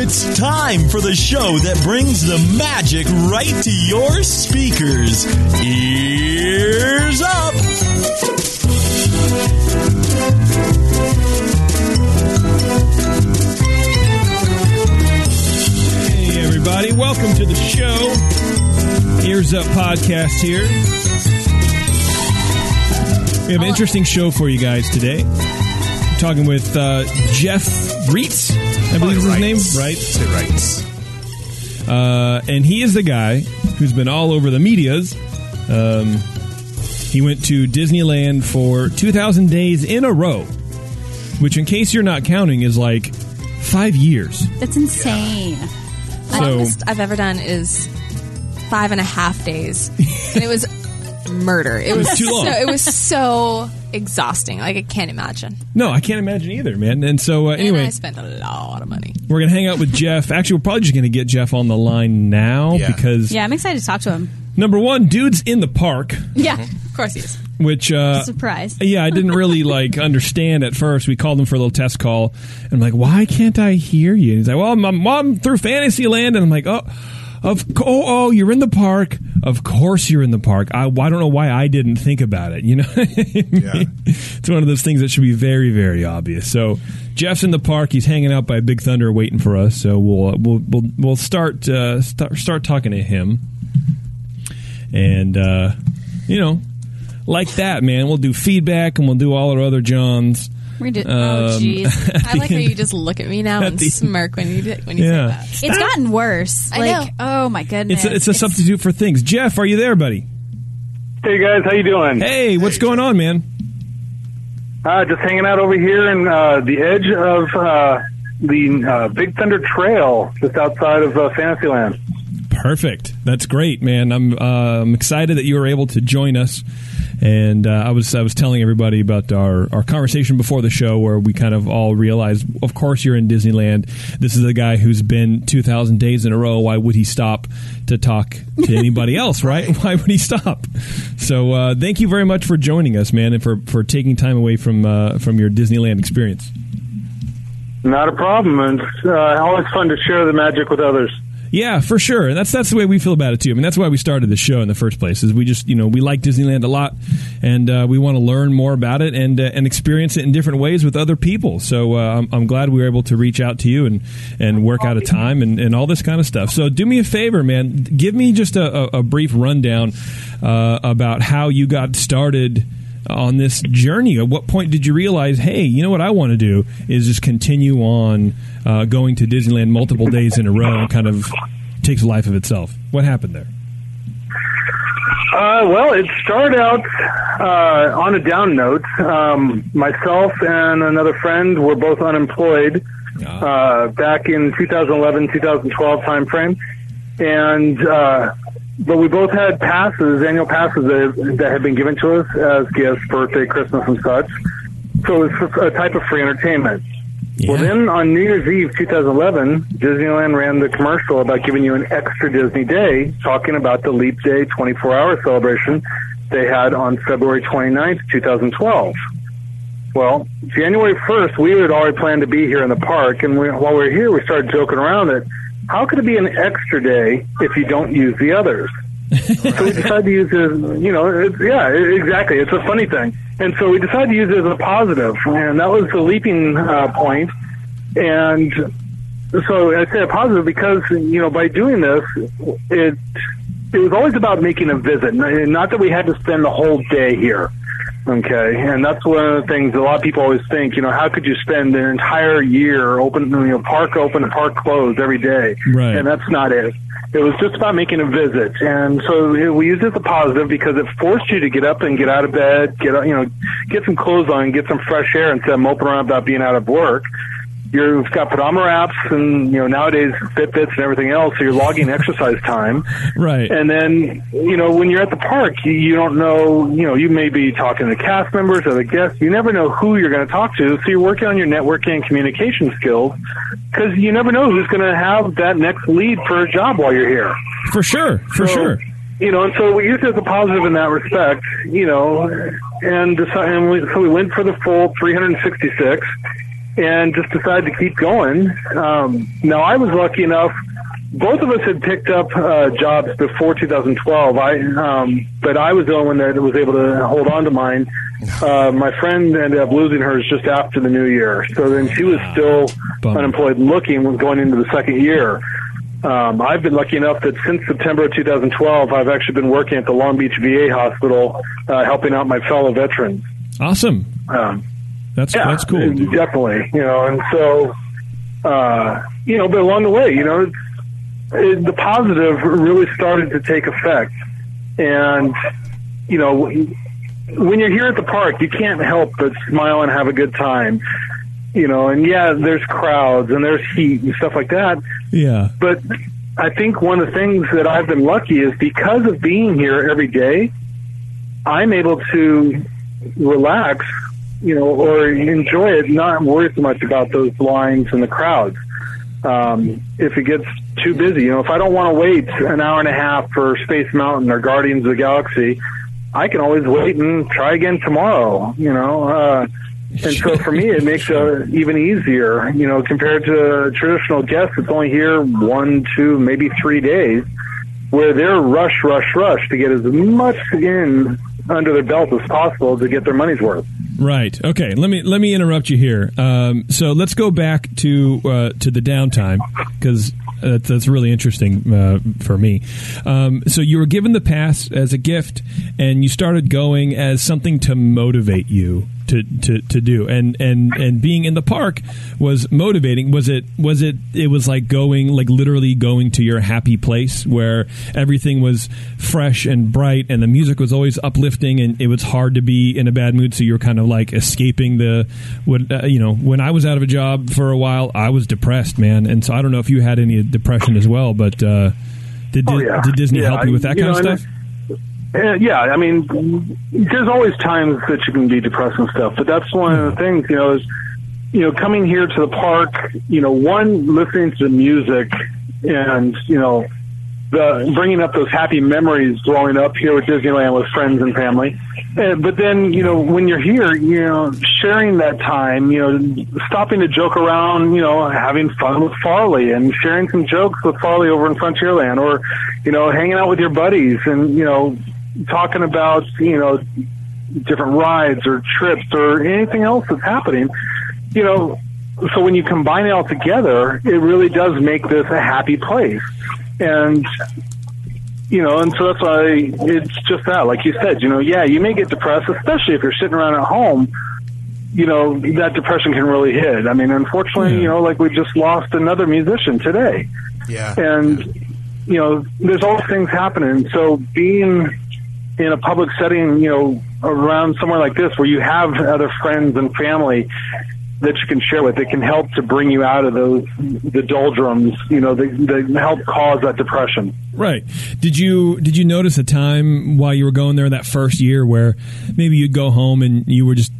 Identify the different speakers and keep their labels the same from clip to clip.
Speaker 1: It's time for the show that brings the magic right to your speakers. Ears up!
Speaker 2: Hey, everybody. Welcome to the show. Ears Up Podcast here. We have an interesting show for you guys today. We're talking with uh, Jeff Reitz, I believe is his name. Right.
Speaker 3: Say rights.
Speaker 2: Uh, and he is the guy who's been all over the medias. Um, he went to Disneyland for 2,000 days in a row, which, in case you're not counting, is like five years.
Speaker 4: That's insane.
Speaker 5: The
Speaker 2: So-
Speaker 5: longest I've ever done is five and a half days, and it was murder. It,
Speaker 2: was too long.
Speaker 5: So, it was so exhausting. Like I can't imagine.
Speaker 2: No, I can't imagine either, man. And so, uh,
Speaker 5: And
Speaker 2: anyway,
Speaker 5: I spent a lot of money.
Speaker 2: we're going to hang out with Jeff. Actually, we're probably just going to get Jeff on the line now
Speaker 3: Yeah.
Speaker 2: because,
Speaker 4: Yeah, I'm excited to talk to him.
Speaker 2: number one, dude's in the park,
Speaker 4: Yeah,
Speaker 5: Of course he is.
Speaker 2: which. Uh,
Speaker 4: surprise.
Speaker 2: Yeah, I didn't really like understand at first. We called him for a little test call, and I'm like, "Why can't I hear you?" And he's like, "Well, I'm, I'm, I'm through Fantasyland," and I'm like, "Oh, of oh, oh, you're in the park. Of course, you're in the park. I, I don't know why I didn't think about it. You know, yeah. it's one of those things that should be very, very obvious." So Jeff's in the park. He's hanging out by Big Thunder, waiting for us. So we'll uh, we'll we'll, we'll start, uh, start start talking to him, and uh, you know like that, man. We'll do feedback and we'll do all our other Johns.
Speaker 4: We did.
Speaker 2: Um,
Speaker 4: oh, jeez.
Speaker 5: I like how you just look at me now and
Speaker 2: the-
Speaker 5: smirk when you do- when you
Speaker 2: Yeah.
Speaker 5: say that.
Speaker 4: It's gotten worse.
Speaker 5: I
Speaker 4: like, oh my goodness.
Speaker 2: It's a, it's a substitute for things. Jeff, are you there, buddy?
Speaker 6: Hey guys, how you doing?
Speaker 2: Hey, what's going on, man?
Speaker 6: Uh, just hanging out over here in uh, the edge of uh, the uh, Big Thunder Trail, just outside of uh, Fantasyland.
Speaker 2: Perfect. That's great, man. I'm uh, I'm excited that you were able to join us. And uh, I was I was telling everybody about our, our conversation before the show where we kind of all realized, of course, you're in Disneyland. This is a guy who's been 2,000 days in a row. Why would he stop to talk to anybody else, right? Why would he stop? So uh, thank you very much for joining us, man, and for, for taking time away from uh, from your Disneyland experience.
Speaker 6: Not a problem. It's uh, always fun to share the magic with others.
Speaker 2: Yeah, for sure. And that's that's the way we feel about it too. I mean, that's why we started the show in the first place. Is we just you know we like Disneyland a lot, and uh, we want to learn more about it and uh, and experience it in different ways with other people. So uh, I'm, I'm glad we were able to reach out to you and and work out a time and, and all this kind of stuff. So do me a favor, man. Give me just a, a, brief rundown uh, about how you got started on this journey? At what point did you realize, hey, you know what I want to do is just continue on uh, going to Disneyland multiple days in a row and kind of takes a life of itself? What happened there?
Speaker 6: Uh, well, it started out uh, on a down note. Um, myself and another friend were both unemployed uh, back in 2011, 2012 timeframe, and uh, but we both had passes, annual passes that, that had been given to us as gifts, birthday, Christmas, and such. So it was a type of free entertainment. Well, then on New Year's Eve 2011, Disneyland ran the commercial about giving you an extra Disney day, talking about the Leap Day 24 hour celebration they had on February 29th, 2012. Well, January 1st, we had already planned to be here in the park, and we, while we were here, we started joking around that how could it be an extra day if you don't use the others? so we decided to use it, you know, it's, yeah, it- exactly. It's a funny thing. And so we decided to use it as a positive, and that was the leaping uh, point. And so I say a positive because, you know, by doing this, it, it was always about making a visit. Not that we had to spend the whole day here. Okay, and that's one of the things a lot of people always think. You know, how could you spend an entire year open, you know, park open and park closed every day?
Speaker 2: Right.
Speaker 6: And that's not it. It was just about making a visit, and so we used it as a positive because it forced you to get up and get out of bed, get you know, get some clothes on, get some fresh air instead of moping around about being out of work. You've got pedometer apps and, you know, nowadays Fitbits and everything else, so you're logging exercise time.
Speaker 2: Right.
Speaker 6: And then, you know, when you're at the park, you, you don't know, you know, you may be talking to cast members or the guests. You never know who you're going to talk to. So you're working on your networking and communication skills because you never know who's going to have that next lead for a job while you're here.
Speaker 2: For sure. For
Speaker 6: So,
Speaker 2: sure.
Speaker 6: You know, and so we used it as a positive in that respect, you know, and, deci- and we, so we went for the full 366. And just decided to keep going. Um, now, I was lucky enough. Both of us had picked up uh, jobs before 2012. I, um, but I was the only one that was able to hold on to mine. Uh, my friend ended up losing hers just after the new year. So then she was still unemployed, looking, was going into the second year. Um, I've been lucky enough that since September of 2012, I've actually been working at the Long Beach VA hospital, uh, helping out my fellow veterans.
Speaker 2: Awesome.
Speaker 6: Um,
Speaker 2: That's
Speaker 6: yeah,
Speaker 2: that's cool. dude.
Speaker 6: Definitely, you know, and so, uh, you know, but along the way, you know, it's, it, the positive really started to take effect, and you know, when you're here at the park, you can't help but smile and have a good time. You know, and yeah, there's crowds and there's heat and stuff like that.
Speaker 2: Yeah.
Speaker 6: But I think one of the things that I've been lucky is because of being here every day, I'm able to relax, you know, or enjoy it, not worry so much about those lines and the crowds. Um, if it gets too busy, you know, if I don't want to wait an hour and a half for Space Mountain or Guardians of the Galaxy, I can always wait and try again tomorrow, you know. Uh, and so for me, it makes it even easier, you know, compared to traditional guest that's only here one, two, maybe three days, where they're rush, rush, rush to get as much in under their belt as possible to get their money's worth.
Speaker 2: Right. Okay. Let me let me interrupt you here. Um, so let's go back to uh, to the downtime because uh, that's really interesting uh, for me. Um, so you were given the pass as a gift, and you started going as something to motivate you to, to, to do, and, and and being in the park was motivating. Was it was it it was like going like literally going to your happy place where everything was fresh and bright, and the music was always uplifting, and it was hard to be in a bad mood. So you were kind of like escaping the what uh, you know. When I was out of a job for a while, I was depressed, man, and so I don't know if you had any depression as well, but uh, did
Speaker 6: Oh,
Speaker 2: did,
Speaker 6: yeah.
Speaker 2: did Disney
Speaker 6: Yeah,
Speaker 2: help you with that
Speaker 6: you
Speaker 2: kind of
Speaker 6: know, and
Speaker 2: stuff?
Speaker 6: Uh, yeah, I mean, there's always times that you can be depressed and stuff, but that's one of the things, you know, is, you know, coming here to the park, you know, one, listening to the music and, you know, the bringing up those happy memories growing up here with Disneyland with friends and family. Uh, but then, you know, when you're here, you know, sharing that time, you know, stopping to joke around, you know, having fun with Farley and sharing some jokes with Farley over in Frontierland or, you know, hanging out with your buddies and, you know, talking about, you know, different rides or trips or anything else that's happening, you know, so when you combine it all together, it really does make this a happy place. And, you know, and so that's why it's just that, like you said, you know, yeah, you may get depressed, especially if you're sitting around at home, you know, that depression can really hit. I mean, unfortunately,
Speaker 2: Yeah.
Speaker 6: you know, like we just lost another musician today
Speaker 3: Yeah.
Speaker 6: and you know there's all things happening so being in a public setting you know around somewhere like this where you have other friends and family that you can share with it can help to bring you out of those the doldrums you know that, help cause that depression
Speaker 2: Right. Did you did you notice a time while you were going there that first year where maybe you'd go home and you were just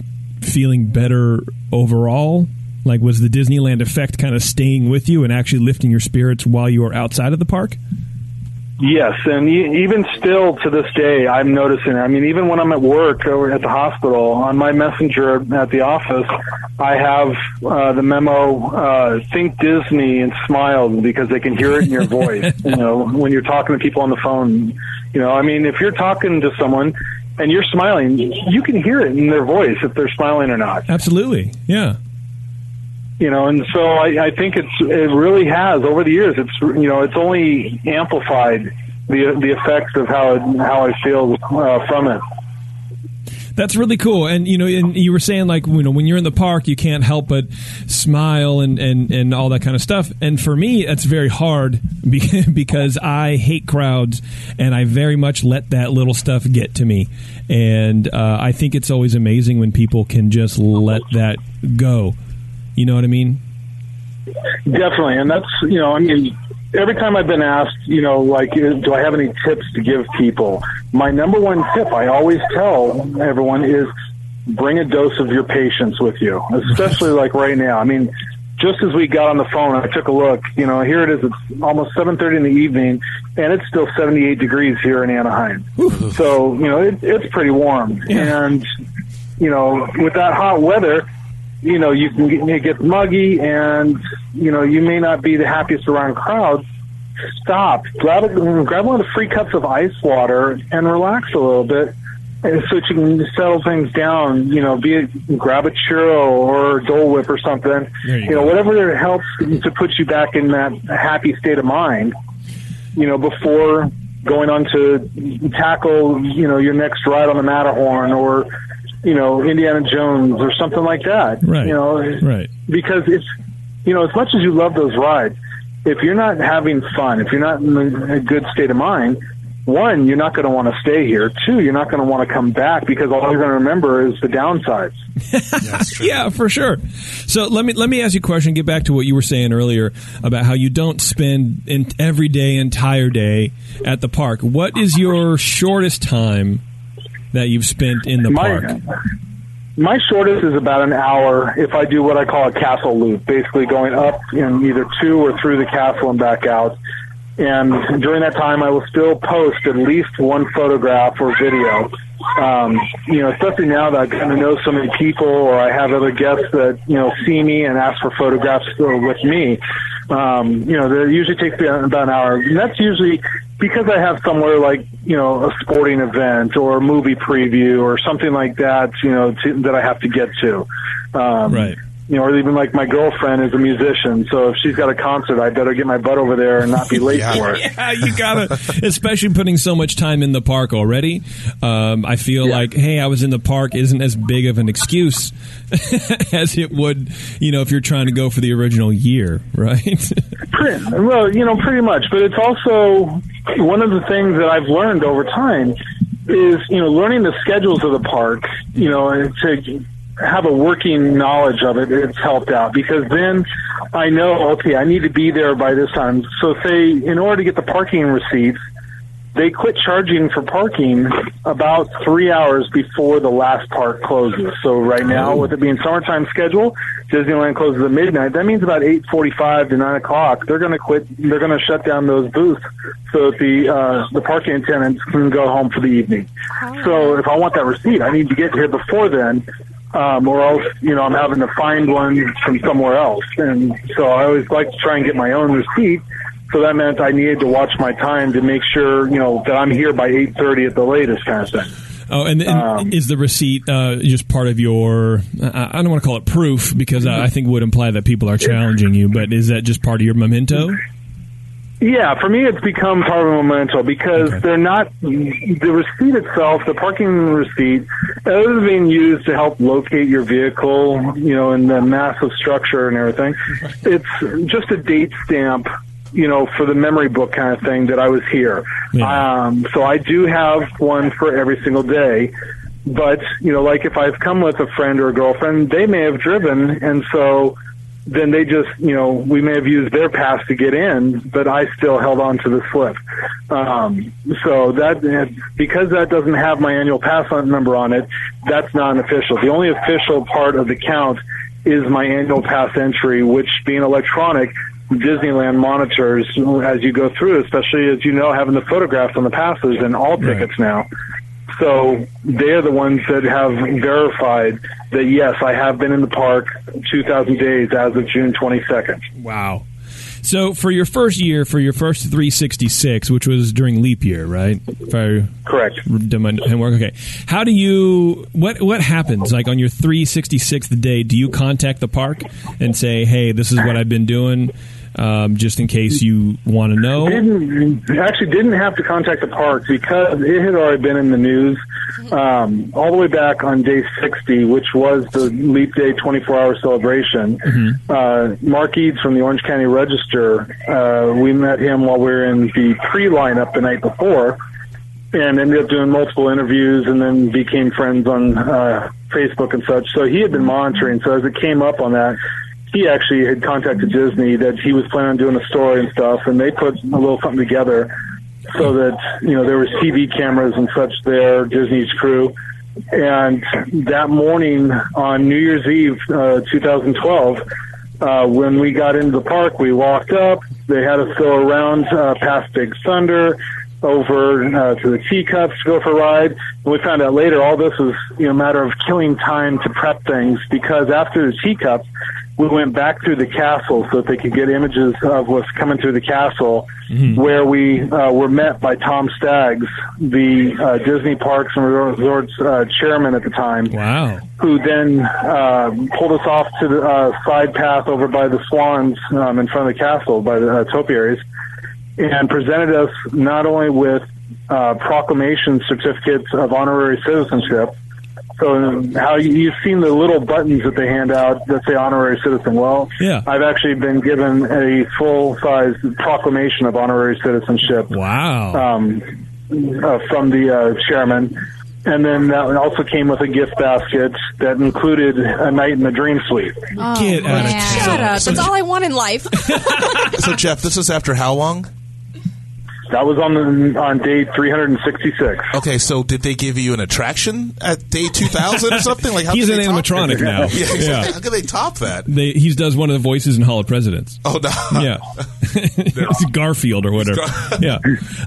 Speaker 2: feeling better overall? Like was the Disneyland effect kind of staying with you and actually lifting your spirits while you were outside of the park?
Speaker 6: Yes, and e- even still to this day, I'm noticing. I mean, even when I'm at work or at the hospital, on my messenger at the office, I have uh, the memo: uh, "Think Disney" and smile because they can hear it in your voice. you know, when you're talking to people on the phone. You know, I mean, if you're talking to someone and you're smiling, you can hear it in their voice if they're smiling or not
Speaker 2: Absolutely. Yeah.
Speaker 6: You know, and so I, I think it's it really has over the years. It's you know, it's only amplified the the effects of how how I feel uh, from it.
Speaker 2: That's really cool. And you know, and you were saying like you know when you're in the park, you can't help but smile and and and all that kind of stuff. And for me, it's very hard because I hate crowds, and I very much let that little stuff get to me. And uh, I think it's always amazing when people can just let that go. You know what I mean?
Speaker 6: Definitely, and that's you know, I mean, every time I've been asked, you know, like, do I have any tips to give people? My number one tip I always tell everyone is bring a dose of your patience with you, especially like right now. I mean, just as we got on the phone, I took a look. You know, here it is. It's almost seven thirty in the evening, and it's still seventy eight degrees here in Anaheim. So you know, it, it's pretty warm,
Speaker 2: Yeah.
Speaker 6: and you know, with that hot weather, you know, you can get, it gets muggy and, you know, you may not be the happiest around crowds. Stop, grab, a, grab one of the free cups of ice water and relax a little bit. And so that you can settle things down, you know, be it grab a churro or a Dole Whip or something,
Speaker 2: you
Speaker 6: you know, whatever helps to put you back in that happy state of mind, you know, before going on to tackle, you know, your next ride on the Matterhorn or, you know, Indiana Jones or something like that.
Speaker 2: Right.
Speaker 6: You know,
Speaker 2: Right.
Speaker 6: because it's, you know, as much as you love those rides, if you're not having fun, if you're not in a good state of mind, one, you're not going to want to stay here. Two, you're not going to want to come back because all you're going to remember is the downsides.
Speaker 2: Yeah, for sure. So let me let me ask you a question. Get back to what you were saying earlier about how you don't spend in every day, entire day at the park. What is your shortest time that you've spent in the
Speaker 6: My-
Speaker 2: park?
Speaker 6: My shortest is about an hour if I do what I call a castle loop, basically going up in either to or through the castle and back out. And during that time, I will still post at least one photograph or video. Um, you know, especially now that I kind of know so many people, or I have other guests that you know see me and ask for photographs uh, with me. Um, you know, that usually takes me about an hour, and that's usually because I have somewhere like you know a sporting event or a movie preview or something like that. You know, to, that I have to get to. Um,
Speaker 2: Right.
Speaker 6: You know, or even like my girlfriend is a musician, so if she's got a concert, I better get my butt over there and not be late
Speaker 3: Yeah.
Speaker 6: for it.
Speaker 2: Yeah, you gotta, especially putting so much time in the park already. Um, I feel
Speaker 6: Yeah.
Speaker 2: like, hey, I was in the park isn't as big of an excuse as it would, you know, if you're trying to go for the original year, right?
Speaker 6: Well, you know, pretty much. But it's also one of the things that I've learned over time is, you know, learning the schedules of the park, you know, and to have a working knowledge of it, it's helped out because then I know, okay, I need to be there by this time. So say, in order to get the parking receipts, they quit charging for parking about three hours before the last park closes. So right now, with it being summertime schedule, Disneyland closes at midnight. That means about eight forty-five to nine o'clock. They're going to quit. They're going to shut down those booths so that the uh, the parking attendants can go home for the evening. So if I want that receipt, I need to get here before then. Um, or else, you know, I'm having to find one from somewhere else. And so I always like to try and get my own receipt so that meant I needed to watch my time to make sure, you know, that I'm here by 8:30 at the latest, kind of thing.
Speaker 2: Oh, and, and
Speaker 6: Um,
Speaker 2: is the receipt uh, just part of your? I I don't want to call it proof because I I think would imply that people are challenging you. But is that just part of your memento?
Speaker 6: Yeah, for me, it's become part of a memento because
Speaker 2: Okay.
Speaker 6: they're not the receipt itself, the parking receipt, other than being used to help locate your vehicle, you know, in the massive structure and everything. It's just a date stamp, you know, for the memory book kind of thing that I was here.
Speaker 2: Yeah.
Speaker 6: Um, so I do have one for every single day. But, you know, like if I've come with a friend or a girlfriend, they may have driven, and so then they just, you know, we may have used their pass to get in, but I still held on to the slip. Um, so that, because that doesn't have my annual pass number on it, that's not an official. The only official part of the count is my annual pass entry, which being electronic, Disneyland monitors as you go through, especially as you know, having the photographs on the passes and all tickets now. So they're the ones that have verified that yes, I have been in the park 2,000 days as of June 22nd.
Speaker 2: Wow. So for your first year, for your first 366, which was during leap year, right? If I
Speaker 6: Correct.
Speaker 2: did my homework, okay. How do you? What what happens? Like on your 366th day, do you contact the park and say, "Hey, this is what I've been doing," um, just in case you want to know?
Speaker 6: Didn't actually didn't have to contact the park because it had already been in the news um, all the way back on day 60, which was the Leap Day 24-hour celebration. Uh, Mark Eades from the Orange County Register, uh, we met him while we were in the pre-lineup the night before. and ended up doing multiple interviews and then became friends on uh, Facebook and such. So he had been monitoring. So as it came up on that, he actually had contacted Disney that he was planning on doing a story and stuff, and they put a little something together so that you know there was TV cameras and such there, Disney's crew. And that morning on New Year's Eve, uh, 2012, uh, when we got into the park, we walked up. They had us go around uh, past Big Thunder. over uh, to the teacups to go for a ride. And we found out later all this was you know a matter of killing time to prep things because after the teacups, we went back through the castle so that they could get images of what's coming through the castle, where we uh, were met by Tom Staggs, the uh, Disney Parks and Resorts uh, chairman at the time
Speaker 2: Wow.
Speaker 6: who then uh, pulled us off to the uh, side path over by the swans um, in front of the castle by the uh, topiaries and presented us not only with uh, proclamation certificates of honorary citizenship. So how you, you've seen the little buttons that they hand out that say honorary citizen. Well,
Speaker 2: Yeah.
Speaker 6: I've actually been given a full-size proclamation of honorary citizenship
Speaker 2: Wow.
Speaker 6: um, uh, from the uh, chairman. And then that also came with a gift basket that included a night in the Dream Suite.
Speaker 2: Get out of
Speaker 4: man.
Speaker 2: town.
Speaker 5: Shut up. That's all I want in life.
Speaker 3: So, Jeff, this is after how long?
Speaker 6: That was on the, on day 366.
Speaker 3: Okay, so did they give you an attraction at day 2000 or something? Like how
Speaker 2: He's an animatronic now.
Speaker 3: Yeah, exactly.
Speaker 2: Yeah.
Speaker 3: How can they top that?
Speaker 2: They, he does one of the voices in Hall of Presidents.
Speaker 3: Oh no.
Speaker 2: Yeah, it's Garfield or whatever. Yeah.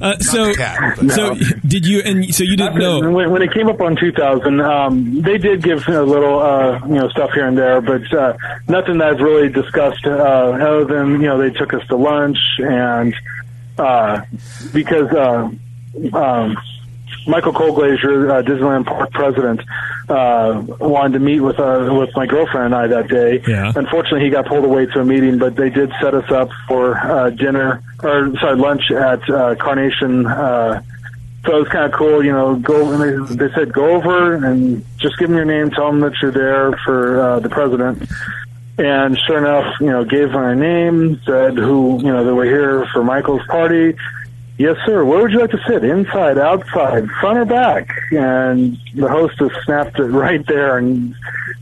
Speaker 2: Uh, so,
Speaker 3: cat, but-
Speaker 2: so did you? And so you didn't know.
Speaker 6: When, when it came up on 2000, um, they did give a little, uh, you know, stuff here and there, but uh, nothing that's really discussed. Uh, other than you know, they took us to lunch, and uh, because uh, um, Michael Colglazier, uh, Disneyland Park president, uh, wanted to meet with uh, with my girlfriend and I that day.
Speaker 2: Yeah.
Speaker 6: Unfortunately, he got pulled away to a meeting, but they did set us up for uh, dinner or sorry, lunch at uh, Carnation. Uh, so it was kind of cool, you know. Go and they, they said go over and just give them your name, tell them that you're there for uh, the president. And sure enough, you know, gave my name, said who, you know, that we're here for Michael's party. Yes, sir. Where would you like to sit? Inside, outside, front or back? And the hostess snapped it right there and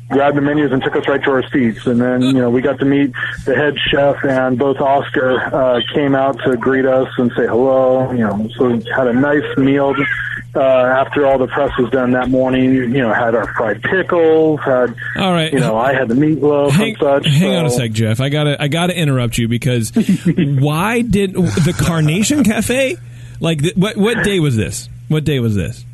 Speaker 6: grabbed the menus and took us right to our seats. And then, you know, we got to meet the head chef and both Oscar uh, came out to greet us and say hello. You know, so we had a nice meal uh, after all the press was done that morning. You know, had our fried pickles, had,
Speaker 2: All right.
Speaker 6: you know, I had the meatloaf
Speaker 2: Hang,
Speaker 6: and such.
Speaker 2: hang on a sec, Jeff. I gotta, I gotta interrupt you because why did the Carnation Cafe? Like, what, what day was this? What day was this?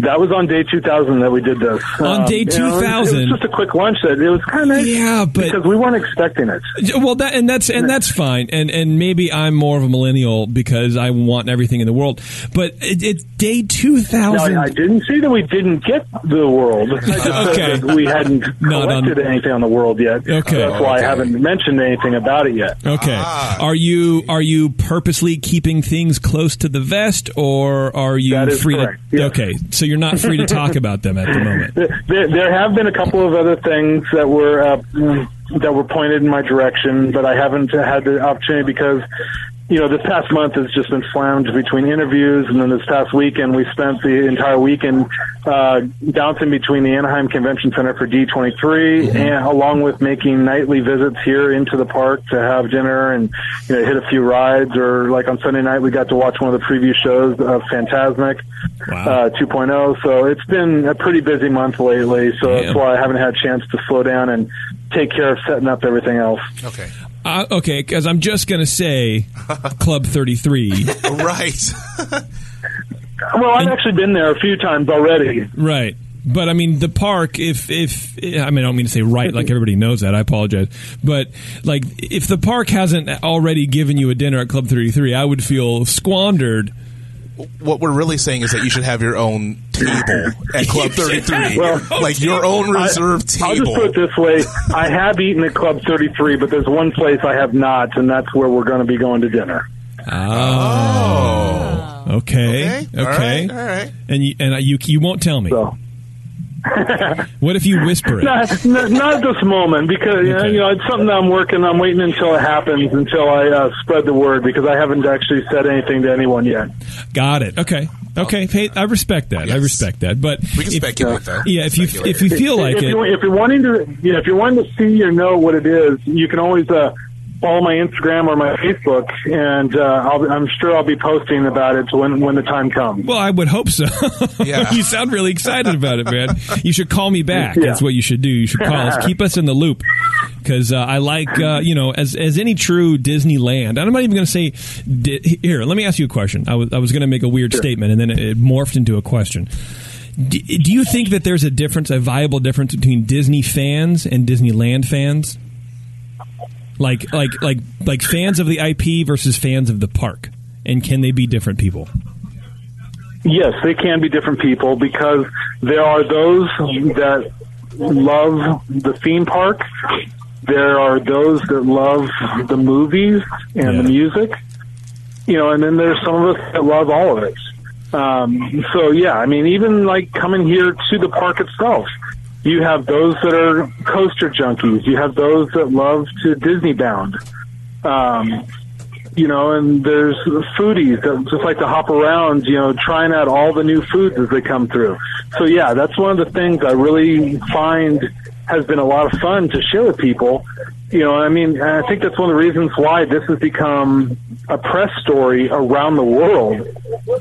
Speaker 6: That was on day 2000 that we did this.
Speaker 2: On day
Speaker 6: you know, it-
Speaker 2: 2000?
Speaker 6: it was just a quick lunch. That it was kind of
Speaker 2: Yeah, but-
Speaker 6: because we weren't expecting it.
Speaker 2: Well, that and that's and that's fine, and and maybe I'm more of a millennial because I want everything in the world. But it, it's day 2000.
Speaker 6: No. I, I didn't say that we didn't get the world. I just
Speaker 2: Okay.
Speaker 6: said that we hadn't
Speaker 2: Not on-
Speaker 6: collected anything on the world yet.
Speaker 2: Okay.
Speaker 6: that's why
Speaker 3: Okay.
Speaker 6: I haven't mentioned anything about it yet.
Speaker 2: Okay.
Speaker 3: Ah.
Speaker 2: Are you are you purposely keeping things close to the vest, or are you
Speaker 6: That is
Speaker 2: free
Speaker 6: correct,
Speaker 2: to?
Speaker 6: yes.
Speaker 2: Okay, so you're not free to talk about them at the moment.
Speaker 6: There, there have been a couple of other things that were uh, that were pointed in my direction, but I haven't had the opportunity because you know this past month has just been slammed between interviews, and then this past weekend we spent the entire weekend uh, bouncing between the Anaheim Convention Center for D23, and along with making nightly visits here into the park to have dinner and you know hit a few rides, or like on Sunday night we got to watch one of the preview shows of Fantasmic
Speaker 2: Wow.
Speaker 6: uh, 2.0. So it's been a pretty busy month lately. So
Speaker 2: Yeah.
Speaker 6: that's why I haven't had a chance to slow down and take care of setting up everything else.
Speaker 3: Okay.
Speaker 2: Uh, okay, because I'm just gonna say Club 33.
Speaker 3: Right.
Speaker 6: Well, I've actually been there a few times already.
Speaker 2: Right. But I mean, the park. If if I mean, I don't mean to say right, like everybody knows that. I apologize. But like, if the park hasn't already given you a dinner at Club Thirty Three, I would feel squandered.
Speaker 3: What we're really saying is that you should have your own table at Club 33.
Speaker 6: Well,
Speaker 3: like your own reserved table.
Speaker 6: I'll just put it this way: I have eaten at Club 33, but there's one place I have not, and that's where we're going to be going to dinner.
Speaker 3: oh. oh.
Speaker 2: Okay.
Speaker 3: Okay. All right. All right.
Speaker 2: And you, and you you won't tell me.
Speaker 6: So.
Speaker 2: What if you whisper it?
Speaker 6: Not, not, not at this moment because you know,
Speaker 2: Okay.
Speaker 6: you know it's something I'm working. I'm waiting until it happens until I uh, spread the word because I haven't actually said anything to anyone yet.
Speaker 2: Got it. Okay. Okay. Hey, I respect that. I respect that. But
Speaker 3: We can
Speaker 2: if-
Speaker 3: speculate, though.
Speaker 2: Yeah. If you if you feel like
Speaker 6: if,
Speaker 2: it.
Speaker 6: you, if you're wanting to, you know, if you're wanting to see or know what it is, you can always uh, follow my Instagram or my Facebook, and uh, I'll, I'm sure I'll be posting about it when when the time comes.
Speaker 2: Well, I would hope so.
Speaker 3: Yeah.
Speaker 2: you sound really excited about it, man. You should call me back.
Speaker 6: Yeah.
Speaker 2: That's what you should do. You should call us. Keep us in the loop. Because uh, I like, uh, you know, as as any true Disneyland, and I'm not even going to say. Di- here, let me ask you a question. I was I was going to make a weird statement, and then it, it morphed into a question. Do, do you think that there's a difference, a viable difference between Disney fans and Disneyland fans? Like like like like fans of the IP versus fans of the park, and can they be different people?
Speaker 6: Yes, they can be different people because there are those that love the theme park. There are those that love the movies and
Speaker 2: Yeah.
Speaker 6: the music. You know, and then there's some of us that love all of it. Um, so yeah, I mean, even like coming here to the park itself, you have those that are coaster junkies. You have those that love to Disney bound. Um, you know, and there's foodies that just like to hop around, you know, trying out all the new foods as they come through. So yeah, that's one of the things I really find has been a lot of fun to share with people. You know, I mean, I think that's one of the reasons why this has become a press story around the world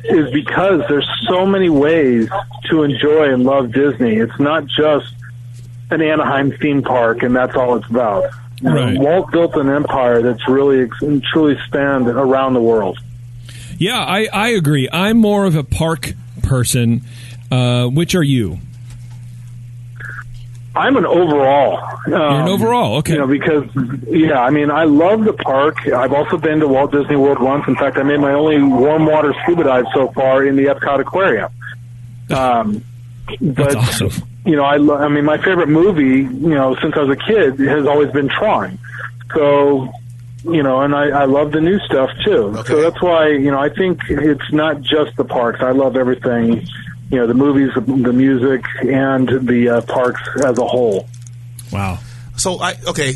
Speaker 6: is because there's so many ways to enjoy and love Disney. It's not just an Anaheim theme park and that's all it's about.
Speaker 2: Right.
Speaker 6: Walt built an empire that's really truly spanned around the world.
Speaker 2: Yeah, I, I agree. I'm more of a park person. Uh, which are you?
Speaker 6: I'm an overall. Um,
Speaker 2: You're an overall, okay.
Speaker 6: You know, because yeah, I mean, I love the park. I've also been to Walt Disney World once. In fact, I made my only warm water scuba dive so far in the Epcot Aquarium. Um, but
Speaker 2: That's awesome.
Speaker 6: you know, I, lo- I mean, my favorite movie, you know, since I was a kid, has always been Tron. So, you know, and I, I love the new stuff too.
Speaker 3: Okay.
Speaker 6: So that's why, you know, I think it's not just the parks. I love everything, you know, the movies, the, the music, and the uh, parks as a whole.
Speaker 2: Wow.
Speaker 3: So I okay,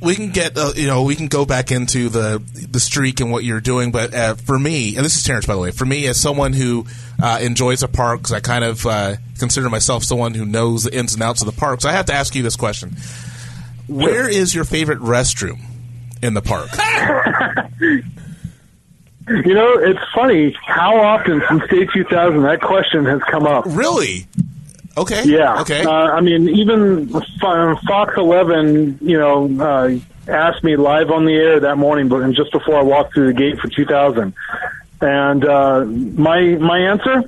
Speaker 3: we can get uh, you know we can go back into the the streak and what you're doing, but uh, for me, and this is Terrence by the way, for me as someone who uh, enjoys park, because I kind of uh, consider myself someone who knows the ins and outs of the parks. I have to ask you this question: Where is your favorite restroom in the park?
Speaker 6: You know, it's funny how often since day 2000 that question has come up.
Speaker 3: really? Okay.
Speaker 6: Yeah.
Speaker 3: Okay.
Speaker 6: Uh, I mean, even Fox 11, you know, uh, asked me live on the air that morning, but and just before I walked through the gate for 2000, and uh, my my answer,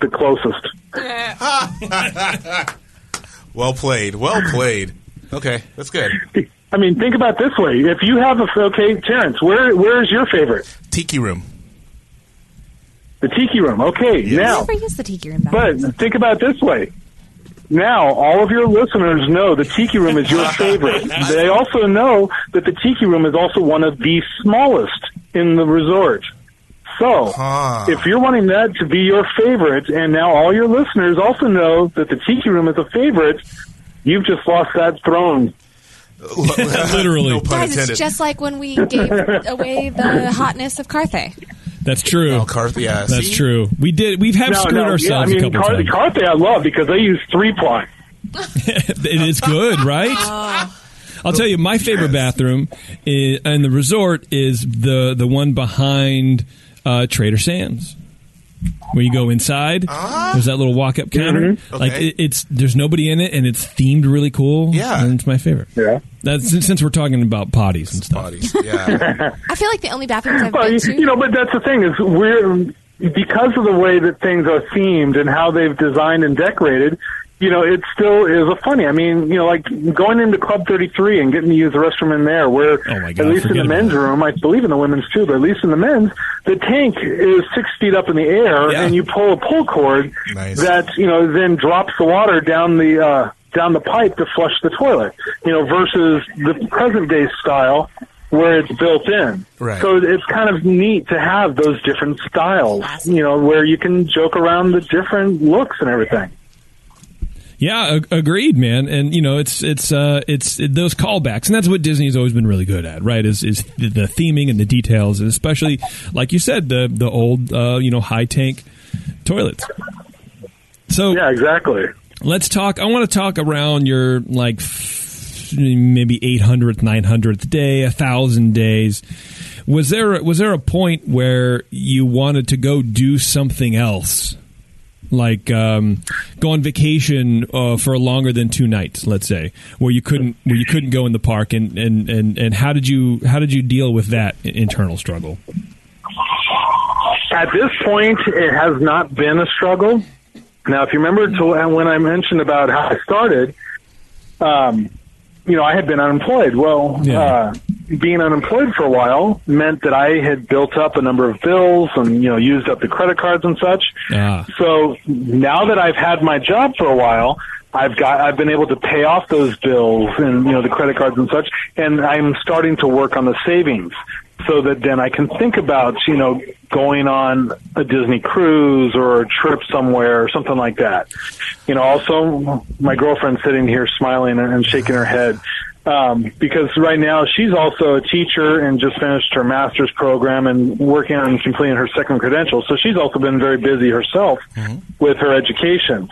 Speaker 6: the closest.
Speaker 3: well played. Well played. Okay, that's good.
Speaker 6: I mean, think about it this way: if you have a okay, Terrence, where where is your favorite?
Speaker 3: Tiki room.
Speaker 6: The Tiki Room. Okay,
Speaker 5: I
Speaker 6: now,
Speaker 5: never used the tiki room. back
Speaker 6: but
Speaker 5: then.
Speaker 6: think about it this way. Now, all of your listeners know the Tiki Room is your favorite. They also know that the Tiki Room is also one of the smallest in the resort. So,
Speaker 3: Huh.
Speaker 6: if you're wanting that to be your favorite, and now all your listeners also know that the Tiki Room is a favorite, you've just lost that throne.
Speaker 2: Literally.
Speaker 3: no pun
Speaker 5: Guys,
Speaker 3: intended.
Speaker 5: it's just like when we gave away the hotness of Carthay.
Speaker 2: That's true.
Speaker 3: oh, Carth, yeah.
Speaker 2: That's
Speaker 3: see?
Speaker 2: true. We did. We have
Speaker 6: No,
Speaker 2: screwed
Speaker 6: no,
Speaker 2: ourselves
Speaker 6: yeah, I
Speaker 2: a
Speaker 6: mean,
Speaker 2: couple
Speaker 6: Car-
Speaker 2: times.
Speaker 6: Carthay I love because they use three ply.
Speaker 2: it is good, right? I'll tell you, my favorite bathroom i in the resort is the the one behind uh, Trader Sam's. Where you go inside, uh-huh. there's that little walk-up mm-hmm. counter. Like
Speaker 3: Okay.
Speaker 2: it, it's there's nobody in it, and it's themed really cool.
Speaker 3: Yeah.
Speaker 2: and it's my favorite.
Speaker 6: Yeah.
Speaker 2: That's since since we're talking about potties and stuff.
Speaker 3: Bodies. Yeah.
Speaker 5: I feel like the only bathrooms I've
Speaker 6: Well,
Speaker 5: been
Speaker 6: you,
Speaker 5: to.
Speaker 6: you know, but that's the thing is we're because of the way that things are themed and how they've designed and decorated. You know, it still is a funny. I mean, you know, like going into Club 33 and getting to use the restroom in there, where
Speaker 2: Oh, God,
Speaker 6: at least in the men's room, I believe in the women's too, but at least in the men's, the tank is six feet up in the air,
Speaker 2: Yeah.
Speaker 6: and you pull a pull cord
Speaker 3: Nice.
Speaker 6: that you know then drops the water down the uh, down the pipe to flush the toilet. You know, versus the present day style where it's built in.
Speaker 3: Right.
Speaker 6: So it's kind of neat to have those different styles. You know, where you can joke around the different looks and everything.
Speaker 2: Yeah, ag- agreed, man. And you know, it's it's uh, it's it, those callbacks, and that's what Disney's always been really good at, right? Is is the, the theming and the details, and especially like you said, the the old uh, you know high tank toilets. So
Speaker 6: Yeah, exactly.
Speaker 2: let's talk. I want to talk around your like f- maybe 800th, 900th day, a thousand days. Was there was there a point where you wanted to go do something else, like um, go on vacation uh, for longer than two nights, let's say, where you couldn't where you couldn't go in the park, and, and, and, and how did you how did you deal with that internal struggle?
Speaker 6: At this point, it has not been a struggle. Now, if you remember to when I mentioned about how I started, um, you know, I had been unemployed. Well,
Speaker 2: Yeah.
Speaker 6: uh, being unemployed for a while meant that I had built up a number of bills and, you know, used up the credit cards and such.
Speaker 2: Ah.
Speaker 6: So now that I've had my job for a while, I've got I've been able to pay off those bills and you know the credit cards and such, and I'm starting to work on the savings so that then I can think about you know going on a Disney cruise or a trip somewhere or something like that. You know, also my girlfriend's sitting here smiling and shaking her head. Um, because right now she's also a teacher and just finished her master's program and working on completing her second credential. So she's also been very busy herself with her education.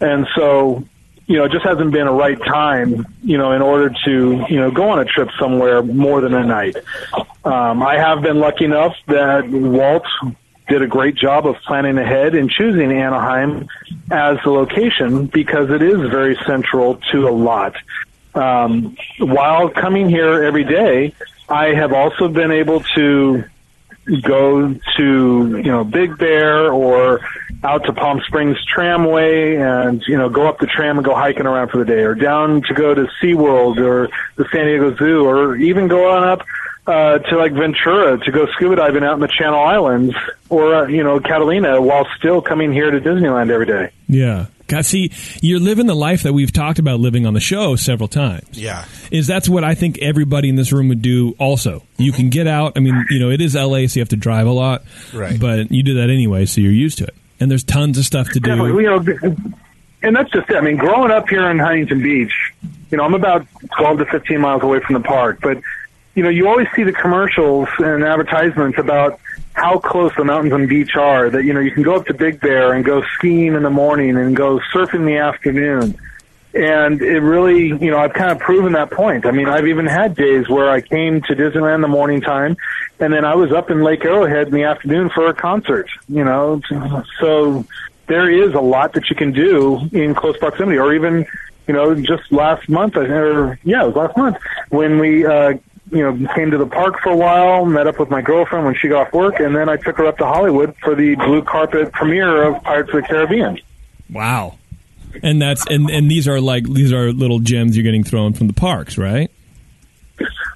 Speaker 6: And so, you know, it just hasn't been a right time, you know, in order to, you know, go on a trip somewhere more than a night. Um, I have been lucky enough that Walt did a great job of planning ahead and choosing Anaheim as the location because it is very central to a lot. Um, while coming here every day, I have also been able to go to you know Big Bear or out to Palm Springs Tramway and you know go up the tram and go hiking around for the day, or down to go to SeaWorld or the San Diego Zoo, or even go on up uh, to like Ventura to go scuba diving out in the Channel Islands or uh, you know Catalina, while still coming here to Disneyland every day.
Speaker 2: Yeah. God, see, you're living the life that we've talked about living on the show several times.
Speaker 3: Yeah.
Speaker 2: Is that's what I think everybody in this room would do also. You can get out. I mean, you know, it is LA, so you have to drive a lot.
Speaker 3: Right.
Speaker 2: But you do that anyway, so you're used to it. And there's tons of stuff to
Speaker 6: Definitely,
Speaker 2: do.
Speaker 6: you know, and that's just it. I mean, growing up here in Huntington Beach, you know, I'm about 12 to 15 miles away from the park, but you know, you always see the commercials and advertisements about how close the mountains and beach are. That you know, you can go up to Big Bear and go skiing in the morning and go surfing in the afternoon. And it really, you know, I've kind of proven that point. I mean, I've even had days where I came to Disneyland in the morning time, and then I was up in Lake Arrowhead in the afternoon for a concert. You know, so there is a lot that you can do in close proximity, or even, you know, just last month, or yeah, it was last month when we, uh, you know, came to the park for a while, met up with my girlfriend when she got off work, and then I took her up to Hollywood for the blue carpet premiere of Pirates of the Caribbean.
Speaker 2: Wow. And that's and and these are like these are little gems you're getting thrown from the parks, right?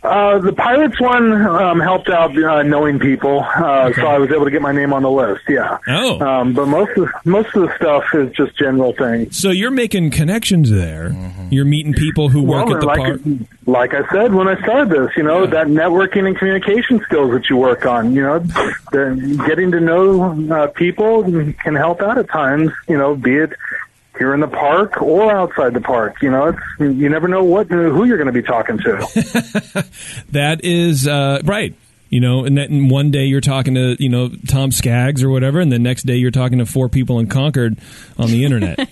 Speaker 6: Uh, the Pirates one um, helped out uh, knowing people, uh, so I was able to get my name on the list. Yeah.
Speaker 2: Oh.
Speaker 6: Um, but most of most of the stuff is just general things.
Speaker 2: So you're making connections there. You're meeting people who work
Speaker 6: Well,
Speaker 2: at the
Speaker 6: like,
Speaker 2: park.
Speaker 6: like I said when I started this, you know, that networking and communication skills that you work on, you know, the, getting to know uh, people can help out at times, you know, be it here in the park or outside the park. You know, it's, you never know what who you're going to be talking to.
Speaker 2: That is uh, right. You know, and then one day you're talking to you know Tom Skaggs or whatever, and the next day you're talking to four people in Concord on the internet.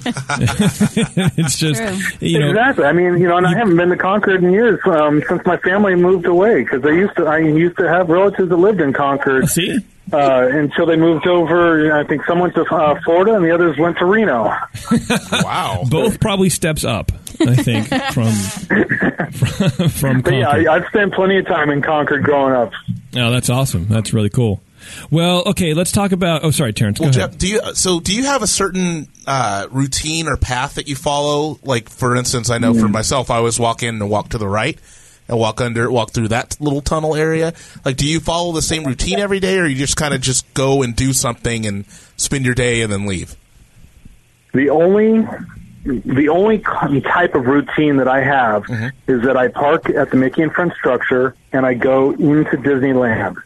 Speaker 2: it's just
Speaker 4: True.
Speaker 2: you know
Speaker 6: exactly. I mean, you know, and I haven't been to Concord in years um, since my family moved away because I used to I used to have relatives that lived in Concord
Speaker 2: see
Speaker 6: uh, until they moved over. I think some went to uh, Florida and the others went to Reno.
Speaker 3: Wow.
Speaker 2: both probably steps up. I think from from, from
Speaker 6: But yeah, I, I've spent plenty of time in Concord growing up.
Speaker 2: Oh, that's awesome. That's really cool. Well, okay, let's talk about. Oh, sorry, Terrence. Go
Speaker 3: Well,
Speaker 2: ahead.
Speaker 3: Jeff, do you so do you have a certain uh, routine or path that you follow? Like, for instance, I know
Speaker 2: Mm.
Speaker 3: for myself, I always walk in and walk to the right and walk under, walk through that little tunnel area. Like, do you follow the same routine every day, or you just kind of just go and do something and spend your day and then leave?
Speaker 6: The only the only type of routine that I have mm-hmm. is that I park at the Mickey and Friends structure and I go into Disneyland.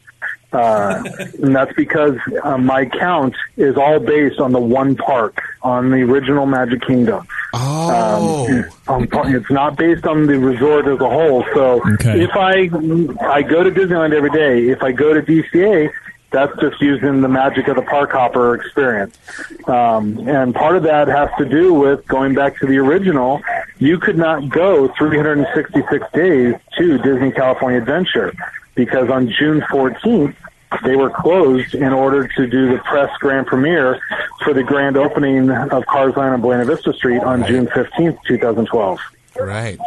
Speaker 6: Uh, and that's because uh, my count is all based on the one park, on the original Magic Kingdom.
Speaker 3: Oh,
Speaker 6: Um, it's not based on the resort as a whole. So
Speaker 2: Okay.
Speaker 6: if I I go to Disneyland every day, if I go to DCA, That's just using the magic of the park hopper experience. Um, and part of that has to do with going back to the original. You could not go 366 days to Disney California Adventure because on June 14th, they were closed in order to do the press grand premiere for the grand opening of Cars Land on Buena Vista Street on June 15th, 2012.
Speaker 3: Right.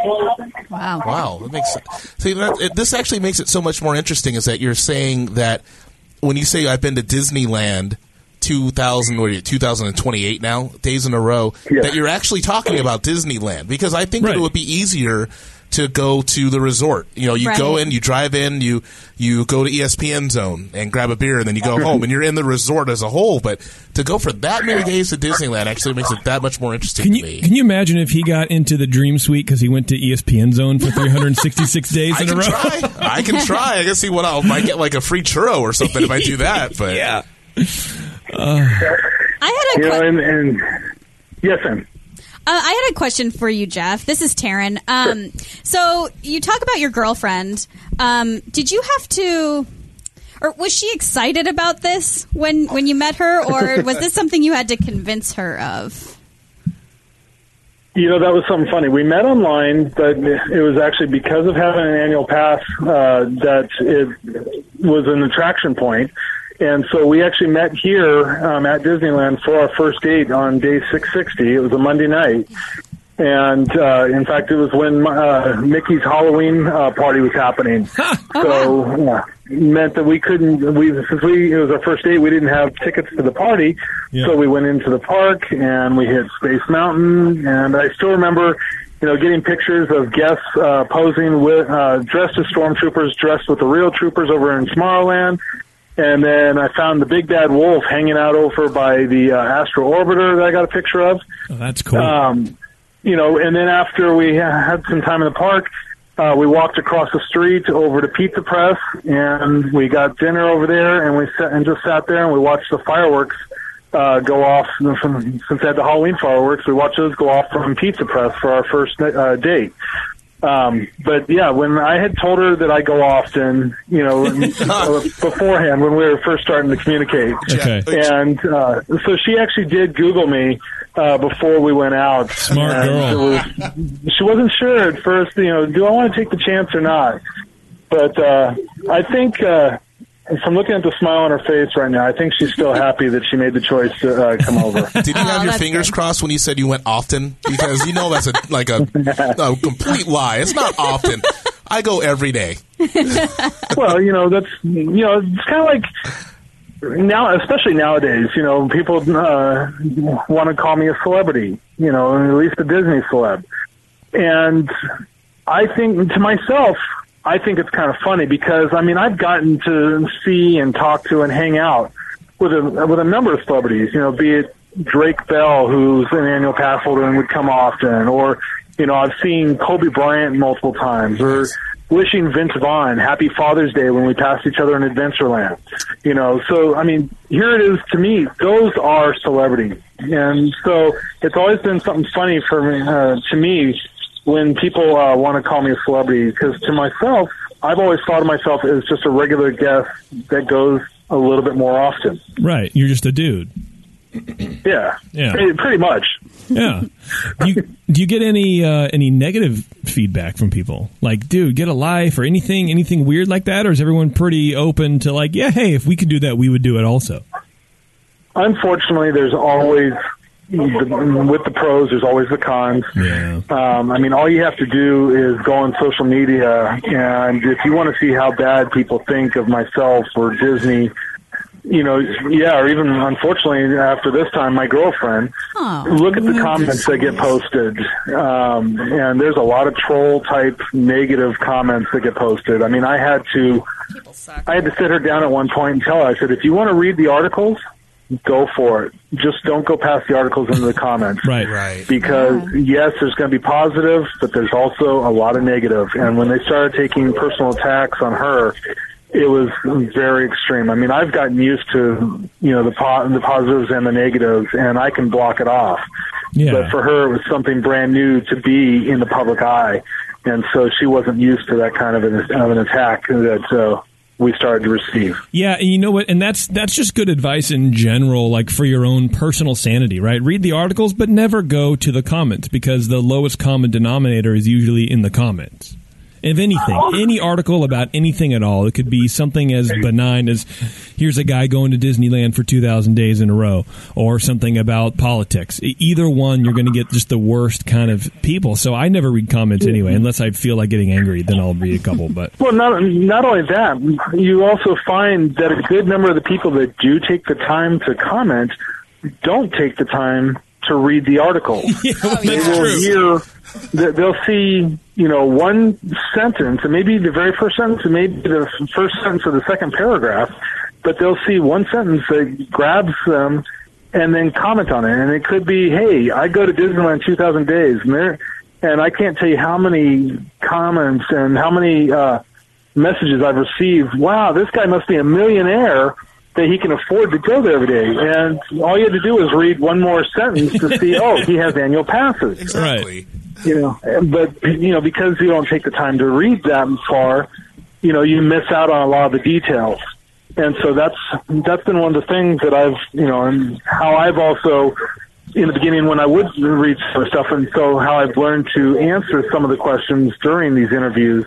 Speaker 4: Wow.
Speaker 3: Wow, that makes sense. See, that, it, this actually makes it so much more interesting. Is that you're saying that when you say I've been to Disneyland. 2000 what are you 2028 now days in a row
Speaker 6: Yeah.
Speaker 3: that you're actually talking about Disneyland because I think that
Speaker 2: Right.
Speaker 3: it would be easier to go to the resort. You know, you go in, you drive in, you you go to ESPN zone and grab a beer and then you go home and you're in the resort as a whole, but to go for that many days to Disneyland actually makes it that much more interesting
Speaker 2: Can
Speaker 3: to
Speaker 2: you
Speaker 3: me.
Speaker 2: can you imagine if he got into the Dream Suite because he went to ESPN Zone for 366 days in a
Speaker 3: can
Speaker 2: row?
Speaker 3: try. I can try. I can see what I'll might get like a free churro or something if I do that. But
Speaker 2: yeah.
Speaker 4: I had a
Speaker 6: You know, and, and yes, Sam.
Speaker 4: Uh, I had a question for you, Jeff. This is Taryn. Um, so you talk about your girlfriend. Um, did you have to, or was she excited about this when when you met her, or was this something you had to convince her of?
Speaker 6: You know, that was something funny. We met online, but it was actually because of having an annual pass uh, that it was an attraction point. And so we actually met here um, at Disneyland for our first date on day 660. It was a Monday night. And uh, in fact, it was when uh, Mickey's Halloween uh, party was happening. so yeah, meant that we couldn't. We since we it was our first date, we didn't have tickets to the party.
Speaker 2: Yeah.
Speaker 6: So we went into the park and we hit Space Mountain. And I still remember, you know, getting pictures of guests uh, posing with uh, dressed as stormtroopers, dressed with the real troopers over in Tomorrowland. And then I found the big bad wolf hanging out over by the uh, Astro Orbiter that I got a picture of.
Speaker 2: Oh, that's cool.
Speaker 6: Um, you know, and then after we had some time in the park, uh, we walked across the street over to Pizza Press, and we got dinner over there, and we sat and just sat there and we watched the fireworks uh, go off. From, since they had the Halloween fireworks, we watched those go off from Pizza Press for our first uh, date. Um, but yeah, when I had told her that I go often, you know, beforehand when we were first starting to communicate,
Speaker 2: Okay.
Speaker 6: and uh, so she actually did Google me uh, before we went out.
Speaker 2: Smart girl.
Speaker 6: was- she wasn't sure at first. You know, do I want to take the chance or not? But uh, I think uh, from looking at the smile on her face right now, I think she's still happy that she made the choice to uh, come over.
Speaker 3: Did you have your fingers
Speaker 4: good.
Speaker 3: crossed when you said you went often? Because you know that's a like a, a complete lie. It's not often. I go every day.
Speaker 6: well, you know, that's you know, it's kind of like now, especially nowadays. You know, people uh, want to call me a celebrity. You know, at least a Disney celeb, and I think to myself, I think it's kind of funny because I mean, I've gotten to see and talk to and hang out with a with a number of celebrities. You know, be it Drake Bell, who's an annual pass holder and would come often, or you know, I've seen Kobe Bryant multiple times, or wishing Vince Vaughn happy Father's Day when we passed each other in Adventureland. You know, so I mean, here it is to me. Those are celebrities, and so it's always been something funny for me uh, to me when people uh, want to call me a celebrity because to myself, I've always thought of myself as just a regular guest that goes a little bit more often.
Speaker 2: right. You're just a dude.
Speaker 6: Yeah,
Speaker 2: Yeah.
Speaker 6: pretty, pretty much.
Speaker 2: Yeah. do, you, do you get any uh, any negative feedback from people? Like, dude, get a life or anything anything weird like that, or is everyone pretty open to like, yeah, hey, if we could do that, we would do it also.
Speaker 6: Unfortunately, there's always with the pros. There's always the cons.
Speaker 2: Yeah.
Speaker 6: Um, I mean, all you have to do is go on social media, and if you want to see how bad people think of myself or Disney, you know, yeah, or even unfortunately after this time, my girlfriend.
Speaker 4: Oh.
Speaker 6: Look at the comments that get posted, um, and there's a lot of troll type negative comments that get posted. I mean, I had to, I had to sit her down at one point and tell her, I said, if you want to read the articles, go for it. Just don't go past the articles into the comments
Speaker 2: Right.
Speaker 3: Right.
Speaker 6: because yes, there's going to be positive, but there's also a lot of negative. And when they started taking personal attacks on her, it was very extreme. I mean, I've gotten used to you know the po- the positives and the negatives, and I can block it off.
Speaker 2: Yeah.
Speaker 6: But for her, it was something brand new to be in the public eye, and so she wasn't used to that kind of an, of an attack. That so we started to receive.
Speaker 2: Yeah, and you know what? And that's that's just good advice in general, like for your own personal sanity, right? Read the articles, but never go to the comments because the lowest common denominator is usually in the comments. If anything, oh. any article about anything at all, it could be something as benign as here's a guy going to Disneyland for 2,000 days in a row, or something about politics. Either one, you're going to get just the worst kind of people. So I never read comments anyway, unless I feel like getting angry, then I'll read a couple. But
Speaker 6: Well, not not only that, you also find that a good number of the people that do take the time to comment don't take the time to read the article. they will hear, th- they'll see, you know, one sentence, and maybe the very first sentence, and maybe the first sentence of the second paragraph, but they'll see one sentence that grabs them and then comment on it. And it could be, hey, I go to Disneyland 2,000 days, and there, and I can't tell you how many comments and how many uh, messages I've received. Wow, this guy must be a millionaire that he can afford to go there every day. And all you had to do was read one more sentence to see, oh, he has annual passes.
Speaker 3: Exactly.
Speaker 6: You know, but you know because you don't take the time to read that far, you know, you miss out on a lot of the details. And so that's that's been one of the things that I've you know, and how I've also in the beginning when I would read some stuff, and so how I've learned to answer some of the questions during these interviews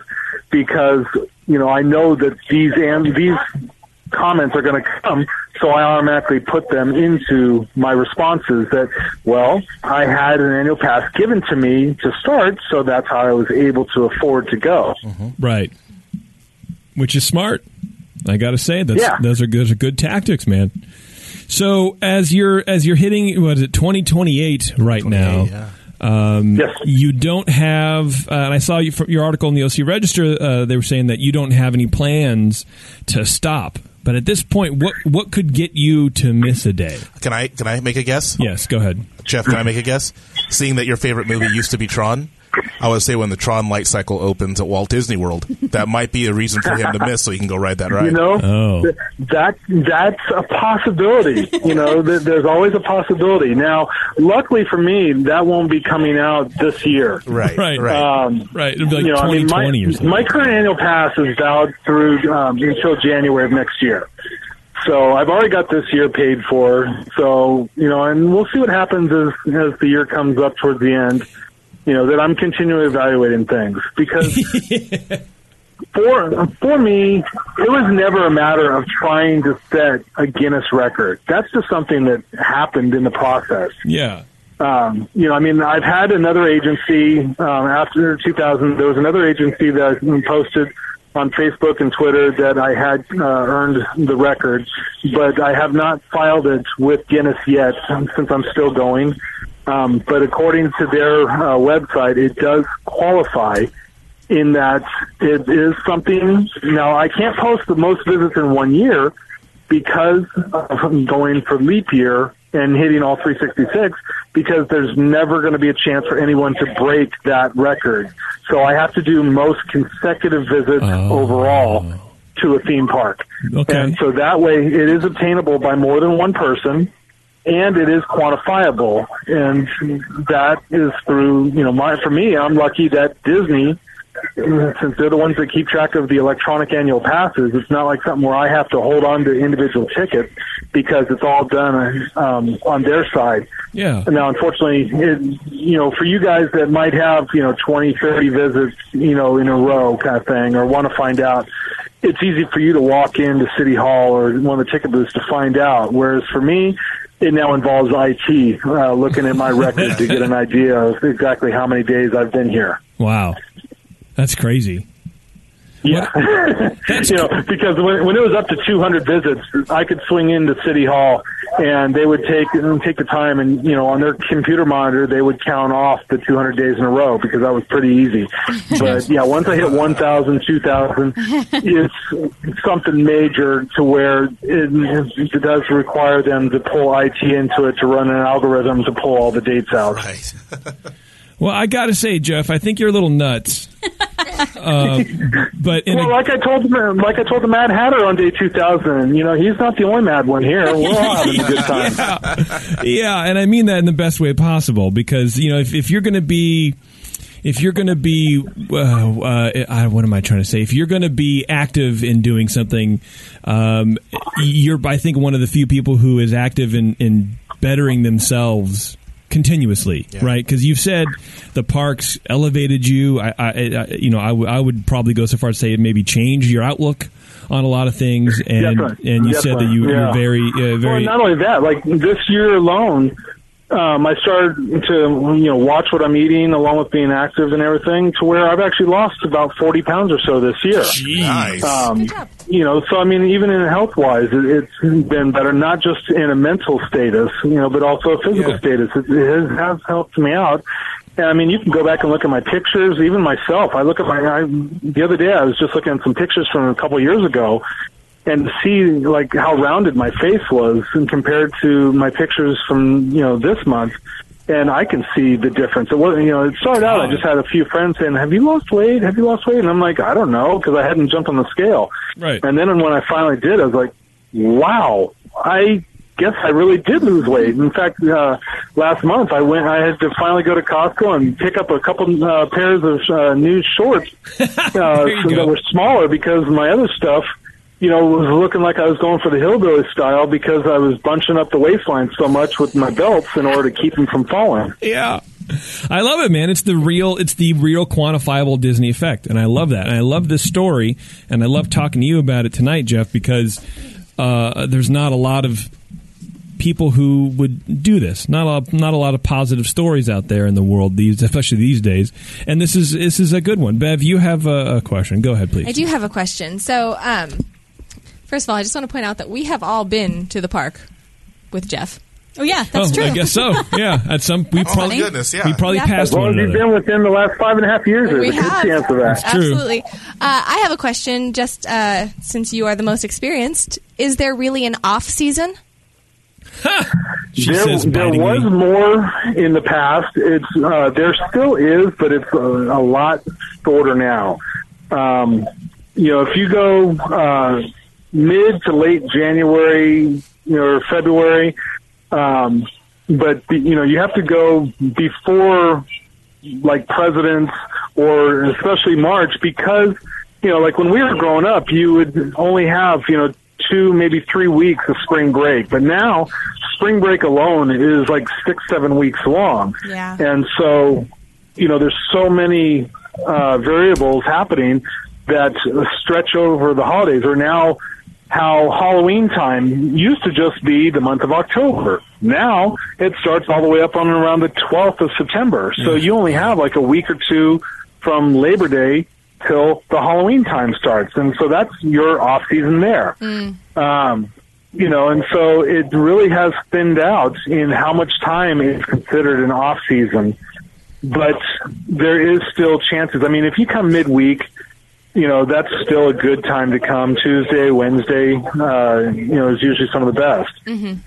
Speaker 6: because you know I know that these and these comments are going to come, so I automatically put them into my responses that, well, I had an annual pass given to me to start, so that's how I was able to afford to go.
Speaker 2: Right. Which is smart. I got to say that's
Speaker 6: Yeah.
Speaker 2: those are good, those are good tactics, man. So as you're as you're hitting what is it 2028 right now.
Speaker 3: yeah.
Speaker 2: Um,
Speaker 6: Yes.
Speaker 2: You don't have, uh, and I saw you from your article in the OC Register. Uh, they were saying that you don't have any plans to stop. But at this point, what what could get you to miss a day?
Speaker 3: Can I can I make a guess?
Speaker 2: Yes, go ahead.
Speaker 3: Jeff, can I make a guess? Seeing that your favorite movie used to be Tron, I would say when the Tron light cycle opens at Walt Disney World, that might be a reason for him to miss, so he can go ride that ride.
Speaker 6: You know,
Speaker 2: Oh.
Speaker 6: Th- that that's a possibility. you know, th- there's always a possibility. Now, luckily for me, that won't be coming out this year.
Speaker 3: right,
Speaker 2: Right.
Speaker 3: right,
Speaker 6: Um,
Speaker 2: Right, it'll be like
Speaker 6: you know, I mean, my,
Speaker 2: or something.
Speaker 6: my current annual pass is valid through um, until January of next year. So I've already got this year paid for. So you know, and we'll see what happens as as the year comes up towards the end. You know that I'm continually evaluating things because for for me, it was never a matter of trying to set a Guinness record. That's just something that happened in the process.
Speaker 2: Yeah.
Speaker 6: Um, you know, I mean, I've had another agency um, after 2000. There was another agency that posted on Facebook and Twitter that I had uh, earned the record, but I have not filed it with Guinness yet since I'm still going. Um, but according to their uh, website, it does qualify in that it is something. Now, I can't post the most visits in one year because of going for leap year and hitting all 366 because there's never going to be a chance for anyone to break that record. So I have to do most consecutive visits
Speaker 2: Oh.
Speaker 6: overall to a theme park.
Speaker 2: Okay.
Speaker 6: And so that way it is obtainable by more than one person and it is quantifiable. And that is through, you know, my, for me, I'm lucky that Disney, since they're the ones that keep track of the electronic annual passes, it's not like something where I have to hold on to individual tickets because it's all done um, on their side.
Speaker 2: Yeah.
Speaker 6: Now, unfortunately, it, you know, for you guys that might have, you know, 20, 30 visits, you know, in a row kind of thing, or want to find out, it's easy for you to walk into City Hall or one of the ticket booths to find out. Whereas for me, it now involves IT, uh, looking at my record to get an idea of exactly how many days I've been here.
Speaker 2: Wow. That's crazy.
Speaker 6: Yeah, you know, because when, when it was up to 200 visits, I could swing into City Hall, and they would take take the time, and you know, on their computer monitor, they would count off the 200 days in a row because that was pretty easy. But yeah, once I hit 1,000, 2,000, it's something major to where it, it does require them to pull IT into it to run an algorithm to pull all the dates out.
Speaker 3: right.
Speaker 2: Well, I got to say, Jeff, I think you're a little nuts. Uh, but
Speaker 6: Well,
Speaker 2: a,
Speaker 6: like I told him, like I told the Mad Hatter on day 2000, you know, he's not the only mad one here. We're all having a good time.
Speaker 2: yeah, and I mean that in the best way possible because you know if, if you're going to be if you're going to be, uh, uh, what am I trying to say? If you're going to be active in doing something, um, you're, I think, one of the few people who is active in, in bettering themselves continuously, right? Because you've said the parks elevated you. I, I, I you know, I, w- I would probably go so far as to say it maybe changed your outlook on a lot of things, and
Speaker 6: Definitely.
Speaker 2: and you said that you,
Speaker 6: Yeah.
Speaker 2: very, uh,
Speaker 6: Well,
Speaker 2: very.
Speaker 6: not only that, like this year alone, um, I started to you know watch what I'm eating along with being active and everything, to where I've actually lost about 40 pounds or so this year.
Speaker 3: Nice.
Speaker 6: Um, you know, so I mean, even in health wise, it, it's been better, not just in a mental status, you know, but also a physical
Speaker 2: Yeah.
Speaker 6: status. It, it has, has helped me out. And I mean, you can go back and look at my pictures, even myself. I look at my, I, the other day I was just looking at some pictures from a couple of years ago and see like how rounded my face was and compared to my pictures from, you know, this month. And I can see the difference. It wasn't, you know, it started out. I just had a few friends saying, "Have you lost weight? Have you lost weight?" And I'm like, "I don't know," because I hadn't jumped on the scale.
Speaker 2: Right.
Speaker 6: And then when I finally did, I was like, wow, I guess I really did lose weight. In fact, uh, last month I went, I had to finally go to Costco and pick up a couple uh, pairs of uh, new shorts uh,
Speaker 2: go.
Speaker 6: that were smaller because my other stuff, you know, was looking like I was going for the hillbilly style because I was bunching up the waistline so much with my belts in order to keep them from falling.
Speaker 2: Yeah. I love it, man. It's the real, it's the real quantifiable Disney effect, and I love that. And I love this story, and I love talking to you about it tonight, Jeff, because uh, there's not a lot of people who would do this. Not a lot, not a lot of positive stories out there in the world these, especially these days. And this is this is a good one. Bev, you have a, a question. Go ahead, please.
Speaker 5: I do have a question. So, um, first of all, I just want to point out that we have all been to the park with Jeff.
Speaker 4: Oh yeah, that's
Speaker 2: oh,
Speaker 4: true.
Speaker 2: I guess so. Yeah, at some we
Speaker 3: oh,
Speaker 2: probably
Speaker 3: my goodness, yeah.
Speaker 2: we probably
Speaker 4: Yeah.
Speaker 2: passed
Speaker 6: As long
Speaker 2: one
Speaker 6: as you've
Speaker 2: another.
Speaker 6: been within the last five and a half years, there's
Speaker 5: we
Speaker 6: a good
Speaker 5: have.
Speaker 6: chance of that.
Speaker 2: true.
Speaker 5: Absolutely. Uh, I have a question. Just uh, since you are the most experienced, is there really an off season?
Speaker 2: She
Speaker 6: there,
Speaker 2: says,
Speaker 6: there was
Speaker 2: me.
Speaker 6: more in the past. It's uh, there still is, but it's a, a lot shorter now. Um, you know, if you go uh, mid to late January, you know, or February, um, but you know, you have to go before like presidents or especially March because you know, like when we were growing up, you would only have you know two, maybe three weeks of spring break, but now spring break alone is like six, seven weeks long,
Speaker 5: Yeah.
Speaker 6: and so you know, there's so many uh, variables happening that stretch over the holidays. Or now, how Halloween time used to just be the month of October. Now it starts all the way up on around the 12th of September. So you only have like a week or two from Labor Day till the Halloween time starts, and so that's your off season there. Um, you know, and so it really has thinned out in how much time is considered an off season. But there is still chances. I mean, if you come midweek, you know that's still a good time to come. Tuesday, Wednesday, uh, you know, is usually some of the best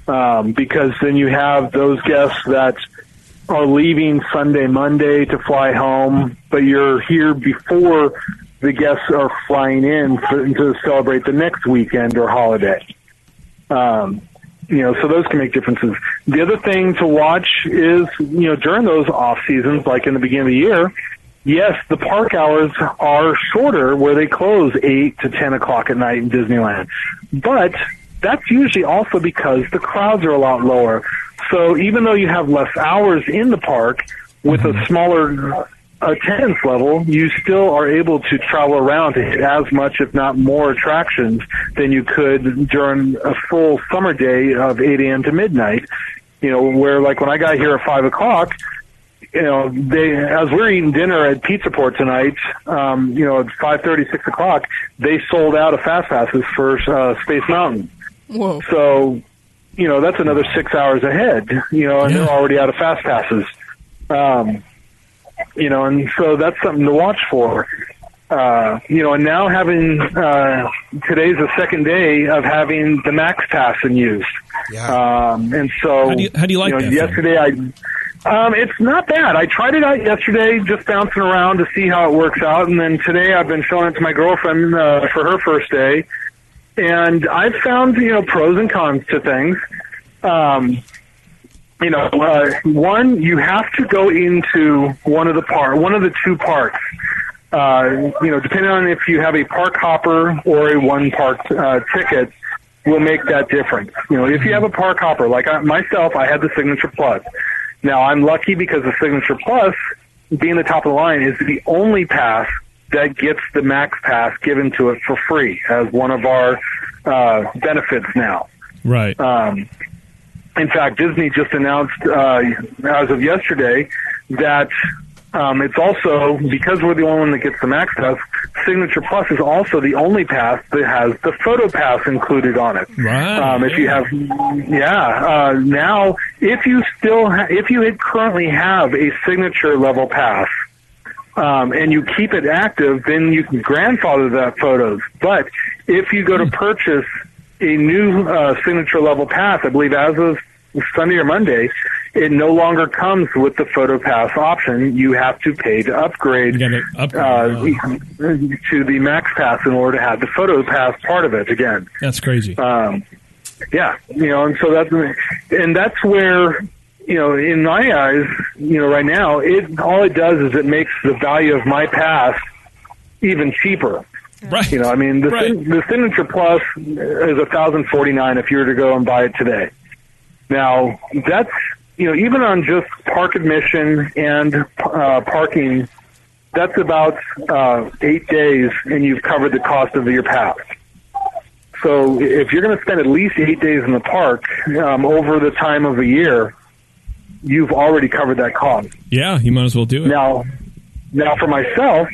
Speaker 6: um, because then you have those guests that are leaving Sunday, Monday to fly home, but you're here before the guests are flying in for, to celebrate the next weekend or holiday. Um, you know, so those can make differences. The other thing to watch is, you know, during those off seasons, like in the beginning of the year, yes, the park hours are shorter where they close 8 to 10 o'clock at night in Disneyland. But that's usually also because the crowds are a lot lower. So even though you have less hours in the park with a mm-hmm. smaller attendance level, you still are able to travel around to hit as much, if not more, attractions than you could during a full summer day of 8 a.m. to midnight. You know, where like when I got here at 5 o'clock, you know, they as we're eating dinner at Pizza Port tonight, um, you know, at five thirty, six o'clock, they sold out of fast passes for uh, Space Mountain.
Speaker 5: Whoa.
Speaker 6: So, you know, that's another six hours ahead. You know, and
Speaker 2: Yeah.
Speaker 6: they're already out of fast passes. Um, you know, and so that's something to watch for. Uh, you know, and now having uh, today's the second day of having the Max Pass in use.
Speaker 3: Yeah.
Speaker 6: Um, and so,
Speaker 2: How do you- how do you like
Speaker 6: know,
Speaker 2: that thing?
Speaker 6: Yesterday, I um, it's not bad. I tried it out yesterday, just bouncing around to see how it works out, and then today I've been showing it to my girlfriend uh, for her first day, and I've found you know pros and cons to things. Um, you know, uh, one you have to go into one of the park, one of the two parks. Uh, you know, depending on if you have a park hopper or a one park uh, ticket, will make that difference. You know, if you have a park hopper, like I, myself, I had the Signature Plus. Now I'm lucky because the Signature Plus, being the top of the line, is the only pass that gets the Max Pass given to it for free as one of our uh, benefits now.
Speaker 2: Right.
Speaker 6: Um, in fact, Disney just announced uh, as of yesterday that um, it's also because we're the only one that gets the Max Pass. Signature Plus is also the only pass that has the Photo Pass included on it.
Speaker 2: Right.
Speaker 6: Um, if you have, yeah. Uh, now, if you still, ha- if you currently have a signature level pass, um, and you keep it active, then you can grandfather that photos. But if you go to purchase a new uh, signature level pass, I believe as of Sunday or Monday, it no longer comes with the photo pass option. You have to pay to upgrade,
Speaker 2: upgrade,
Speaker 6: uh, to the max pass in order to have the photo pass part of it again.
Speaker 2: That's crazy.
Speaker 6: Um, yeah, you know, and so that's and that's where you know, in my eyes, you know, right now, it all it does is it makes the value of my pass even cheaper.
Speaker 2: right.
Speaker 6: You know, I mean, the
Speaker 2: Right.
Speaker 6: The Signature Plus is a thousand forty nine if you were to go and buy it today. Now, that's you know, even on just park admission and uh, parking, that's about uh, eight days, and you've covered the cost of your pass. So, if you're going to spend at least eight days in the park um, over the time of a year, you've already covered that cost.
Speaker 2: yeah, you might as well do it.
Speaker 6: Now, now for myself,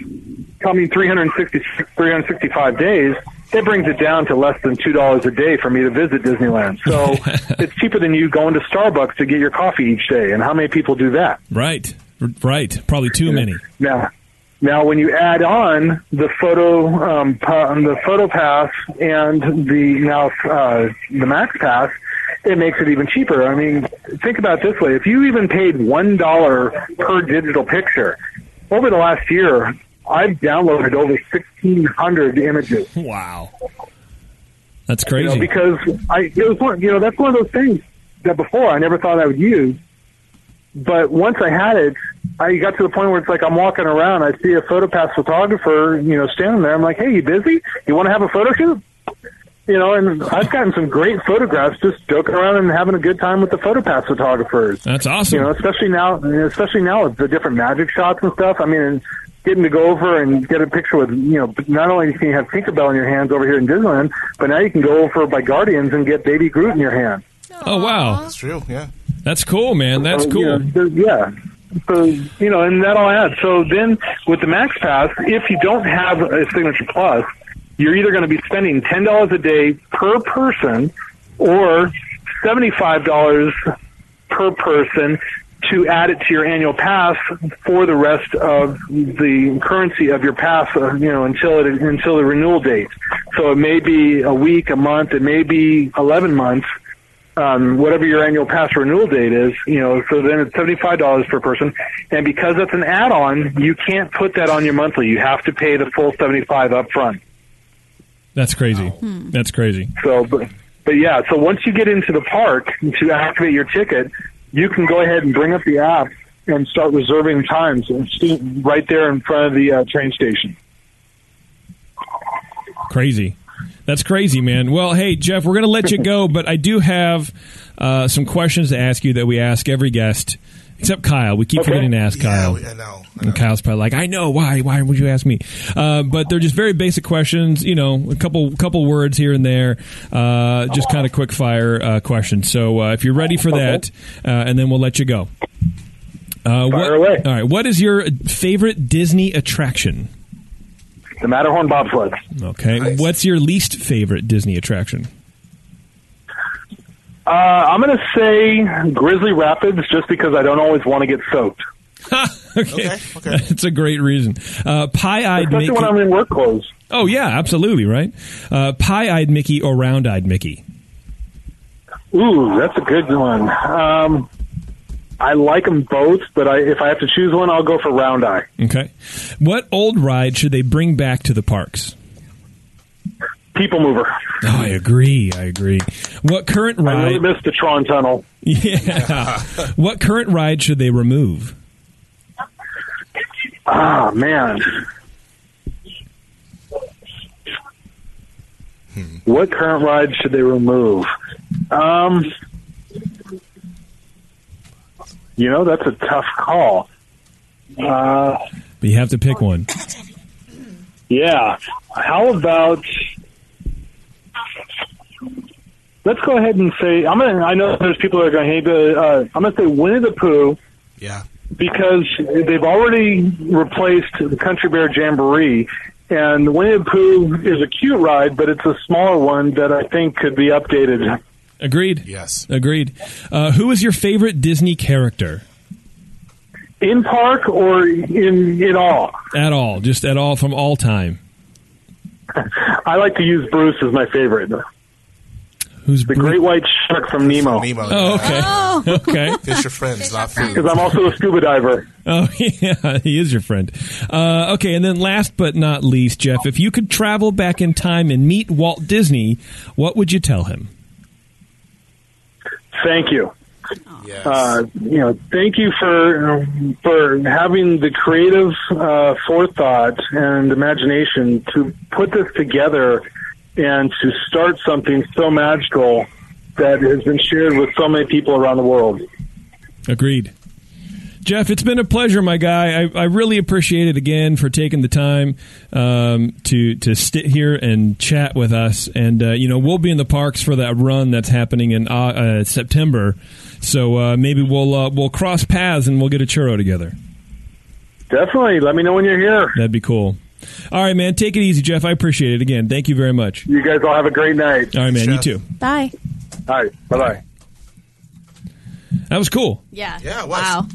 Speaker 6: coming 360, 365 days, that brings it down to less than two dollars a day for me to visit Disneyland. So it's cheaper than you going to Starbucks to get your coffee each day. And how many people do that?
Speaker 2: Right. Right. Probably too many.
Speaker 6: Now, now when you add on the photo, um, the photo pass and the now uh, the Max Pass, it makes it even cheaper. I mean, think about it this way: if you even paid one dollar per digital picture over the last year, I've downloaded over sixteen hundred images.
Speaker 2: Wow. That's
Speaker 6: You
Speaker 2: crazy.
Speaker 6: know, because I it was one, you know that's one of those things that before I never thought I would use, but once I had it, I got to the point where it's like I'm walking around, I see a photopass photographer, you know, standing there. I'm like, hey, you busy? You want to have a photo shoot? You know, and I've gotten some great photographs just joking around and having a good time with the photopass photographers.
Speaker 2: That's awesome.
Speaker 6: You know, especially now, especially now with the different magic shots and stuff. I mean, getting to go over and get a picture with, you know, not only can you have Tinkerbell in your hands over here in Disneyland, but now you can go over by Guardians and get Baby Groot in your hand.
Speaker 2: oh wow.
Speaker 3: That's true. Yeah.
Speaker 2: That's cool, man. That's
Speaker 6: So,
Speaker 2: cool.
Speaker 6: you know, yeah. So you know, and that'll add. So then, with the Max Pass, if you don't have a Signature Plus, you're either going to be spending ten dollars a day per person, or seventy-five dollars per person to add it to your annual pass for the rest of the currency of your pass. Uh, you know, until it until the renewal date. So it may be a week, a month, it may be eleven months um, whatever your annual pass renewal date is, you know, so then it's $75 per person. And because that's an add-on, you can't put that on your monthly. You have to pay the full 75 up front.
Speaker 2: That's crazy. That's crazy.
Speaker 6: So, but, but yeah, so once you get into the park to activate your ticket, you can go ahead and bring up the app and start reserving times right there in front of the uh, train station.
Speaker 2: Crazy. That's crazy, man. Well, hey, Jeff, we're going to let you go, but I do have uh, some questions to ask you that we ask every guest, except Kyle. We keep
Speaker 6: Okay.
Speaker 2: forgetting to ask Kyle.
Speaker 3: I know. I know.
Speaker 2: And Kyle's probably like, I know why. Why would you ask me? Uh, but they're just very basic questions. You know, a couple couple words here and there. Uh, just kind of quick fire uh, questions. So uh, if you're ready for that, uh, and then we'll let you go. Uh, what,
Speaker 6: Fire away.
Speaker 2: All right. What is your favorite Disney attraction?
Speaker 6: The Matterhorn bobsled.
Speaker 2: Okay.
Speaker 3: Nice.
Speaker 2: What's your least favorite Disney attraction?
Speaker 6: Uh, I'm going to say Grizzly Rapids just because I don't always want to get soaked.
Speaker 2: okay.
Speaker 3: Okay, okay.
Speaker 2: That's a great reason. Uh, pie-eyed
Speaker 6: Especially
Speaker 2: Mickey.
Speaker 6: when I'm in work clothes.
Speaker 2: oh yeah, absolutely right. Uh, pie-eyed Mickey or round-eyed Mickey?
Speaker 6: Ooh, that's a good one. Um, I like them both, but I, if I have to choose one, I'll go for Round Eye.
Speaker 2: Okay. What old ride should they bring back to the parks?
Speaker 6: People mover.
Speaker 2: Oh, I agree. I agree. What current
Speaker 6: I really
Speaker 2: ride?
Speaker 6: missed the Tron Tunnel.
Speaker 2: Yeah. what current ride should they remove?
Speaker 6: Ah, man. What current ride should they remove? Um, you know, that's a tough call. Uh,
Speaker 2: But you have to pick one.
Speaker 6: yeah. How about? Let's go ahead and say I'm gonna. I know there's people that are going to hate, but uh, I'm going to say Winnie the Pooh
Speaker 3: Yeah.
Speaker 6: because they've already replaced the Country Bear Jamboree. And Winnie the Pooh is a cute ride, but it's a smaller one that I think could be updated.
Speaker 2: Agreed.
Speaker 3: Yes.
Speaker 2: Agreed. Uh, who is your favorite Disney character?
Speaker 6: In park or in in all?
Speaker 2: At all, just at all from all time.
Speaker 6: I like to use Bruce as my favorite.
Speaker 2: Who's
Speaker 6: The
Speaker 2: Bru-
Speaker 6: great white shark from Nemo.
Speaker 3: Nemo.
Speaker 2: Oh, okay.
Speaker 4: Oh,
Speaker 2: Okay.
Speaker 3: Fish are friends, not food.
Speaker 6: Because I'm also a scuba diver.
Speaker 2: Oh, yeah, he is your friend. Uh, okay, and then last but not least, Jeff, if you could travel back in time and meet Walt Disney, what would you tell him?
Speaker 6: Thank you.
Speaker 3: Yes.
Speaker 6: Uh, you know, thank you for for having the creative uh, forethought and imagination to put this together and to start something so magical that has been shared with so many people around the world.
Speaker 2: Agreed. Jeff, it's been a pleasure, my guy. I, I really appreciate it again for taking the time um, to to sit here and chat with us. And uh, you know, we'll be in the parks for that run that's happening in uh, uh, September. So uh, maybe we'll uh, we'll cross paths and we'll get a churro together.
Speaker 6: Definitely. Let me know when you're here.
Speaker 2: That'd be cool. All right, man. Take it easy, Jeff. I appreciate it again. Thank you very much.
Speaker 6: You guys all have a great night.
Speaker 2: All right, man. You too.
Speaker 4: bye.
Speaker 6: All right. Bye bye.
Speaker 2: That was cool,
Speaker 4: Yeah.
Speaker 3: Yeah, it was.
Speaker 4: Wow.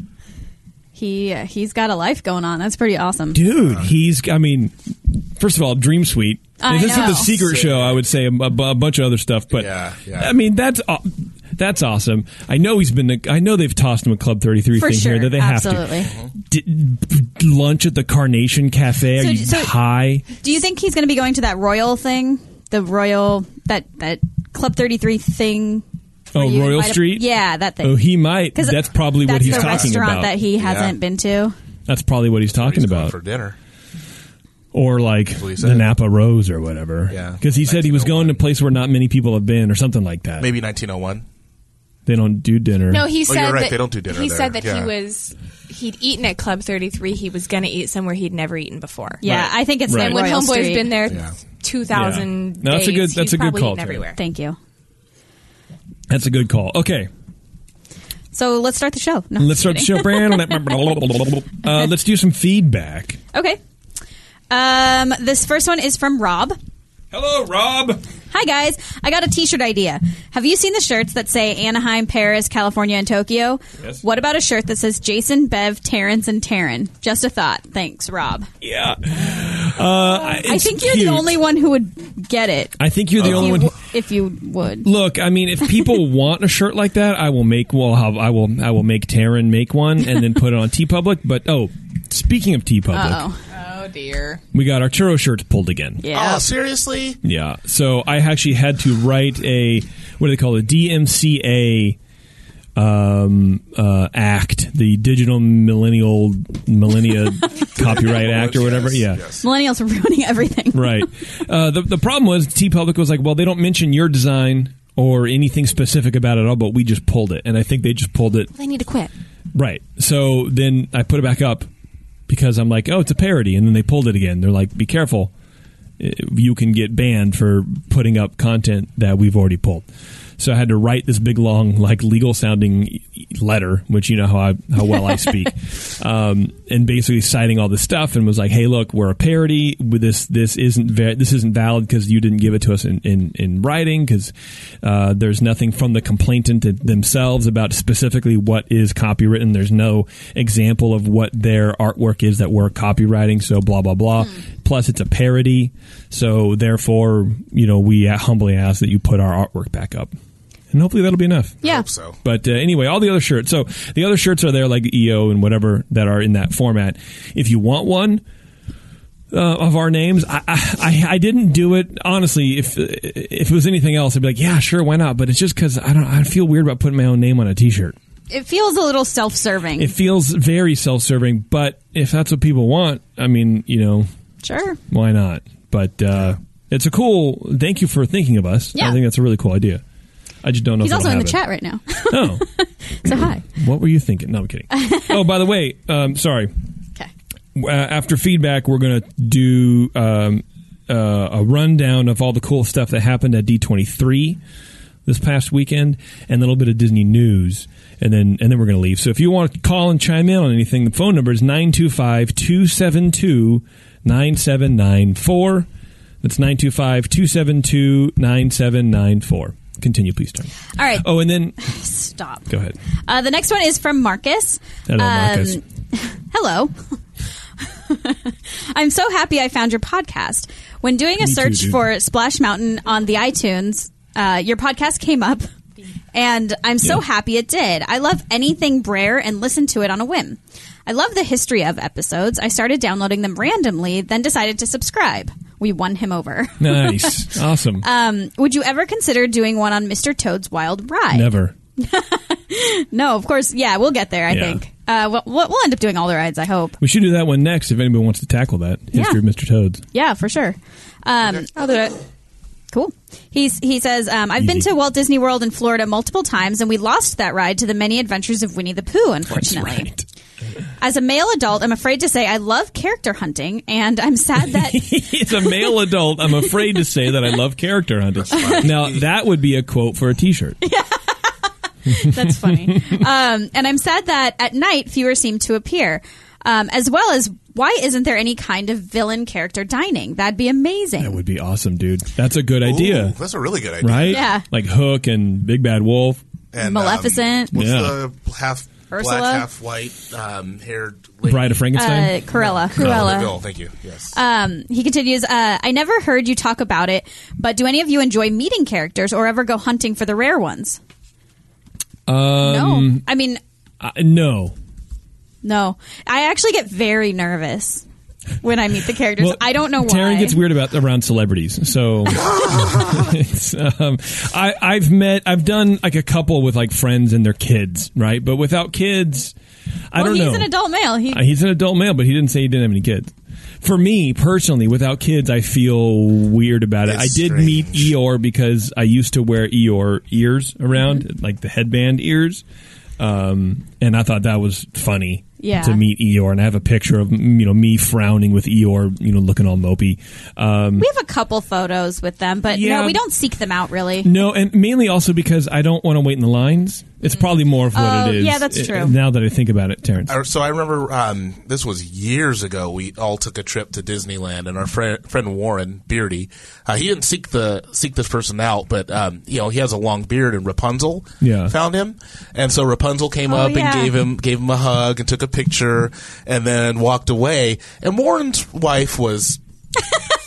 Speaker 4: He uh, he's got a life going on. That's pretty awesome.
Speaker 2: dude. He's. I mean, first of all, Dream Suite.
Speaker 4: I
Speaker 2: this
Speaker 4: know.
Speaker 2: is the secret show. I would say a, a- a bunch of other stuff, but
Speaker 3: Yeah, yeah.
Speaker 2: I mean that's aw- that's awesome. I know he's been. I know they've tossed him a Club Thirty Three thing
Speaker 4: sure.
Speaker 2: here that they
Speaker 4: Absolutely.
Speaker 2: have to. Did, lunch at the Carnation Cafe. Are
Speaker 4: So-
Speaker 2: you
Speaker 4: so-
Speaker 2: high?
Speaker 4: Do you think he's going to be going to that Royal thing? The Royal that that Club 33 thing?
Speaker 2: Oh,
Speaker 4: you
Speaker 2: Royal
Speaker 4: invite a-
Speaker 2: Street.
Speaker 4: yeah, that thing.
Speaker 2: Oh, he might.
Speaker 4: 'Cause
Speaker 2: That's probably what
Speaker 4: that's
Speaker 2: he's
Speaker 4: the
Speaker 2: talking
Speaker 4: restaurant
Speaker 2: about.
Speaker 4: that he hasn't
Speaker 3: Yeah.
Speaker 4: been to.
Speaker 2: That's probably what he's talking
Speaker 3: He's going
Speaker 2: about.
Speaker 3: for dinner.
Speaker 2: or like the. Napa Rose or whatever.
Speaker 3: Yeah.
Speaker 2: because he said he was going to a place where not many people have been or something like that.
Speaker 3: Maybe 1901.
Speaker 2: they don't do dinner.
Speaker 5: No, he
Speaker 3: Oh,
Speaker 5: said
Speaker 3: you're right.
Speaker 5: that
Speaker 3: They don't do dinner
Speaker 5: He
Speaker 3: there.
Speaker 5: said that
Speaker 3: Yeah.
Speaker 5: he was he'd eaten at Club 33. He was going to eat somewhere he'd never eaten before.
Speaker 4: Yeah,
Speaker 2: Right.
Speaker 4: I think it's
Speaker 2: Right.
Speaker 4: the
Speaker 5: And when
Speaker 4: Royal
Speaker 5: Homeboy's
Speaker 4: Street.
Speaker 5: been there
Speaker 3: Yeah.
Speaker 5: 2,000
Speaker 2: Yeah. No, that's a good- that's
Speaker 5: he's
Speaker 2: a good
Speaker 5: probably
Speaker 2: call,
Speaker 5: everywhere.
Speaker 4: Thank you.
Speaker 2: That's a good call. Okay,
Speaker 4: So let's start the show. No,
Speaker 2: let's start the
Speaker 4: kidding.
Speaker 2: show. uh, let's do some feedback.
Speaker 4: Okay. Um, this first one is from Rob.
Speaker 2: Hello, Rob.
Speaker 4: Hi guys, I got a T-shirt idea. Have you seen the shirts that say Anaheim, Paris, California, and Tokyo?
Speaker 2: Yes.
Speaker 4: What about a shirt that says Jason, Bev, Terrence, and Taryn? Just a thought. Thanks, Rob.
Speaker 2: Yeah, uh,
Speaker 4: I think you're
Speaker 2: cute.
Speaker 4: the only one who would get it.
Speaker 2: I think you're the
Speaker 4: if
Speaker 2: only
Speaker 4: you,
Speaker 2: one.
Speaker 4: if you would.
Speaker 2: Look, I mean, if people want a shirt like that, I will make. Well, I will. I will make Taryn make one and then put it on TeePublic. But oh, speaking of TeePublic,
Speaker 4: Oh,
Speaker 5: Oh dear.
Speaker 2: we got our churro shirts pulled again.
Speaker 4: yeah.
Speaker 3: Oh, seriously?
Speaker 2: Yeah. So I actually had to write a what do they call it? DMCA um, uh, Act, the Digital Millennial Millennia Copyright Act or whatever.
Speaker 3: Yes,
Speaker 2: Yeah.
Speaker 3: yes.
Speaker 4: Millennials are ruining everything.
Speaker 2: Right. Uh, the the problem was TeePublic was like, well, they don't mention your design or anything specific about it at all, but we just pulled it, and I think they just pulled it
Speaker 5: They need to quit.
Speaker 2: Right. So then I put it back up because I'm like, oh, it's a parody. And then they pulled it again. They're like, be careful. Uh, You can get banned for putting up content that we've already pulled. So I had to write this big, long, like legal sounding letter, which you know how I, how well I speak, um, and basically citing all this stuff, and was like, "Hey, look, we're a parody. This, this isn't va- this isn't valid because you didn't give it to us in in, in writing because uh, there's nothing from the complainant themselves about specifically what is copywritten. There's no example of what their artwork is that we're copywriting. So blah blah blah. Plus, it's a parody. So therefore, you know, we humbly ask that you put our artwork back up, and hopefully that'll be enough.
Speaker 4: Yeah.
Speaker 3: Hope so.
Speaker 2: But uh, anyway, all the other shirts. So the other shirts are there, like EO and whatever that are in that format. If you want one, uh, of our names. I, I I didn't do it honestly. If if it was anything else, I'd be like, yeah, sure, why not? But it's just because I don't. I feel weird about putting my own name on a T-shirt.
Speaker 4: It feels a little self-serving.
Speaker 2: It feels very self-serving. But if that's what people want, I mean, you know,
Speaker 4: sure.
Speaker 2: why not? But uh, it's a cool. Thank you for thinking of us.
Speaker 4: Yeah.
Speaker 2: I think that's a really cool idea. I just don't know.
Speaker 4: He's also in the chat right now.
Speaker 2: Oh,
Speaker 4: so hi.
Speaker 2: what were you thinking? No, I'm kidding. oh, by the way, um, sorry.
Speaker 4: Okay.
Speaker 2: uh, after feedback, we're going to do um, uh, a rundown of all the cool stuff that happened at D23 this past weekend, and a little bit of Disney news, and then and then we're going to leave. So if you want to call and chime in on anything, the phone number is 925-272-9794. That's 925-272-9794. Continue, please, Tony.
Speaker 4: All right.
Speaker 2: Oh, and then
Speaker 4: Stop.
Speaker 2: go ahead.
Speaker 4: Uh, the next one is from Marcus.
Speaker 2: Hello,
Speaker 4: Um,
Speaker 2: Marcus.
Speaker 4: Hello. I'm so happy I found your podcast. When doing a
Speaker 2: Me
Speaker 4: search
Speaker 2: dude.
Speaker 4: for Splash Mountain on the iTunes, uh, your podcast came up, and I'm so
Speaker 2: Yeah.
Speaker 4: happy it did. I love anything Brer and listen to it on a whim. I love the history of episodes. I started downloading them randomly, then decided to subscribe. We won him over.
Speaker 2: Nice. awesome.
Speaker 4: Um, would you ever consider doing one on Mr. Toad's Wild Ride?
Speaker 2: Never.
Speaker 4: No, of course. Yeah, we'll get there. I
Speaker 2: Yeah.
Speaker 4: think. Uh, we'll, we'll end up doing all the rides. I hope.
Speaker 2: We should do that one next if anybody wants to tackle that. History
Speaker 4: Yeah.
Speaker 2: of Mr. Toads.
Speaker 4: Yeah, for sure. Um,
Speaker 5: I'll do it.
Speaker 4: Cool. He's he says um, I've been
Speaker 2: Easy.
Speaker 4: to Walt Disney World in Florida multiple times, and we lost that ride to the many adventures of Winnie the Pooh.
Speaker 2: That's
Speaker 4: Unfortunately,
Speaker 2: right.
Speaker 4: As a male adult, I'm afraid to say I love character hunting, and I'm sad that
Speaker 2: It's a male adult. I'm afraid to say that I love character hunting. Now, that would be a quote for a t shirt.
Speaker 4: That's funny. um, and I'm sad that at night fewer seem to appear. Um, as well as why isn't there any kind of villain character dining? That'd be amazing.
Speaker 2: That would be awesome, dude. That's a good idea.
Speaker 3: Ooh, that's a really good idea.
Speaker 2: Right?
Speaker 4: Yeah.
Speaker 2: Like Hook and Big Bad Wolf.
Speaker 3: And,
Speaker 4: Maleficent.
Speaker 3: Um, what's
Speaker 2: Yeah.
Speaker 3: the half
Speaker 4: Ursula?
Speaker 3: black, half white um, haired lady?
Speaker 2: Bride of
Speaker 4: Uh,
Speaker 2: Frankenstein.
Speaker 4: Cruella.
Speaker 3: Cruella. Bill, thank you. Yes.
Speaker 4: Um, he continues, uh, I never heard you talk about it, but do any of you enjoy meeting characters or ever go hunting for the rare ones?
Speaker 2: um,
Speaker 4: no. I mean,
Speaker 2: uh, no.
Speaker 4: no. I actually get very nervous when I meet the characters.
Speaker 2: Well,
Speaker 4: I don't know why.
Speaker 2: Taryn gets weird about around celebrities, so it's, um, I, I've met, I've done like a couple with like friends and their kids, right? But without kids, I
Speaker 4: well,
Speaker 2: don't
Speaker 4: he's
Speaker 2: know.
Speaker 4: He's an adult male. He,
Speaker 2: Uh, He's an adult male, but he didn't say he didn't have any kids. For me personally, without kids, I feel weird about it.
Speaker 3: It's
Speaker 2: I did
Speaker 3: strange.
Speaker 2: meet Eeyore because I used to wear Eeyore ears around,
Speaker 4: Mm-hmm.
Speaker 2: like the headband ears, um, and I thought that was funny.
Speaker 4: Yeah.
Speaker 2: To meet Eeyore, and I have a picture of you know me frowning with Eeyore, you know, looking all mopey. Um,
Speaker 4: we have a couple photos with them, but
Speaker 2: Yeah.
Speaker 4: no, we don't seek them out really.
Speaker 2: no, and mainly also because I don't want to wait in the lines. It's probably more of what
Speaker 4: Oh,
Speaker 2: it is.
Speaker 4: yeah, that's true.
Speaker 2: Now that I think about it, Terrence.
Speaker 3: So I remember um, this was years ago. We all took a trip to Disneyland, and our friend, friend Warren Beardy, uh, he didn't seek the seek this person out, but um, you know he has a long beard, and Rapunzel
Speaker 2: Yeah.
Speaker 3: found him, and so Rapunzel came
Speaker 4: Oh,
Speaker 3: up
Speaker 4: yeah.
Speaker 3: and gave him gave him a hug and took a picture, and then walked away. And Warren's wife was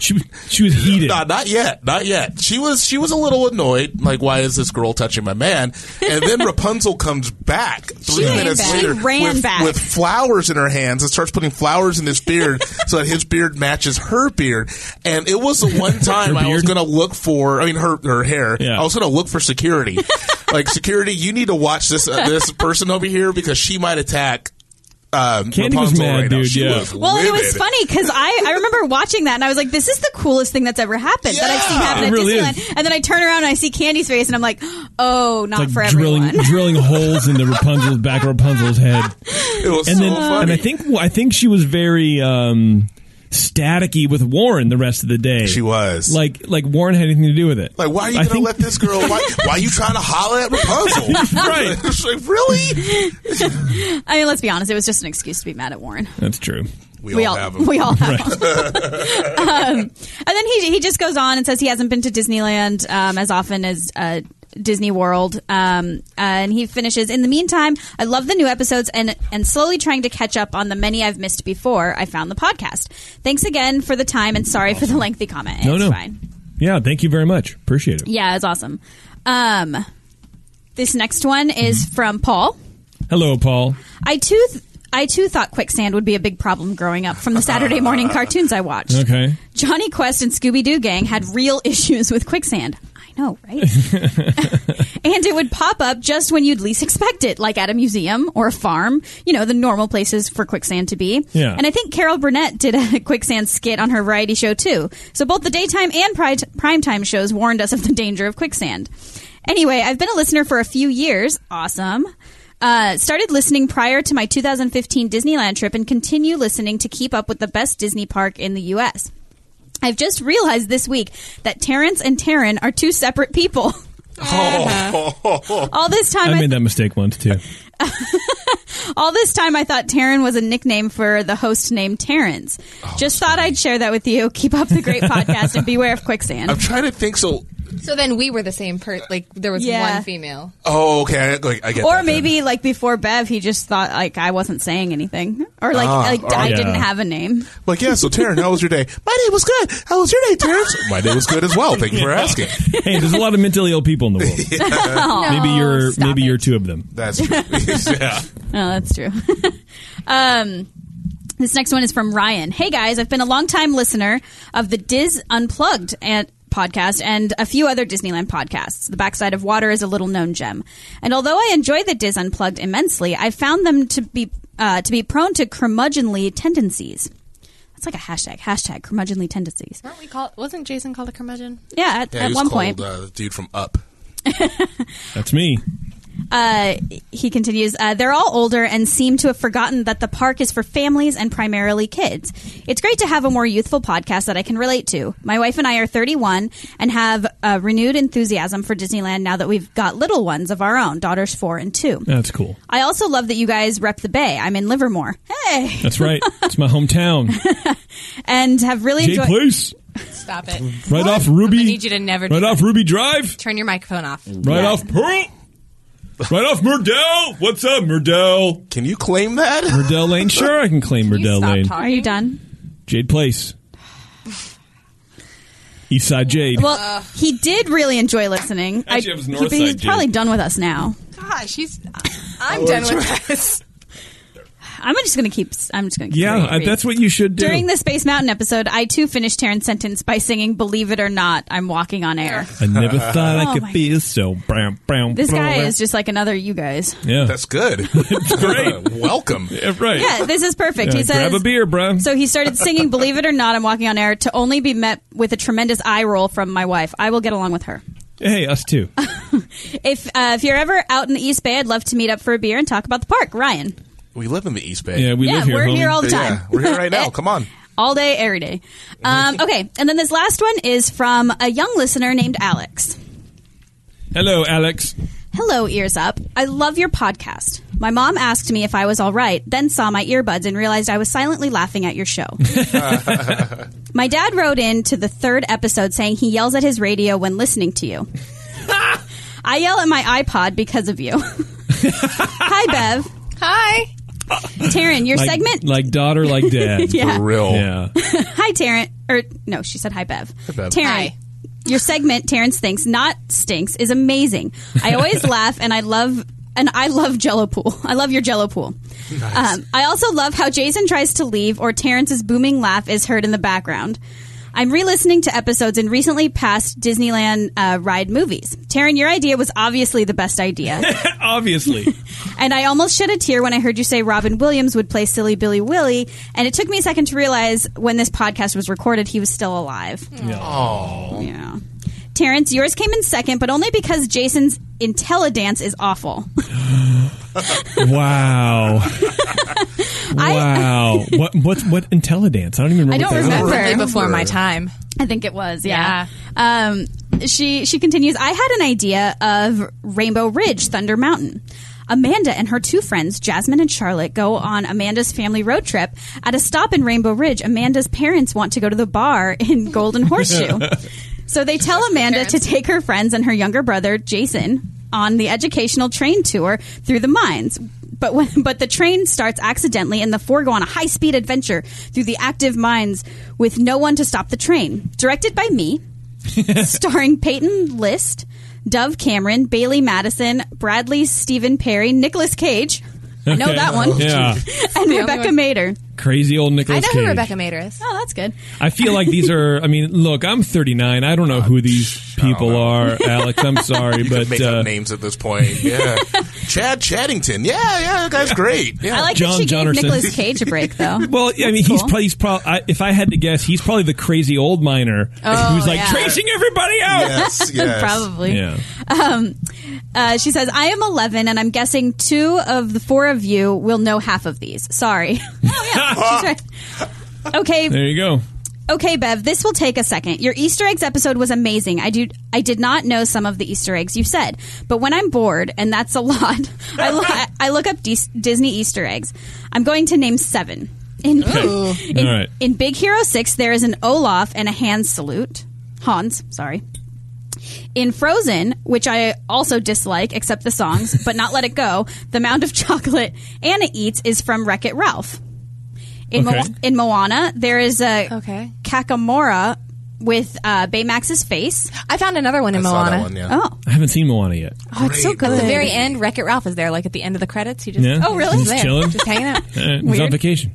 Speaker 2: She, she was heated.
Speaker 3: not not yet, not yet. She was she was a little annoyed, like why is this girl touching my man? And then Rapunzel comes back three
Speaker 4: came
Speaker 3: minutes
Speaker 4: back.
Speaker 3: later
Speaker 4: She ran
Speaker 3: with,
Speaker 4: back.
Speaker 3: with flowers in her hands and starts putting flowers in his beard so that his beard matches her beard. And it was the one time I was going to look for, I mean her her hair.
Speaker 2: Yeah.
Speaker 3: I was going to look for security. like security, you need to watch this uh, this person over here because she might attack. Um,
Speaker 2: Candy was mad,
Speaker 3: right now.
Speaker 2: dude,
Speaker 3: She
Speaker 2: yeah.
Speaker 3: was
Speaker 4: Well, it was funny because I, I remember watching that and I was like, this is the coolest thing that's ever happened that I've seen happen
Speaker 2: It
Speaker 4: at
Speaker 2: really
Speaker 4: Disneyland.
Speaker 2: is.
Speaker 4: And then I turn around and I see Candy's face and I'm like, oh, not
Speaker 2: like
Speaker 4: for
Speaker 2: drilling
Speaker 4: everyone.
Speaker 2: drilling holes into Rapunzel's back of Rapunzel's head.
Speaker 3: It was
Speaker 2: And
Speaker 3: so
Speaker 2: then
Speaker 3: funny.
Speaker 2: and I think I think she was very um staticky with Warren the rest of the day.
Speaker 3: She was.
Speaker 2: Like like Warren had anything to do with it.
Speaker 3: Like, why are you
Speaker 2: I
Speaker 3: going to
Speaker 2: think-
Speaker 3: let this girl? Why, why are you trying to holler at Rapunzel?
Speaker 2: Right.
Speaker 3: Like, really?
Speaker 4: I mean, let's be honest, it was just an excuse to be mad at Warren.
Speaker 2: That's true.
Speaker 3: We,
Speaker 4: we
Speaker 3: all,
Speaker 4: all
Speaker 3: have them.
Speaker 4: we all have them. um, and then he he just goes on and says he hasn't been to Disneyland um, as often as uh, Disney World. Um, and he finishes. In the meantime, I love the new episodes and and slowly trying to catch up on the many I've missed before. I found the podcast. Thanks again for the time and sorry for the lengthy comment.
Speaker 2: No,
Speaker 4: it's
Speaker 2: no.
Speaker 4: fine.
Speaker 2: Yeah, thank you very much. Appreciate it.
Speaker 4: Yeah, it's awesome. Um, this next one is
Speaker 2: Mm-hmm.
Speaker 4: from Paul.
Speaker 2: Hello, Paul.
Speaker 4: I too, th- I too thought quicksand would be a big problem growing up from the Saturday morning cartoons I watched.
Speaker 2: Okay.
Speaker 4: Jonny Quest and Scooby Doo Gang had real issues with quicksand. I know, right? and it would pop up just when you'd least expect it, like at a museum or a farm, you know, the normal places for quicksand to be.
Speaker 2: Yeah.
Speaker 4: And I think Carol Burnett did a quicksand skit on her variety show too. So both the daytime and pri- primetime shows warned us of the danger of quicksand. Anyway, I've been a listener for a few years. Awesome. Uh, started listening prior to my 2015 Disneyland trip and continue listening to keep up with the best Disney park in the U.S. I've just realized this week that Terrence and Taryn are two separate people. Oh. all this time,
Speaker 2: I
Speaker 4: I
Speaker 2: made that mistake once too.
Speaker 4: all this time, I thought Taryn was a nickname for the host named Terrence. Oh, just thought I'd share that with you. Keep up the great podcast and beware of quicksand.
Speaker 3: I'm trying to think. So,
Speaker 5: So then we were the same person. like there was
Speaker 4: Yeah.
Speaker 5: one female.
Speaker 3: oh, okay, I, I get.
Speaker 4: or
Speaker 3: that then.
Speaker 4: maybe like before Bev, he just thought like I wasn't saying anything, or like
Speaker 3: Ah,
Speaker 4: like
Speaker 3: oh,
Speaker 4: I
Speaker 2: yeah.
Speaker 4: didn't have a name.
Speaker 3: like, yeah. So, Taryn, how was your day? My day was good. How was your day, Terrence? My day was good as well. Thank you for asking.
Speaker 2: Hey, there's a lot of mentally ill people in the world. maybe you're
Speaker 5: Oh, stop
Speaker 2: maybe
Speaker 5: it.
Speaker 2: you're two of them.
Speaker 3: That's true. yeah.
Speaker 4: No, that's true. um, this next one is from Ryan. Hey guys, I've been a long time listener of the DIS Unplugged and podcast and a few other Disneyland podcasts. The Backside of Water is a little known gem. And although I enjoy the DIS Unplugged immensely, I found them to be uh, to be prone to curmudgeonly tendencies. That's like a hashtag. Hashtag curmudgeonly tendencies.
Speaker 5: Weren't we called? Wasn't Jason called a curmudgeon?
Speaker 4: Yeah, at,
Speaker 3: Yeah,
Speaker 4: at
Speaker 3: he was
Speaker 4: one
Speaker 3: called,
Speaker 4: point.
Speaker 3: uh, the dude from Up.
Speaker 2: That's me.
Speaker 4: Uh, he continues, uh, they're all older and seem to have forgotten that the park is for families and primarily kids. It's great to have a more youthful podcast that I can relate to. My wife and I are 31 and have a renewed enthusiasm for Disneyland now that we've got little ones of our own, daughters four and two.
Speaker 2: That's cool.
Speaker 4: I also love that you guys rep the Bay. I'm in Livermore. Hey!
Speaker 2: That's right. It's my hometown.
Speaker 4: And have really
Speaker 2: Jay
Speaker 4: enjoyed.
Speaker 2: Place.
Speaker 5: Stop it.
Speaker 2: Right off Ruby.
Speaker 5: I need you to never do
Speaker 2: Right
Speaker 5: that.
Speaker 2: off Ruby Drive.
Speaker 5: Turn your microphone off.
Speaker 2: Right off Pearl. Right off Murdell. What's up, Murdell?
Speaker 3: Can you claim that?
Speaker 2: Murdell Lane. Sure, I can claim
Speaker 5: Can you
Speaker 2: Murdell
Speaker 5: stop
Speaker 2: Lane.
Speaker 5: talking?
Speaker 4: Are you done?
Speaker 2: Jade Place. Eastside Jade.
Speaker 4: Well, he did really enjoy listening.
Speaker 2: Actually, it was
Speaker 4: he-
Speaker 2: Northside
Speaker 4: he's
Speaker 2: Jade.
Speaker 4: probably done with us now.
Speaker 5: Gosh, he's. I'm oh, done with this.
Speaker 4: I'm just going to keep. I'm just going to.
Speaker 2: yeah, I, that's what you should do.
Speaker 4: During the Space Mountain episode, I too finished Taryn's sentence by singing "Believe it or not, I'm walking on air."
Speaker 2: I never thought I
Speaker 4: Oh
Speaker 2: could
Speaker 4: my-
Speaker 2: feel so. Brown, brown,
Speaker 4: This guy
Speaker 2: brown.
Speaker 4: is just like another you guys.
Speaker 2: Yeah.
Speaker 3: That's good.
Speaker 2: It's great.
Speaker 3: Welcome.
Speaker 2: Yeah, right.
Speaker 4: Yeah, this is perfect.
Speaker 2: Yeah,
Speaker 4: he says,
Speaker 2: grab a beer, bro.
Speaker 4: So he started singing "Believe it or not, I'm walking on air" to only be met with a tremendous eye roll from my wife. I will get along with her.
Speaker 2: hey, us too.
Speaker 4: If uh, if you're ever out in the East Bay, I'd love to meet up for a beer and talk about the park. Ryan,
Speaker 3: We live in the East Bay.
Speaker 2: Yeah, we
Speaker 4: yeah,
Speaker 2: live here.
Speaker 4: we're
Speaker 2: homie.
Speaker 4: here all the time.
Speaker 3: Yeah, we're here right now. Come on.
Speaker 4: all day, every day. Um, okay, and then this last one is from a young listener named Alex.
Speaker 2: Hello, Alex.
Speaker 4: Hello, Ears Up. I love your podcast. My mom asked me if I was all right, then saw my earbuds and realized I was silently laughing at your show. my dad wrote in to the third episode saying he yells at his radio when listening to you. I yell at my iPod because of you. Hi, Bev.
Speaker 5: Hi.
Speaker 4: Taryn, your
Speaker 2: Like,
Speaker 4: segment.
Speaker 2: like daughter, like dad.
Speaker 4: Yeah.
Speaker 3: For real.
Speaker 2: Yeah.
Speaker 4: Hi, Taryn. Or, no, she said hi, Bev.
Speaker 3: Bev.
Speaker 4: Taryn.
Speaker 5: Hi.
Speaker 4: Your segment, Terrence Thinks, not stinks, is amazing. I always laugh and I love and I love Jello pool. I love your Jello pool. Um, I also love how Jason tries to leave or Terrence's booming laugh is heard in the background. I'm re-listening to episodes and recently passed Disneyland uh, ride movies. Taryn, your idea was obviously the best idea,
Speaker 2: Obviously.
Speaker 4: and I almost shed a tear when I heard you say Robin Williams would play Silly Billy Willie. And it took me a second to realize when this podcast was recorded, he was still alive. Yeah. Terrence, yours came in second, but only because Jason's IntelliDance is awful.
Speaker 2: Wow. wow. what what what IntelliDance? I don't even remember.
Speaker 4: I don't
Speaker 2: what that is.
Speaker 4: remember.
Speaker 5: Really before my time.
Speaker 4: I think it was, yeah. Um, she she continues. I had an idea of Rainbow Ridge, Thunder Mountain. Amanda and her two friends, Jasmine and Charlotte, go on Amanda's family road trip. At a stop in Rainbow Ridge, Amanda's parents want to go to the bar in Golden Horseshoe. so they tell Amanda to take her friends and her younger brother, Jason, on the educational train tour through the mines. But when, but the train starts accidentally, and the four go on a high speed adventure through the active mines with no one to stop the train. Directed by me, starring Peyton List, Dove Cameron, Bailee Madison, Bradley Stephen Perry, Nicolas Cage. I know
Speaker 2: Okay.
Speaker 4: that one.
Speaker 2: Yeah,
Speaker 4: and Rebecca
Speaker 5: only
Speaker 4: Mader.
Speaker 2: Crazy old Nicolas
Speaker 5: I
Speaker 2: Nicolas
Speaker 5: know
Speaker 2: Cage.
Speaker 5: who Rebecca Mader is.
Speaker 4: Oh, that's good.
Speaker 2: I feel like these are. I mean, look, I'm 39. I don't know who these people are, Alex. I'm sorry,
Speaker 3: You
Speaker 2: but
Speaker 3: could make
Speaker 2: uh,
Speaker 3: up names at this point. Yeah, Chad Chaddington. Yeah, yeah, that guy's great. Yeah.
Speaker 4: I like
Speaker 2: John
Speaker 4: that she
Speaker 2: Jonerson.
Speaker 4: gave Nicolas Cage a break, though.
Speaker 2: Well, I mean, he's
Speaker 4: cool.
Speaker 2: probably, he's probably I, if I had to guess, he's probably the crazy old miner
Speaker 4: Oh,
Speaker 2: who's like
Speaker 4: yeah.
Speaker 2: tracing everybody out.
Speaker 3: yes, yes.
Speaker 4: Probably.
Speaker 2: Yeah.
Speaker 4: Uh, she says, I am 11, and I'm guessing two of the four of you will know half of these. Sorry. oh, yeah. Right. Okay,
Speaker 2: There you go.
Speaker 4: okay, Bev. This will take a second. Your Easter eggs episode was amazing. I do. I did not know some of the Easter eggs you said, but when I'm bored, and that's a lot, I, lo- I look up Dis- Disney Easter eggs. I'm going to name seven. In, in,
Speaker 2: All right.
Speaker 4: in Big Hero Six, there is an Olaf and a hand salute. Hans, sorry. In Frozen, which I also dislike, except the songs, but not Let It Go, the mound of chocolate Anna eats is from Wreck It Ralph. In,
Speaker 2: Okay.
Speaker 4: Mo- in Moana, there is a
Speaker 5: Okay.
Speaker 4: Kakamora with uh, Baymax's face.
Speaker 5: I found another one
Speaker 3: I
Speaker 5: in
Speaker 3: saw
Speaker 5: Moana.
Speaker 3: that one. Yeah.
Speaker 4: Oh,
Speaker 2: I haven't seen Moana yet.
Speaker 4: oh it's so good.
Speaker 5: At the very end, Wreck It Ralph is there, like at the end of the credits. You just
Speaker 2: Yeah.
Speaker 4: Oh, really?
Speaker 5: He's
Speaker 2: Just chilling?
Speaker 5: just hanging out.
Speaker 2: Uh, he's on vacation.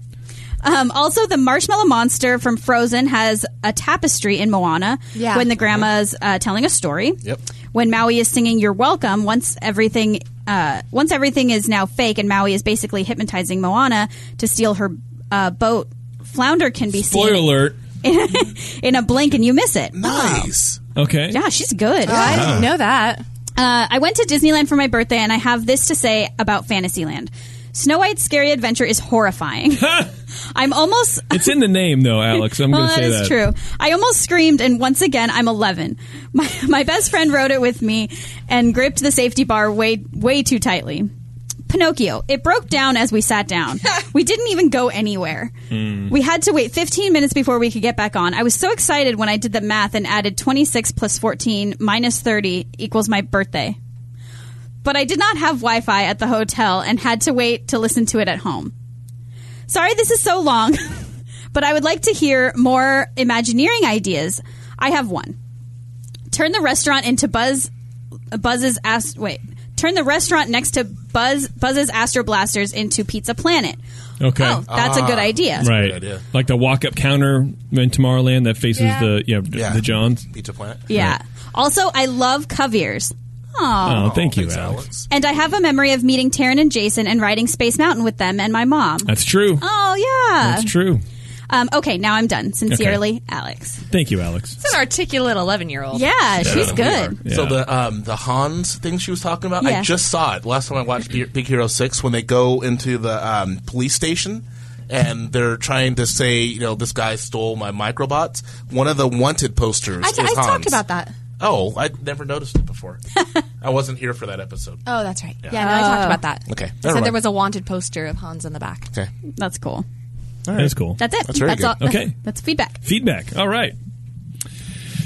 Speaker 4: Um, also, the marshmallow monster from Frozen has a tapestry in Moana
Speaker 5: Yeah.
Speaker 4: when the grandma's uh, telling a story.
Speaker 3: Yep.
Speaker 4: When Maui is singing "You're Welcome," once everything uh, once everything is now fake, and Maui is basically hypnotizing Moana to steal her uh, boat. Flounder can be
Speaker 2: Spoiler
Speaker 4: seen
Speaker 2: alert.
Speaker 4: in a blink, and you miss it.
Speaker 3: Nice.
Speaker 2: Okay.
Speaker 4: Yeah, she's good.
Speaker 5: I didn't know that.
Speaker 4: Uh, I went to Disneyland for my birthday, and I have this to say about Fantasyland. Snow White's Scary Adventure is horrifying. I'm almost
Speaker 2: It's in the name, though, Alex. I'm
Speaker 4: well,
Speaker 2: going to
Speaker 4: that
Speaker 2: say
Speaker 4: is
Speaker 2: that.
Speaker 4: true. I almost screamed, and once again, I'm 11. My my best friend rode it with me and gripped the safety bar way way too tightly. Pinocchio. It broke down as we sat down. we didn't even go anywhere.
Speaker 2: Hmm.
Speaker 4: We had to wait 15 minutes before we could get back on. I was so excited when I did the math and added 26 plus 14 minus 30 equals my birthday. But I did not have Wi Fi at the hotel and had to wait to listen to it at home. Sorry this is so long, but I would like to hear more Imagineering ideas. I have one. Turn the restaurant into Buzz Buzz's Ast- wait. Turn the restaurant next to Buzz Buzz's Astro Blasters into Pizza Planet.
Speaker 2: Okay.
Speaker 4: Oh, that's a good ah. idea.
Speaker 2: right.
Speaker 3: idea.
Speaker 2: Like the walk up counter in Tomorrowland that faces
Speaker 5: Yeah.
Speaker 2: the yeah,
Speaker 3: Yeah.
Speaker 2: the Johns.
Speaker 3: Pizza Planet.
Speaker 4: Yeah. Also, I love Coviers.
Speaker 2: Oh, thank you,
Speaker 3: Thanks,
Speaker 2: Alex.
Speaker 4: And I have a memory of meeting Taryn and Jason and riding Space Mountain with them and my mom.
Speaker 2: That's true.
Speaker 4: Oh yeah.
Speaker 2: That's true.
Speaker 4: Um, okay, now I'm done. Sincerely, Alex.
Speaker 2: Thank you, Alex.
Speaker 5: It's an articulate 11 year old.
Speaker 4: Yeah, she's good.
Speaker 2: Yeah.
Speaker 3: So the um, the Hans thing she was talking about,
Speaker 4: Yeah.
Speaker 3: I just saw it last time I watched Big Big Hero Six when they go into the um, police station and they're trying to say, you know, this guy stole my microbots. One of the wanted posters
Speaker 5: I,
Speaker 3: is
Speaker 5: I
Speaker 3: Hans.
Speaker 5: talked about that.
Speaker 3: Oh, I never noticed it before. I wasn't here for that episode.
Speaker 5: Oh, that's right. Yeah, no, I talked about that.
Speaker 3: Okay,
Speaker 5: I
Speaker 3: never
Speaker 5: said
Speaker 3: mind.
Speaker 5: there was a wanted poster of Hans in the back.
Speaker 3: Okay,
Speaker 4: That's cool.
Speaker 2: That's cool.
Speaker 4: That's it.
Speaker 3: That's very
Speaker 4: all.
Speaker 3: good.
Speaker 2: Okay.
Speaker 4: That's feedback.
Speaker 2: Feedback. All right.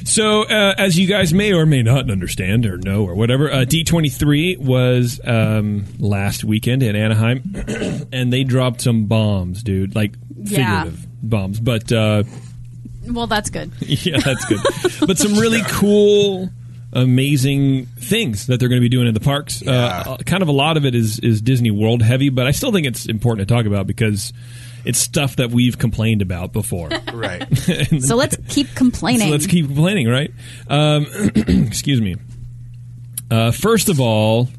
Speaker 2: So, uh, as you guys may or may not understand or know or whatever, uh, D23 was um, last weekend in Anaheim, and they dropped some bombs, dude. Like
Speaker 4: Yeah.
Speaker 2: figurative bombs, but uh,
Speaker 4: Well, that's good.
Speaker 2: yeah, that's good. but some really cool, amazing things that they're going to be doing in the parks.
Speaker 3: Yeah.
Speaker 2: Uh, kind of a lot of it is is Disney World heavy, but I still think it's important to talk about because it's stuff that we've complained about before.
Speaker 3: right.
Speaker 4: So let's keep complaining.
Speaker 2: So let's keep complaining, right? Um, excuse me. Uh, first of all,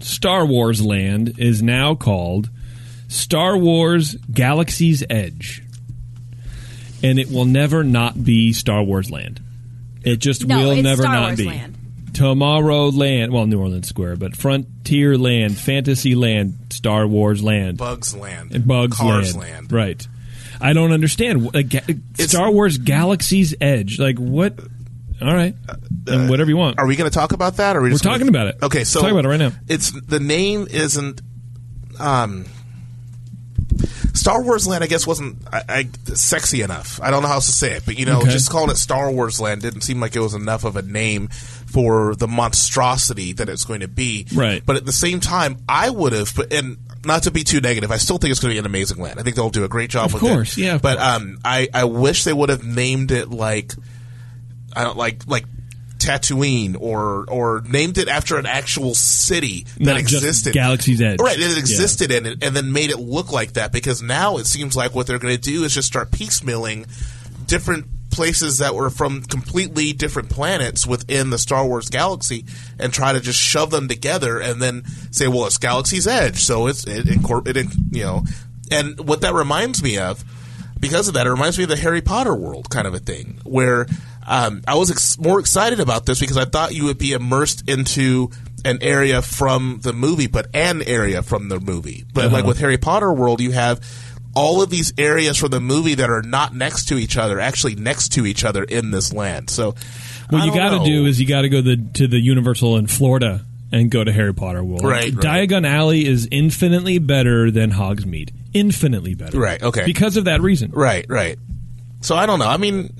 Speaker 2: Star Wars Land is now called Star Wars Galaxy's Edge. And it will never not be Star Wars Land. It just
Speaker 4: No,
Speaker 2: will never
Speaker 4: Star
Speaker 2: not
Speaker 4: Wars
Speaker 2: be.
Speaker 4: Land.
Speaker 2: Tomorrowland, well, New Orleans Square, but Frontier Land, Fantasy Land, Star Wars Land.
Speaker 3: Bugs Land.
Speaker 2: And Bugs
Speaker 3: Cars
Speaker 2: Land.
Speaker 3: Land.
Speaker 2: Right. I don't understand. Like, Star Wars Galaxy's Edge. Like, what? All right. and whatever you want.
Speaker 3: Are we going to talk about that? Or are we
Speaker 2: We're
Speaker 3: just gonna-
Speaker 2: talking about it.
Speaker 3: Okay, so
Speaker 2: Talk about it right now.
Speaker 3: It's the name isn't. Um, Star Wars Land, I guess, wasn't I, I, sexy enough. I don't know how else to say it, but you know,
Speaker 2: Okay.
Speaker 3: just calling it Star Wars Land didn't seem like it was enough of a name for the monstrosity that it's going to be.
Speaker 2: Right.
Speaker 3: But at the same time, I would have, but and not to be too negative, I still think it's going to be an amazing land. I think they'll do a great job
Speaker 2: Of
Speaker 3: with
Speaker 2: course,
Speaker 3: it.
Speaker 2: yeah, of
Speaker 3: But
Speaker 2: course.
Speaker 3: um, I I wish they would have named it like I don't like like Tatooine or or named it after an actual city that
Speaker 2: Not
Speaker 3: existed.
Speaker 2: Galaxy's Edge.
Speaker 3: Right, it existed in it, and then made it look like that. Because now it seems like what they're going to do is just start piecemealing different places that were from completely different planets within the Star Wars galaxy, and try to just shove them together, and then say, "Well, it's Galaxy's Edge, so it's it, incorpor- it you know." And what that reminds me of, because of that, it reminds me of the Harry Potter world kind of a thing, where um, I was ex- more excited about this because I thought you would be immersed into an area from the movie, but an area from the movie. But like with Harry Potter world, you have all of these areas from the movie that are not next to each other, actually next to each other in this land. So,
Speaker 2: What you got to do is you got to go the, to the Universal in Florida and go to Harry Potter World.
Speaker 3: Right, right.
Speaker 2: Diagon Alley is infinitely better than Hogsmeade. Infinitely better.
Speaker 3: Right, okay.
Speaker 2: Because of that reason.
Speaker 3: Right, right. So I don't know. I mean,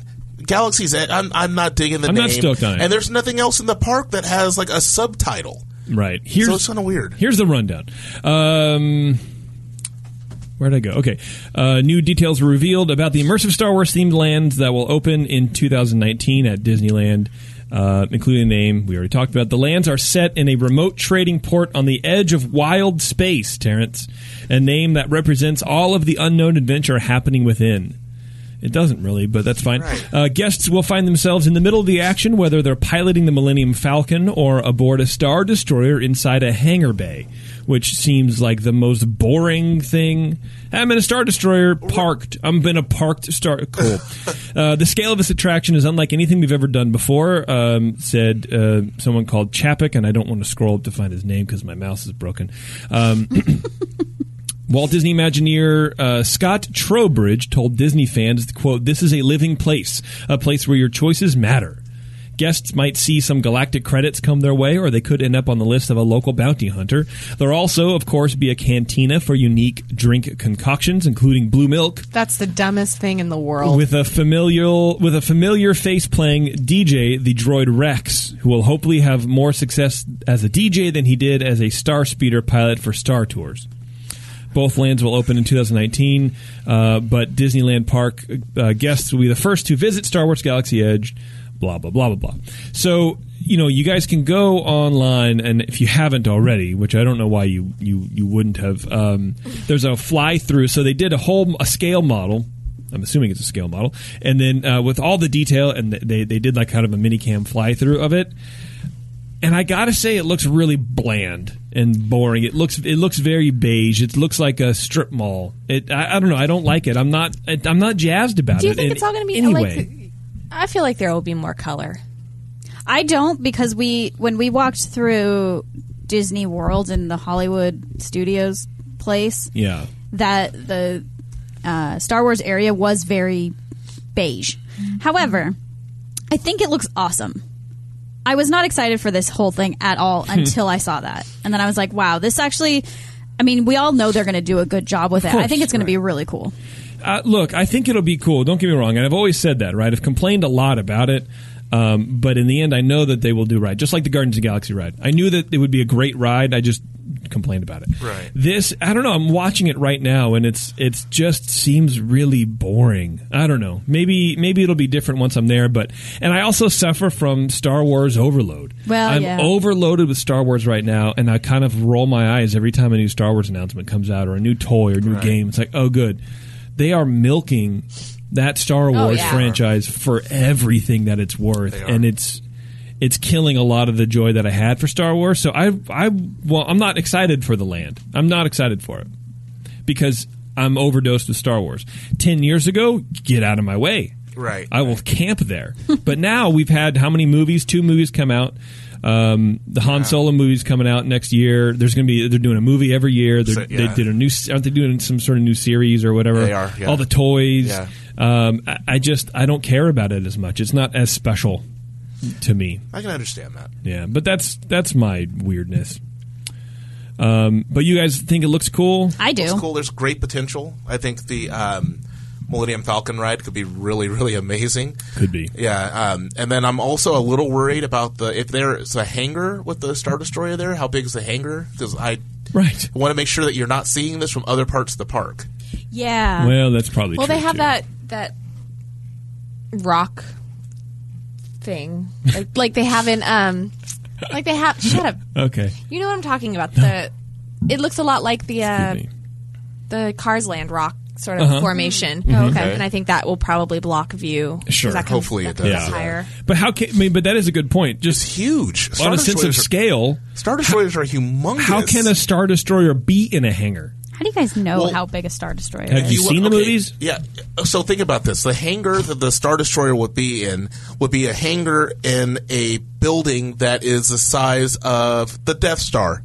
Speaker 3: Galaxy's Edge. I'm I'm not digging the
Speaker 2: I'm
Speaker 3: name.
Speaker 2: not stoked on it.
Speaker 3: And there's nothing else in the park that has like a subtitle.
Speaker 2: Right. Here's
Speaker 3: so it's kind of weird.
Speaker 2: Here's the rundown. Um, where'd I go? Okay. Uh, new details were revealed about the immersive Star Wars themed lands that will open in 2019 at Disneyland. Uh, including the name we already talked about. The lands are set in a remote trading port on the edge of wild space, Terrence, a name that represents all of the unknown adventure happening within. It doesn't really, but that's fine.
Speaker 3: Right.
Speaker 2: Uh, guests will find themselves in the middle of the action, whether they're piloting the Millennium Falcon or aboard a Star Destroyer inside a hangar bay, which seems like the most boring thing. I'm in a Star Destroyer parked. I'm in a parked Star. Cool. uh, the scale of this attraction is unlike anything we've ever done before, um, said uh, someone called Chapek, and I don't want to scroll up to find his name because my mouse is broken. Um, Walt Disney Imagineer uh, Scott Trowbridge told Disney fans, "quote This is a living place, a place where your choices matter. Guests might see some galactic credits come their way, or they could end up on the list of a local bounty hunter. There'll also, of course, be a cantina for unique drink concoctions, including blue milk,
Speaker 5: That's the dumbest thing in the world.
Speaker 2: with a familial with a familiar face playing DJ, the droid Rex, who will hopefully have more success as a DJ than he did as a Star Speeder pilot for Star Tours. Both lands will open in 2019, uh, but Disneyland Park uh, guests will be the first to visit Star Wars Galaxy Edge. Blah blah blah blah blah. So you know, you guys can go online, and if you haven't already, which I don't know why you you you wouldn't have, um, there's a fly through. So they did a whole a scale model. I'm assuming it's a scale model, and then uh, with all the detail, and they they did like kind of a mini cam fly through of it and I gotta say, it looks really bland and boring. It looks it looks very beige. It looks like a strip mall. It I, I don't know. I don't like it. I'm not I'm not jazzed about it.
Speaker 5: Do you
Speaker 2: it.
Speaker 5: think
Speaker 2: in
Speaker 5: it's all going to be
Speaker 2: anyway?
Speaker 5: like? I feel like there will be more color.
Speaker 4: I don't because we when we walked through Disney World in the Hollywood Studios place,
Speaker 2: yeah,
Speaker 4: that the uh, Star Wars area was very beige. However, I think it looks awesome. I was not excited for this whole thing at all until I saw that, and then I was like, "Wow, this actually." I mean, we all know they're going to do a good job with it. I think it's going to be really cool.
Speaker 2: Uh, look, I think it'll be cool. Don't get me wrong, and I've always said that. Right, I've complained a lot about it. Um, but in the end, I know that they will do right, just like the Guardians of the Galaxy ride. I knew that it would be a great ride. I just complained about it.
Speaker 3: Right.
Speaker 2: This, I don't know. I'm watching it right now, and it's it's just seems really boring. I don't know. Maybe maybe it'll be different once I'm there. But and I also suffer from Star Wars overload.
Speaker 4: Well,
Speaker 2: I'm
Speaker 4: yeah.
Speaker 2: overloaded with Star Wars right now, and I kind of roll my eyes every time a new Star Wars announcement comes out or a new toy or a new game. It's like, oh, good. They are milking that Star Wars
Speaker 5: yeah.
Speaker 2: franchise for everything that it's worth, and it's it's killing a lot of the joy that I had for Star Wars. So I I well, I'm not excited for the land. I'm not excited for it because I'm overdosed with Star Wars. Ten years ago, get out of my way.
Speaker 3: Right.
Speaker 2: I will camp there. but now we've had how many movies? Two movies come out. Um, the Han Solo movie's coming out next year. There's going to be they're doing a movie every year. They're,
Speaker 3: So, yeah.
Speaker 2: They did a new aren't they doing some sort of new series or whatever?
Speaker 3: They are, yeah.
Speaker 2: All the toys.
Speaker 3: Yeah.
Speaker 2: Um, I, I just I don't care about it as much. It's not as special to me.
Speaker 3: I can understand that.
Speaker 2: Yeah, but that's that's my weirdness. Um, but you guys think it looks cool?
Speaker 4: I do.
Speaker 3: It's cool. There's great potential. I think the um, Millennium Falcon ride could be really, really amazing.
Speaker 2: Could be.
Speaker 3: Yeah, um, and then I'm also a little worried about the if there's a hangar with the Star Destroyer there. How big is the hangar? Because I
Speaker 2: Right.
Speaker 3: want to make sure that you're not seeing this from other parts of the park.
Speaker 4: Yeah.
Speaker 2: Well, that's probably
Speaker 5: Well,
Speaker 2: true
Speaker 5: they have
Speaker 2: too.
Speaker 5: that that rock thing, like like they have in um, like they have. Shut up.
Speaker 2: Okay.
Speaker 5: You know what I'm talking about. The it looks a lot like the uh, the Cars Land Rock sort of
Speaker 2: Uh-huh.
Speaker 5: formation.
Speaker 4: Oh,
Speaker 3: okay.
Speaker 5: And I think that will probably block view.
Speaker 2: Sure.
Speaker 5: that comes-
Speaker 3: Hopefully
Speaker 5: that
Speaker 3: it does.
Speaker 2: Yeah.
Speaker 5: higher.
Speaker 2: But how can I mean? But that is a good point.
Speaker 3: It's
Speaker 2: Just
Speaker 3: huge.
Speaker 2: on a sense of scale,
Speaker 3: Star Destroyers are humongous.
Speaker 2: how can a star destroyer be in a hangar?
Speaker 4: How do you guys know
Speaker 3: Well,
Speaker 4: how big a star destroyer
Speaker 2: have
Speaker 4: is?
Speaker 2: Have you seen the
Speaker 3: okay,
Speaker 2: movies?
Speaker 3: Yeah. So think about this: the hangar that the Star Destroyer would be in would be a hangar in a building that is the size of the Death Star.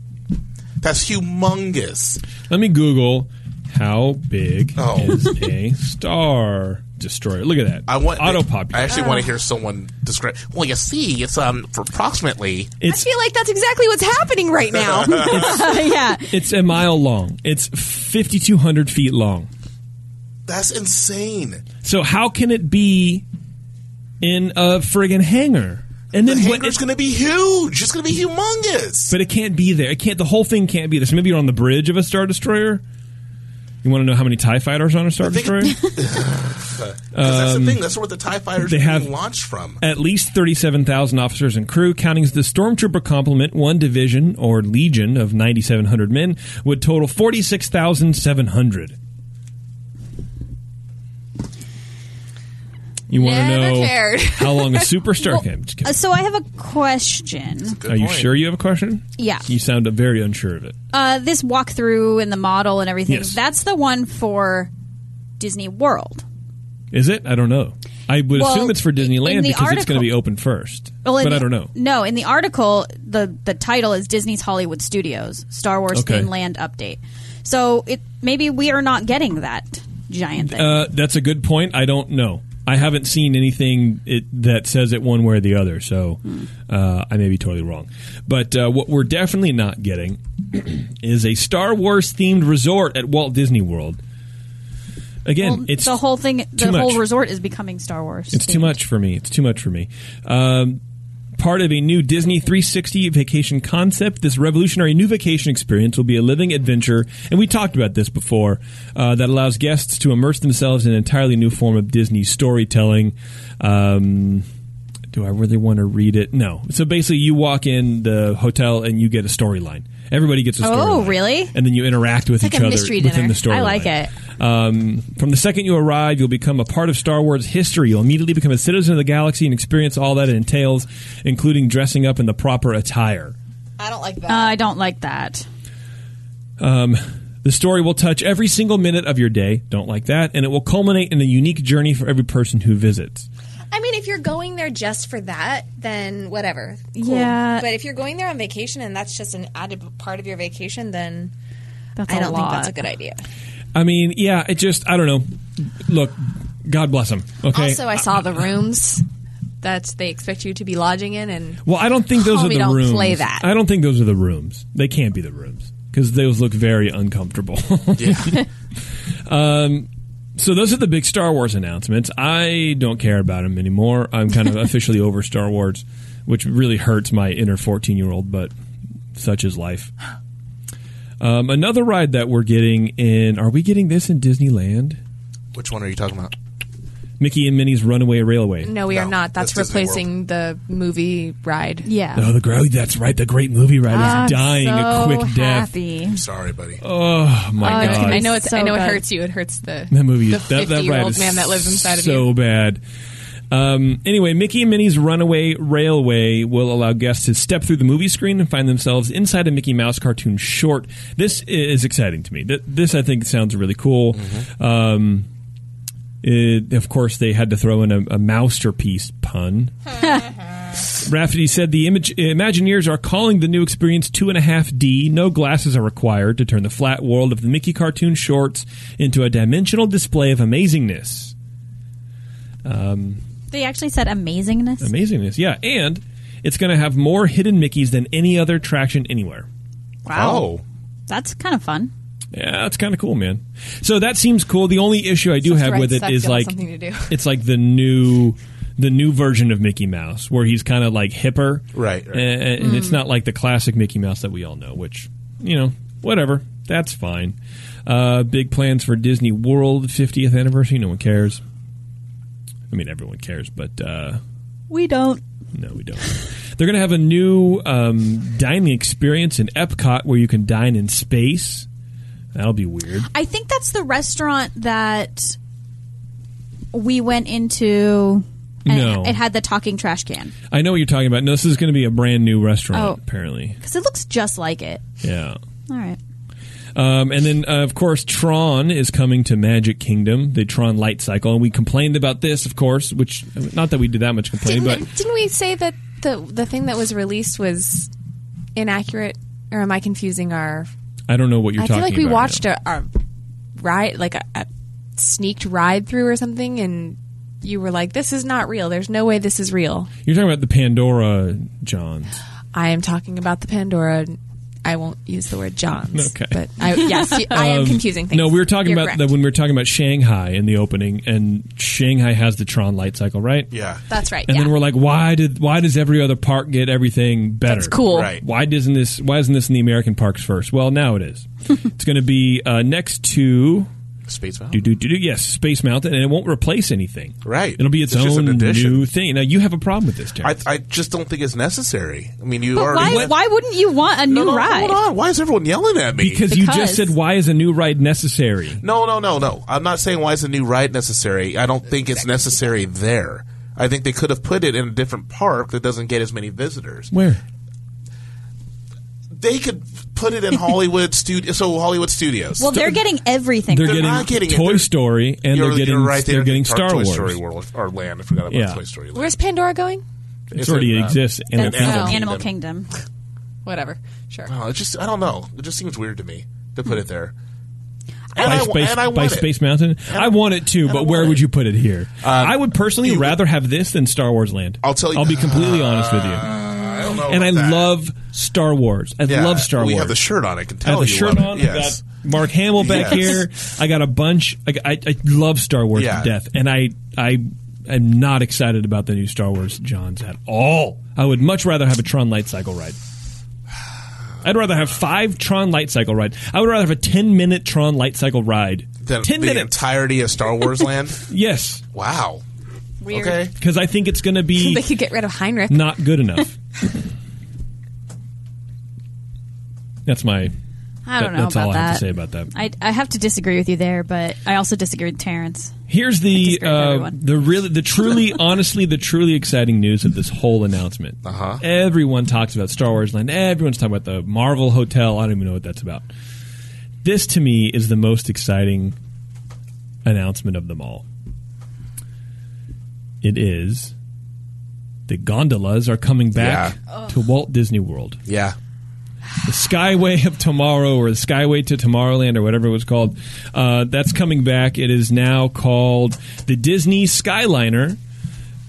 Speaker 3: That's humongous.
Speaker 2: Let me Google how big
Speaker 3: Oh.
Speaker 2: is a star destroyer. Look at that.
Speaker 3: I want
Speaker 2: auto
Speaker 3: I
Speaker 2: populate.
Speaker 3: actually want to hear someone describe. Well, you see, it's um for approximately.
Speaker 5: I
Speaker 2: It's
Speaker 5: feel like that's exactly what's happening right now.
Speaker 4: yeah.
Speaker 2: it's a mile long. It's fifty two hundred feet long.
Speaker 3: That's insane.
Speaker 2: So how can it be in a friggin' hangar? And then what?
Speaker 3: hangar's going to be huge. It's going to be humongous.
Speaker 2: But it can't be there. It can't. The whole thing can't be there. So maybe you're on the bridge of a star destroyer. You want to know how many Tie fighters on a star destroyer?
Speaker 3: that's the thing. That's where the Tie Fighters
Speaker 2: they have-
Speaker 3: launched from.
Speaker 2: At least thirty-seven thousand officers and crew, counting as the stormtrooper complement, one division or legion of ninety-seven hundred men would total forty-six thousand seven hundred. You want to
Speaker 5: Never
Speaker 2: know
Speaker 5: cared.
Speaker 2: how long a superstar? okay, I'm just kidding.
Speaker 4: Uh, so I have a question.
Speaker 3: Good
Speaker 2: Are you
Speaker 3: point.
Speaker 2: sure you have a question?
Speaker 4: Yeah.
Speaker 2: You sound very unsure of it.
Speaker 4: Uh, this walkthrough and the model and everything,
Speaker 2: Yes.
Speaker 4: that's the one for Disney World.
Speaker 2: Is it? I don't know. I would
Speaker 4: Well,
Speaker 2: assume it's for
Speaker 4: in
Speaker 2: Disneyland
Speaker 4: the
Speaker 2: because it's going to be open first.
Speaker 4: Well, in
Speaker 2: but
Speaker 4: the-
Speaker 2: I don't know.
Speaker 4: No, in the article, the the title is Disney's Hollywood Studios Star Wars
Speaker 2: Okay.
Speaker 4: land update. So it maybe we are not getting that giant thing.
Speaker 2: Uh, that's a good point. I don't know. I haven't seen anything it, that says it one way or the other, so uh, I may be totally wrong. But uh, what we're definitely not getting is a Star Wars themed resort at Walt Disney World. Again,
Speaker 4: Well,
Speaker 2: it's
Speaker 4: the whole thing. The whole
Speaker 2: much.
Speaker 4: resort is becoming Star Wars.
Speaker 2: It's too much for me. It's too much for me. Um, part of a new Disney 360 vacation concept, this revolutionary new vacation experience will be a living adventure, and we talked about this before, uh, that allows guests to immerse themselves in an entirely new form of Disney storytelling. Um, do I really want to read it? No. So basically, you walk in the hotel and you get a storyline. Everybody gets a story.
Speaker 4: Oh, really?
Speaker 2: And then you interact with
Speaker 5: like
Speaker 2: each
Speaker 5: a
Speaker 2: other
Speaker 5: mystery
Speaker 2: within
Speaker 5: dinner.
Speaker 2: the storyline.
Speaker 4: I like it.
Speaker 2: Um, from the second you arrive, you'll become a part of Star Wars history. You'll immediately become a citizen of the galaxy and experience all that it entails, including dressing up in the proper attire.
Speaker 5: I don't like that.
Speaker 4: Uh, I don't like that.
Speaker 2: The story will touch every single minute of your day. Don't like that. And it will culminate in a unique journey for every person who visits.
Speaker 5: I mean, if you're going there just for that, then whatever. Cool.
Speaker 4: Yeah.
Speaker 5: But if you're going there on vacation and that's just an added part of your vacation, then
Speaker 4: That's
Speaker 5: I
Speaker 4: a
Speaker 5: don't think that's a good idea.
Speaker 2: I mean, yeah, it just, I don't know. Look, God bless them. Okay.
Speaker 5: Also, I saw the rooms that they expect you to be lodging in, and
Speaker 2: well, I don't think those are the
Speaker 5: don't
Speaker 2: rooms.
Speaker 5: play that.
Speaker 2: I don't think those are the rooms. They can't be the rooms because those look very uncomfortable.
Speaker 3: Yeah.
Speaker 2: Um, So those are the big Star Wars announcements. I don't care about them anymore. I'm kind of officially over Star Wars, which really hurts my inner 14 year old, but such is life. Um, another ride that we're getting in. Are we getting this in Disneyland?
Speaker 3: Which one are you talking about?
Speaker 2: Mickey and Minnie's Runaway Railway.
Speaker 5: no, we are not. That's,
Speaker 3: that's Disney
Speaker 5: replacing the movie ride.
Speaker 4: Yeah.
Speaker 2: Oh, the gro- that's right. The great movie ride
Speaker 4: I'm
Speaker 2: is dying a quick death.
Speaker 4: happy.
Speaker 3: Sorry, buddy.
Speaker 2: Oh my
Speaker 4: Oh, it's
Speaker 2: god!
Speaker 4: gonna
Speaker 5: I know it's.
Speaker 4: So
Speaker 5: I know it
Speaker 4: good.
Speaker 5: hurts you. It hurts the
Speaker 2: That movie,
Speaker 5: the
Speaker 2: that, that ride
Speaker 5: fifty-year-old
Speaker 2: is
Speaker 5: man that lives inside of it.
Speaker 2: so
Speaker 5: you.
Speaker 2: bad. Um, anyway, Mickey and Minnie's Runaway Railway will allow guests to step through the movie screen and find themselves inside a Mickey Mouse cartoon short. This is exciting to me. Th- This, I think, sounds really cool. Um, it, of course, they had to throw in a, a masterpiece pun. Rafferty said the image, Imagineers are calling the new experience two and a half D. No glasses are required to turn the flat world of the Mickey cartoon shorts into a dimensional display of amazingness.
Speaker 4: Um, they actually said amazingness.
Speaker 2: Amazingness, yeah. And it's going to have more hidden Mickeys than any other attraction anywhere.
Speaker 4: wow.
Speaker 3: Oh.
Speaker 4: That's kind of fun.
Speaker 2: Yeah, that's kind of cool, man. So that seems cool. The only issue I do
Speaker 5: Just
Speaker 2: have with it
Speaker 5: stuff,
Speaker 2: is
Speaker 5: you'll have
Speaker 2: like
Speaker 5: something to do.
Speaker 2: it's like the new the new version of Mickey Mouse where he's kind of like hipper,
Speaker 3: Right, right.
Speaker 2: And, and it's not like the classic Mickey Mouse that we all know. Which you know, whatever, that's fine. Uh, big plans for Disney World 50th anniversary. No one cares. I mean, everyone cares, but uh,
Speaker 4: We don't.
Speaker 2: No, we don't. They're going to have a new um, dining experience in Epcot where you can dine in space. That'll be weird.
Speaker 4: I think that's the restaurant that we went into. And
Speaker 2: No.
Speaker 4: it had the talking trash can
Speaker 2: I know what you're talking about. No, this is going to be a brand new restaurant,
Speaker 4: Oh.
Speaker 2: apparently.
Speaker 4: because it looks just like it.
Speaker 2: Yeah.
Speaker 4: All right.
Speaker 2: Um, and then, uh, of course, Tron is coming to Magic Kingdom, the Tron Light Cycle. And we complained about this, of course, which, not that we did that much complaining,
Speaker 5: Didn't,
Speaker 2: but
Speaker 5: didn't we say that the the thing that was released was inaccurate? Or am I confusing our?
Speaker 2: I don't know what you're
Speaker 5: I
Speaker 2: talking about.
Speaker 5: I feel like we watched
Speaker 2: now.
Speaker 5: a, a ride, like a, a sneaked ride through or something, and you were like, "This is not real. There's no way this is real."
Speaker 2: You're talking about the Pandora Johns.
Speaker 5: I am talking about the Pandora. I won't use the word Johns.
Speaker 2: Okay.
Speaker 5: But I, yes, you- I am
Speaker 2: Um,
Speaker 5: confusing things.
Speaker 2: No, we were talking
Speaker 5: You're
Speaker 2: about
Speaker 5: correct.
Speaker 2: the, when we were talking about Shanghai in the opening, and Shanghai has the Tron Light Cycle, right?
Speaker 3: Yeah.
Speaker 5: That's right.
Speaker 2: And
Speaker 5: yeah.
Speaker 2: then we're like, why did why does every other park get everything better?
Speaker 5: That's cool.
Speaker 3: Right.
Speaker 2: Why doesn't this? Why isn't this in the American parks first? Well, now it is. it's going to be uh, next to
Speaker 3: Space Mountain.
Speaker 2: do, do, do, yes, Space Mountain, and it won't replace anything.
Speaker 3: Right.
Speaker 2: It'll be its,
Speaker 3: It's
Speaker 2: own new thing. Now you have a problem with this, Terry.
Speaker 3: I, I just don't think it's necessary. I mean, you
Speaker 4: But
Speaker 3: already
Speaker 4: why?
Speaker 3: went-
Speaker 4: Why wouldn't you want a new
Speaker 3: no,
Speaker 4: ride?
Speaker 3: Hold on. Why is everyone yelling at me?
Speaker 2: because you just said, why is a new ride necessary?
Speaker 3: No, no, no, no. I'm not saying why is a new ride necessary. I don't think it's necessary there. I think they could have put it in a different park that doesn't get as many visitors.
Speaker 2: Where?
Speaker 3: They could put it in Hollywood studio. So Hollywood Studios.
Speaker 4: Well, they're getting everything.
Speaker 2: They're,
Speaker 3: They're
Speaker 2: getting,
Speaker 3: not getting.
Speaker 2: Toy
Speaker 3: They're-
Speaker 2: Story, and
Speaker 3: you're,
Speaker 2: they're getting
Speaker 3: you're right
Speaker 2: they're
Speaker 3: there.
Speaker 2: getting
Speaker 3: Toy
Speaker 2: Star Wars.
Speaker 3: Story World or Land. I forgot about
Speaker 2: Yeah.
Speaker 3: Toy Story Land.
Speaker 5: Where's Pandora going?
Speaker 2: It
Speaker 3: It's
Speaker 2: already
Speaker 3: in, uh,
Speaker 2: exists. in
Speaker 4: That's
Speaker 2: the
Speaker 3: Animal
Speaker 4: uh,
Speaker 3: Kingdom.
Speaker 4: Kingdom.
Speaker 5: Whatever. Sure.
Speaker 3: Oh, it just I don't know. It just seems weird to me to put it there.
Speaker 2: by
Speaker 3: I,
Speaker 2: Space,
Speaker 3: and I
Speaker 2: by
Speaker 3: want it.
Speaker 2: Space Mountain. I want it too, but where
Speaker 3: want
Speaker 2: would you put it here? I would personally
Speaker 3: you-
Speaker 2: rather have this than Star Wars Land.
Speaker 3: I'll tell you-
Speaker 2: I'll be completely honest with you.
Speaker 3: I don't know.
Speaker 2: And I
Speaker 3: that.
Speaker 2: love Star Wars. I
Speaker 3: Yeah.
Speaker 2: love Star
Speaker 3: well,
Speaker 2: Wars.
Speaker 3: You have the shirt on. I can
Speaker 2: I
Speaker 3: tell
Speaker 2: have the
Speaker 3: you
Speaker 2: shirt on.
Speaker 3: It. Yes.
Speaker 2: I got Mark Hamill back
Speaker 3: Yes.
Speaker 2: here. I got a bunch. I, I, I love Star Wars
Speaker 3: Yeah.
Speaker 2: to death, and I I am not excited about the new Star Wars Johns at all. I would much rather have a Tron Light Cycle ride. I'd rather have five Tron Light Cycle rides. I would rather have a ten minute Tron Light Cycle ride.
Speaker 3: The,
Speaker 2: ten
Speaker 3: the
Speaker 2: minutes.
Speaker 3: entirety of Star Wars Land.
Speaker 2: yes,
Speaker 3: Wow.
Speaker 5: Weird.
Speaker 3: Okay.
Speaker 2: because I think it's going to be.
Speaker 5: They could get rid of Heinrich.
Speaker 2: not good enough. That's my.
Speaker 4: I don't
Speaker 2: that-
Speaker 4: know
Speaker 2: that's
Speaker 4: about
Speaker 2: all I
Speaker 4: that.
Speaker 2: have to say about that.
Speaker 4: I, I have to disagree with you there, but I also disagree with Terrence.
Speaker 2: Here's the
Speaker 4: disagree with
Speaker 2: uh,
Speaker 4: everyone.
Speaker 2: the really the truly honestly the truly exciting news of this whole announcement.
Speaker 3: Uh-huh.
Speaker 2: Everyone talks about Star Wars Land. Everyone's talking about the Marvel Hotel. I don't even know what that's about. This to me is the most exciting announcement of them all. It is the gondolas are coming back to Walt Disney World
Speaker 3: Yeah.
Speaker 2: the Skyway of Tomorrow or the Skyway to Tomorrowland or whatever it was called. Uh, that's coming back. It is now called the Disney Skyliner.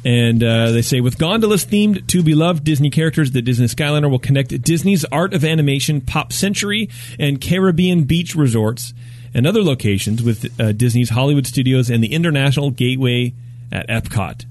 Speaker 2: And uh, they say with gondolas themed to beloved Disney characters, the Disney Skyliner will connect Disney's Art of Animation, Pop Century, and Caribbean beach resorts and other locations with uh, Disney's Hollywood Studios and the International Gateway at Epcot.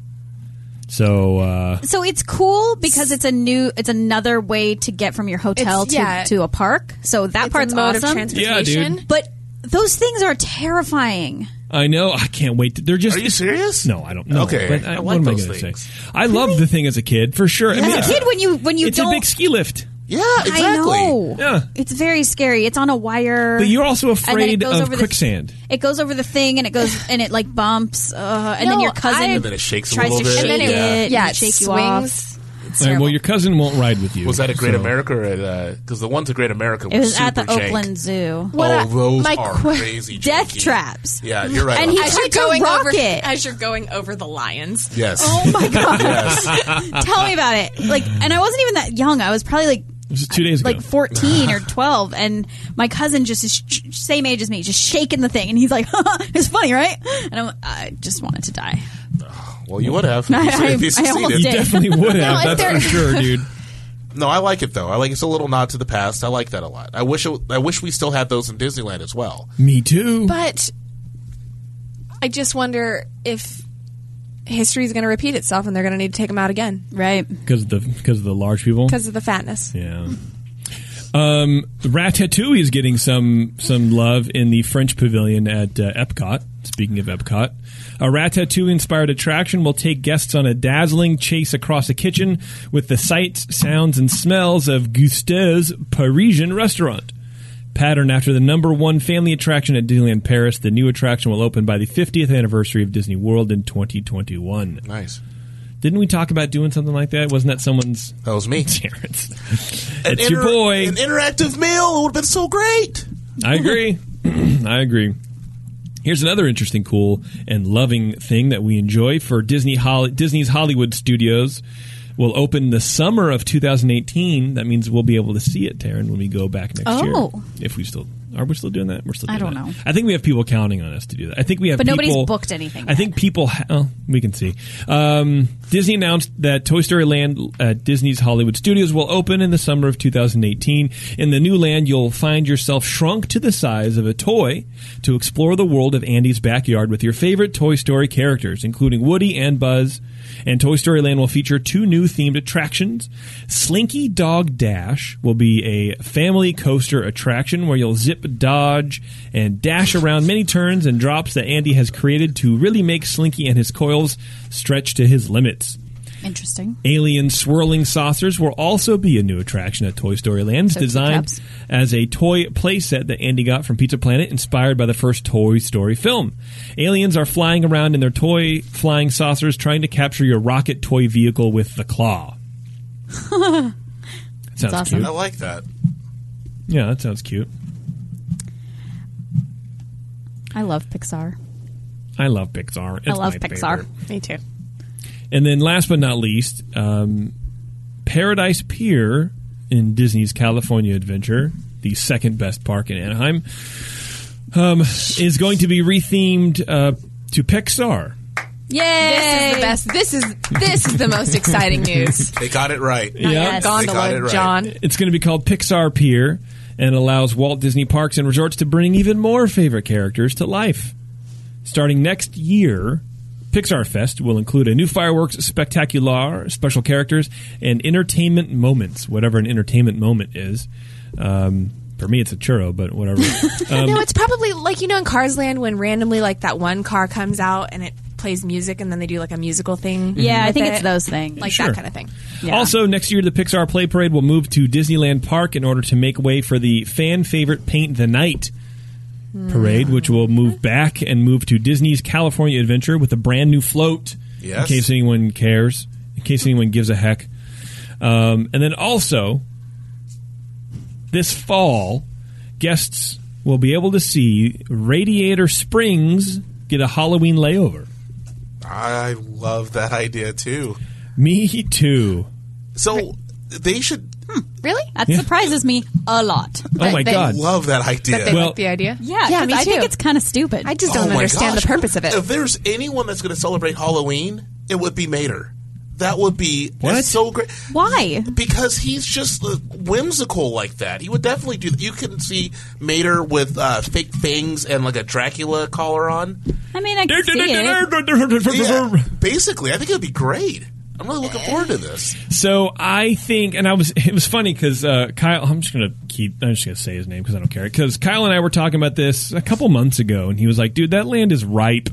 Speaker 2: So uh,
Speaker 4: So it's cool because it's a new, it's another way to get from your hotel
Speaker 5: It's-
Speaker 4: to,
Speaker 5: yeah.
Speaker 4: to a park. So that
Speaker 5: It's
Speaker 4: part's
Speaker 5: a mode
Speaker 4: awesome.
Speaker 5: of
Speaker 2: Yeah, dude.
Speaker 5: transportation.
Speaker 4: but those things are terrifying.
Speaker 2: I know I can't wait. To, they're just
Speaker 3: Are you serious?
Speaker 2: No, I don't know.
Speaker 3: Okay,
Speaker 2: but I,
Speaker 3: I
Speaker 2: what
Speaker 3: like
Speaker 2: am I
Speaker 3: those
Speaker 2: going to say?
Speaker 3: things.
Speaker 2: I loved the thing as a kid for sure. I mean,
Speaker 3: Yeah.
Speaker 2: it's,
Speaker 4: As a kid, when you when you
Speaker 2: it's
Speaker 4: don't,
Speaker 2: a big ski lift,
Speaker 3: Yeah. Exactly.
Speaker 4: I know.
Speaker 2: Yeah.
Speaker 4: It's very scary. It's on a wire.
Speaker 2: but you're also
Speaker 4: and then it
Speaker 2: afraid of
Speaker 4: over the-
Speaker 2: quicksand.
Speaker 4: it goes over the thing and it goes and it like bumps, uh, and then your cousin
Speaker 5: I-
Speaker 3: And then it shakes a
Speaker 4: tries
Speaker 3: little
Speaker 4: to
Speaker 3: bit.
Speaker 4: shake
Speaker 5: And then
Speaker 4: it,
Speaker 5: it, yeah, it
Speaker 4: shake you
Speaker 5: swings.
Speaker 4: off.
Speaker 5: It's
Speaker 2: well, your cousin won't ride with you.
Speaker 3: Was that a Great
Speaker 2: so-
Speaker 3: America or because the one to Great America was,
Speaker 4: It was at the
Speaker 3: jank.
Speaker 4: Oakland Zoo.
Speaker 5: What
Speaker 3: oh,
Speaker 5: I-
Speaker 3: those
Speaker 5: my
Speaker 3: are
Speaker 5: que-
Speaker 3: crazy.
Speaker 4: Death
Speaker 3: janky.
Speaker 4: traps.
Speaker 3: Yeah, you're right.
Speaker 4: And
Speaker 3: about
Speaker 4: he
Speaker 3: that.
Speaker 5: you're
Speaker 4: tried to
Speaker 5: going
Speaker 4: rock
Speaker 5: over,
Speaker 4: it.
Speaker 5: as you're going over the lions.
Speaker 3: yes.
Speaker 4: Oh my god!
Speaker 3: yes.
Speaker 4: Tell me about it. Like, and I wasn't even that young. I was probably like
Speaker 2: This is two days ago.
Speaker 4: like 14 or 12 and my cousin just is sh- same age as me just shaking the thing and he's like it's funny right and I'm, i just wanted to die
Speaker 3: Well, you would have.
Speaker 4: I- I-
Speaker 3: if you
Speaker 4: I almost
Speaker 3: succeeded.
Speaker 2: you
Speaker 4: did.
Speaker 2: definitely would have.
Speaker 5: No, if
Speaker 2: that's for sure, dude.
Speaker 3: No, I like it though. I like it's a little nod to the past. I like that a lot. I wish it, I wish we still had those in Disneyland as well.
Speaker 2: Me too.
Speaker 5: But I just wonder if history is going to repeat itself and they're going to need to take them out again
Speaker 4: right
Speaker 2: Because of the because of the large people.
Speaker 5: because of the fatness.
Speaker 2: Yeah. Um, Ratatouille is getting some some love in the French Pavilion at uh, Epcot. Speaking of Epcot, a Ratatouille inspired attraction will take guests on a dazzling chase across a kitchen with the sights, sounds, and smells of Gusteau's Parisian restaurant. Patterned after the number one family attraction at Disneyland Paris, the new attraction will open by the 50th anniversary of Disney World in 2021.
Speaker 3: Nice.
Speaker 2: Didn't we talk about doing something like that? Wasn't that someone's
Speaker 3: That was me.
Speaker 2: Terrence? It's your boy.
Speaker 3: An interactive meal would have been so great.
Speaker 2: I agree. I agree. Here's another interesting, cool, and loving thing that we enjoy for Disney Holly- Disney's Hollywood Studios. Will open the summer of 2018. That means we'll be able to see it, Taryn, when we go back next
Speaker 4: Oh.
Speaker 2: year. If we still are, we still doing that. We're still.
Speaker 4: I don't
Speaker 2: that.
Speaker 4: know.
Speaker 2: I think we have people counting on us to do that. I think we have.
Speaker 4: But nobody's booked anything
Speaker 2: I think people. Ha- oh, we can see. Um, Disney announced that Toy Story Land at Disney's Hollywood Studios will open in the summer of 2018. In the new land, you'll find yourself shrunk to the size of a toy to explore the world of Andy's backyard with your favorite Toy Story characters, including Woody and Buzz. And Toy Story Land will feature two new themed attractions. Slinky Dog Dash will be a family coaster attraction where you'll zip, dodge, and dash around many turns and drops that Andy has created to really make Slinky and his coils stretch to his limits.
Speaker 4: Interesting.
Speaker 2: Alien swirling saucers will also be a new attraction at Toy Story Land,
Speaker 4: So
Speaker 2: designed as a toy playset that Andy got from Pizza Planet, inspired by the first Toy Story film. Aliens are flying around in their toy flying saucers, trying to capture your rocket toy vehicle with the claw. Sounds
Speaker 4: awesome.
Speaker 2: cute.
Speaker 3: I like that.
Speaker 2: Yeah, that sounds cute.
Speaker 4: I love Pixar.
Speaker 2: I love Pixar. It's
Speaker 4: I love
Speaker 2: my
Speaker 4: Pixar.
Speaker 2: favorite.
Speaker 5: Me too.
Speaker 2: And then, last but not least, um, Paradise Pier in Disney's California Adventure, the second best park in Anaheim, um, is going to be rethemed uh, to Pixar.
Speaker 4: Yay!
Speaker 5: This is the best. This is this is the most exciting news.
Speaker 3: They got it right.
Speaker 2: Yeah.
Speaker 4: Yes.
Speaker 3: They got it right.
Speaker 5: John.
Speaker 2: It's going to be called Pixar Pier and allows Walt Disney Parks and Resorts to bring even more favorite characters to life. Starting next year, Pixar Fest will include a new fireworks spectacular, special characters, and entertainment moments, whatever an entertainment moment is. Um, for me, it's a churro, but whatever. Um,
Speaker 5: no, it's probably like you know in Cars Land when randomly like that one car comes out and it plays music and then they do like a musical thing.
Speaker 4: Yeah, I think
Speaker 5: it.
Speaker 4: it's those things.
Speaker 5: like
Speaker 2: Sure.
Speaker 5: that kind of thing.
Speaker 4: Yeah.
Speaker 2: Also, next year, the Pixar Play Parade will move to Disneyland Park in order to make way for the fan favorite Paint the Night parade, which will move back and move to Disney's California Adventure with a brand new float. In case anyone cares, in case anyone gives a heck. Um, and then also, this fall, guests will be able to see Radiator Springs get a Halloween layover.
Speaker 3: I love that idea too.
Speaker 2: Me too.
Speaker 3: So they should
Speaker 5: Really?
Speaker 4: that surprises me a lot.
Speaker 2: Oh my
Speaker 5: they-
Speaker 2: god!
Speaker 3: love that
Speaker 5: That
Speaker 3: idea.
Speaker 5: they
Speaker 2: Well-
Speaker 5: like the idea.
Speaker 4: Yeah,
Speaker 5: yeah,
Speaker 4: 'cause
Speaker 5: me
Speaker 4: I think it's kind of stupid.
Speaker 5: I just
Speaker 3: Oh
Speaker 5: don't
Speaker 3: my
Speaker 5: understand
Speaker 3: gosh.
Speaker 5: the purpose of it.
Speaker 3: If there's anyone that's going to celebrate Halloween, it would be Mater. That would be
Speaker 2: What?
Speaker 3: so great.
Speaker 4: Why?
Speaker 3: Because he's just uh, whimsical like that. He would definitely do that. You can see Mater with uh, fake fangs and like a Dracula collar on.
Speaker 4: I mean, I can see it.
Speaker 3: Yeah, basically, I think it would be great. I'm really looking forward to this.
Speaker 2: So I think, and I was, it was funny because uh, Kyle. I'm just gonna keep. I'm just gonna say his name because I don't care. Because Kyle and I were talking about this a couple months ago, and he was like, "Dude, that land is ripe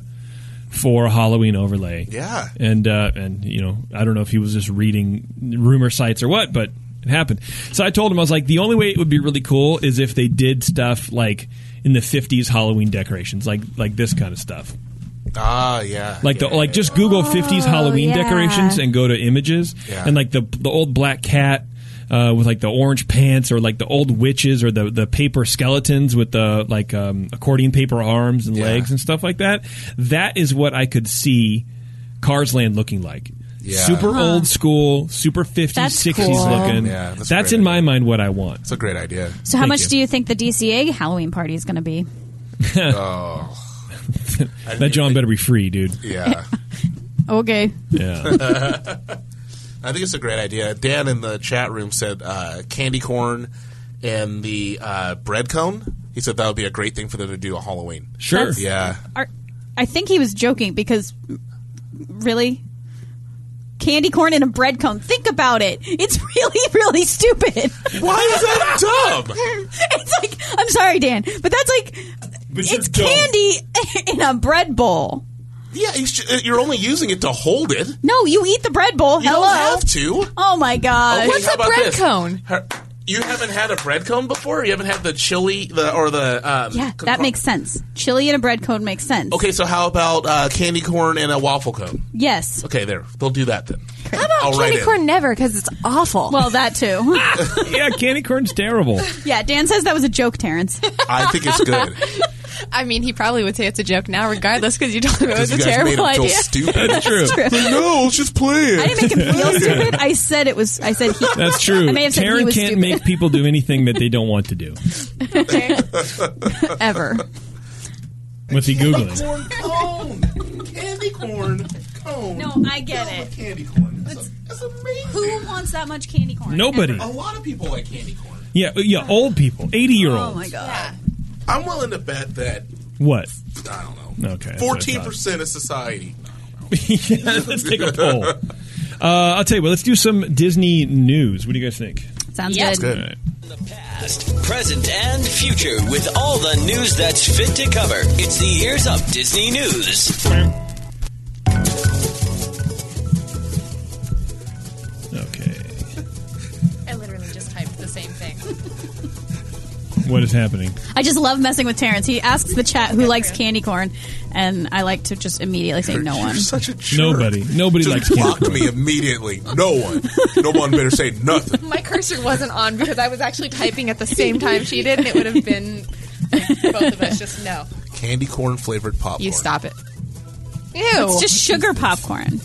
Speaker 2: for a Halloween overlay."
Speaker 3: Yeah.
Speaker 2: and uh, and you know, I don't know if he was just reading rumor sites or what, but it happened. So I told him I was like, the only way it would be really cool is if they did stuff like in the 50s Halloween decorations, like like this kind of stuff.
Speaker 3: Ah, yeah.
Speaker 2: Like the
Speaker 3: Yeah,
Speaker 2: like
Speaker 3: yeah,
Speaker 2: just Google 50s Halloween
Speaker 4: yeah.
Speaker 2: decorations and go to images
Speaker 3: Yeah.
Speaker 2: and like the the old black cat uh, with like the orange pants or like the old witches or the the paper skeletons with the like um, accordion paper arms and
Speaker 3: Yeah.
Speaker 2: legs and stuff like that. That is what I could see Cars Land looking like.
Speaker 3: Yeah.
Speaker 2: Super old school, super 50s,
Speaker 4: That's
Speaker 2: 60s
Speaker 4: cool.
Speaker 2: looking.
Speaker 3: Yeah, that's
Speaker 2: that's
Speaker 3: a great
Speaker 2: in my mind what I want.
Speaker 3: It's a great idea.
Speaker 4: So, how
Speaker 2: Thank
Speaker 4: much
Speaker 2: you.
Speaker 4: do you think the DCA Halloween party is going to be?
Speaker 3: Oh,
Speaker 2: That John better be free, dude.
Speaker 3: yeah.
Speaker 4: Okay.
Speaker 2: Yeah.
Speaker 3: I think it's a great idea. Dan in the chat room said uh, candy corn and the uh, bread cone. He said that would be a great thing for them to do on Halloween.
Speaker 2: Sure.
Speaker 4: That's-
Speaker 3: Yeah.
Speaker 4: Are, I think he was joking because, really? Candy corn and a bread cone. Think about it. It's really, really stupid.
Speaker 3: Why is that dumb?
Speaker 4: it's like, I'm sorry, Dan, but that's like,
Speaker 2: But
Speaker 4: it's candy in a bread bowl.
Speaker 3: Yeah, you should, you're only using it to hold it.
Speaker 4: No, you eat the bread bowl.
Speaker 3: You
Speaker 4: Hello.
Speaker 3: don't have to.
Speaker 4: Oh my god.
Speaker 3: Okay,
Speaker 5: What's a bread
Speaker 3: this?
Speaker 5: cone?
Speaker 3: Her- You haven't had a bread cone before? You haven't had the chili the or the um,
Speaker 4: Yeah,
Speaker 3: con-
Speaker 4: that makes sense. Chili and a bread cone makes sense.
Speaker 3: Okay, so how about uh, candy corn and a waffle cone?
Speaker 4: Yes.
Speaker 3: Okay, there. They'll do that then.
Speaker 5: How about
Speaker 3: I'll write
Speaker 5: candy
Speaker 3: in.
Speaker 5: corn never because it's awful.
Speaker 4: Well, that too.
Speaker 2: yeah, candy corn's terrible.
Speaker 4: yeah, Dan says that was a joke, Terrence.
Speaker 3: I think it's good.
Speaker 5: I mean, he probably would say it's a joke now, regardless, because you told him it was
Speaker 3: Because
Speaker 5: a
Speaker 3: you guys made
Speaker 5: terrible
Speaker 3: him feel
Speaker 5: idea.
Speaker 3: stupid.
Speaker 2: That's true.
Speaker 3: Like, no, let's just play it.
Speaker 4: I didn't make him feel stupid. I said it was. I said he.
Speaker 2: That's true.
Speaker 4: I may have said he was
Speaker 2: can't
Speaker 4: stupid.
Speaker 2: make people do anything that they don't want to do.
Speaker 4: ever.
Speaker 2: What's he googling?
Speaker 3: corn cone. Candy corn cone.
Speaker 4: No, I get it.
Speaker 3: Candy corn. That's, that's amazing.
Speaker 4: Who wants that much candy corn?
Speaker 2: Nobody.
Speaker 3: A lot of people like candy corn.
Speaker 2: Yeah, yeah, old people, eighty year olds.
Speaker 4: Oh my god.
Speaker 3: I'm willing to bet that
Speaker 2: What?
Speaker 3: I don't know.
Speaker 2: Okay, that's what I
Speaker 3: Fourteen percent of society.
Speaker 2: yeah, let's take a poll. Uh, I'll tell you what. Let's do some Disney news. What do you guys think?
Speaker 4: Sounds
Speaker 5: Yep.
Speaker 4: good.
Speaker 3: Good.
Speaker 2: All right.
Speaker 7: Past, present, and future with all the news that's fit to cover. It's the Ears Up Disney News.
Speaker 2: What is happening?
Speaker 4: I just love messing with Terrence. He asks the chat who likes candy corn, and I like to just immediately say no
Speaker 3: You're
Speaker 4: one.
Speaker 3: such a jerk.
Speaker 2: Nobody. Nobody
Speaker 3: Just
Speaker 2: likes candy
Speaker 3: blocked
Speaker 2: corn.
Speaker 3: me immediately. No one. No one better say nothing.
Speaker 5: My cursor wasn't on because I was actually typing at the same time she did, and it would have been like, both of us just no.
Speaker 3: Candy corn flavored popcorn.
Speaker 5: You stop it. Ew.
Speaker 4: It's just sugar popcorn.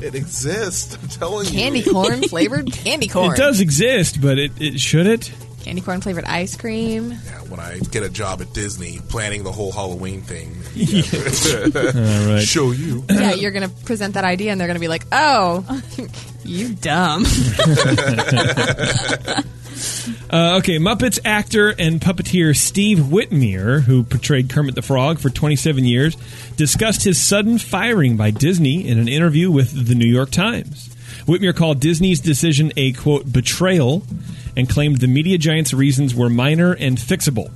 Speaker 3: It exists. I'm telling you.
Speaker 5: candy corn flavored candy corn.
Speaker 2: It does exist, but it, it should it?
Speaker 5: Candy corn flavored ice cream.
Speaker 3: Yeah, when I get a job at Disney, planning the whole Halloween thing.
Speaker 2: All right.
Speaker 3: Show you.
Speaker 5: Yeah, you're gonna present that idea, and they're gonna be like, "Oh, you dumb."
Speaker 2: Uh, okay, Muppets actor and puppeteer Steve Whitmire, who portrayed Kermit the Frog for 27 years, discussed his sudden firing by Disney in an interview with the New York Times. Whitmire called Disney's decision a, quote, betrayal and claimed the media giant's reasons were minor and fixable.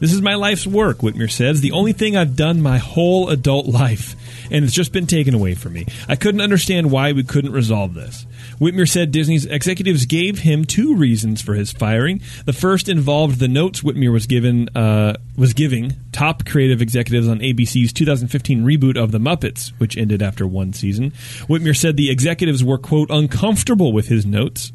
Speaker 2: This is my life's work, Whitmire says. The only thing I've done my whole adult life, and it's just been taken away from me. I couldn't understand why we couldn't resolve this. Whitmire said Disney's executives gave him two reasons for his firing. The first involved the notes Whitmire was given uh, was giving top creative executives on ABC's 2015 reboot of The Muppets, which ended after one season. Whitmire said the executives were quote uncomfortable with his notes.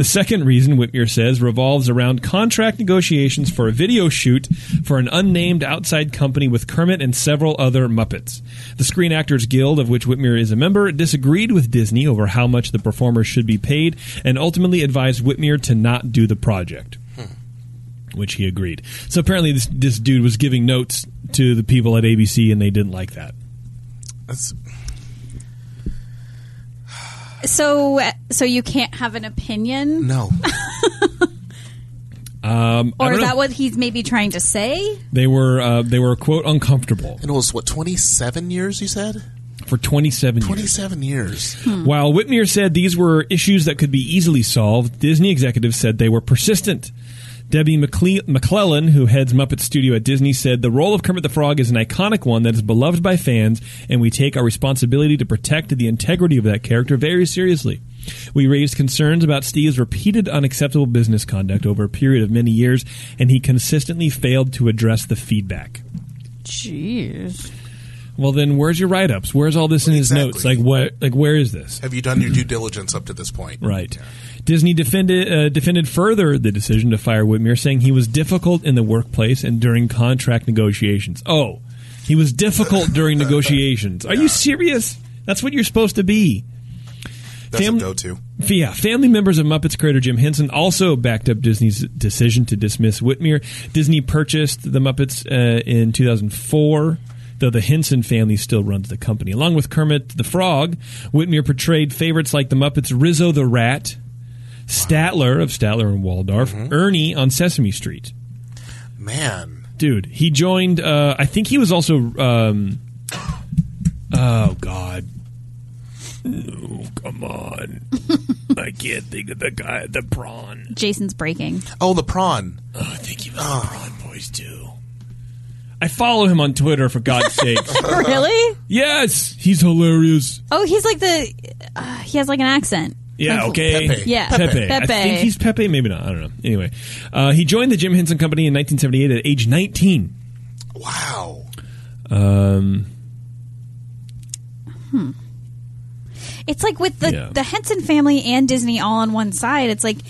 Speaker 2: The second reason, Whitmire says, revolves around contract negotiations for a video shoot for an unnamed outside company with Kermit and several other Muppets. The Screen Actors Guild, of which Whitmire is a member, disagreed with Disney over how much the performers should be paid and ultimately advised Whitmire to not do the project. Hmm. Which he agreed. So apparently, this, this dude was giving notes to the people at ABC, and they didn't like that.
Speaker 3: That's,
Speaker 4: So, so you can't have an opinion,
Speaker 3: no.
Speaker 2: Um, I
Speaker 4: or
Speaker 2: don't
Speaker 4: is
Speaker 2: know.
Speaker 4: that what he's maybe trying to say?
Speaker 2: they were? Uh, they were quote uncomfortable
Speaker 3: And it was, what, 27 years, you said?
Speaker 2: for twenty seven years.
Speaker 3: 27 years.
Speaker 2: While Whitmire said these were issues that could be easily solved, Disney executives said they were persistent. Debbie McCle- McClellan, who heads Muppet Studio at Disney, said the role of Kermit the Frog is an iconic one that is beloved by fans, and we take our responsibility to protect the integrity of that character very seriously. We raised concerns about Steve's repeated unacceptable business conduct over a period of many years, and he consistently failed to address the feedback.
Speaker 4: Jeez.
Speaker 2: Well, then, where's your write-ups? Where's all this in his
Speaker 3: Exactly.
Speaker 2: notes? Like what? Like where is this?
Speaker 3: Have you done your due diligence up to this point?
Speaker 2: Right. Disney defended uh, defended further the decision to fire Whitmire, saying he was difficult in the workplace and during contract negotiations. Oh, he was difficult during negotiations. Are you serious? That's what you're supposed to be.
Speaker 3: That's
Speaker 2: Fam-
Speaker 3: a go-to.
Speaker 2: Yeah, family members of Muppets creator Jim Henson also backed up Disney's decision to dismiss Whitmire. Disney purchased the Muppets uh, in 2004, though the Henson family still runs the company. Along with Kermit the Frog, Whitmire portrayed favorites like the Muppets Rizzo the Rat, Statler of Statler and Waldorf, Ernie on Sesame Street.
Speaker 3: Man.
Speaker 2: Dude, he joined. Uh, I think he was also. Um, oh God. No, come on. I can't think of the guy, the prawn.
Speaker 4: Jason's breaking.
Speaker 3: Oh, the prawn.
Speaker 2: Oh, I think he was the prawn boys too. I follow him on Twitter for God's sake.
Speaker 4: really?
Speaker 2: yes, he's hilarious.
Speaker 4: Oh, he's like the. Uh, he has like an accent.
Speaker 2: Yeah,
Speaker 4: Like-
Speaker 2: okay.
Speaker 3: Pepe.
Speaker 4: Yeah.
Speaker 2: Pepe. I
Speaker 4: Pepe.
Speaker 2: think he's Pepe, maybe not. I don't know. Anyway, uh, he joined the Jim Henson Company in 1978 at age 19.
Speaker 3: Wow.
Speaker 2: Um,
Speaker 4: It's like with the
Speaker 2: Yeah.
Speaker 4: the Henson family and Disney all on one side. It's like I-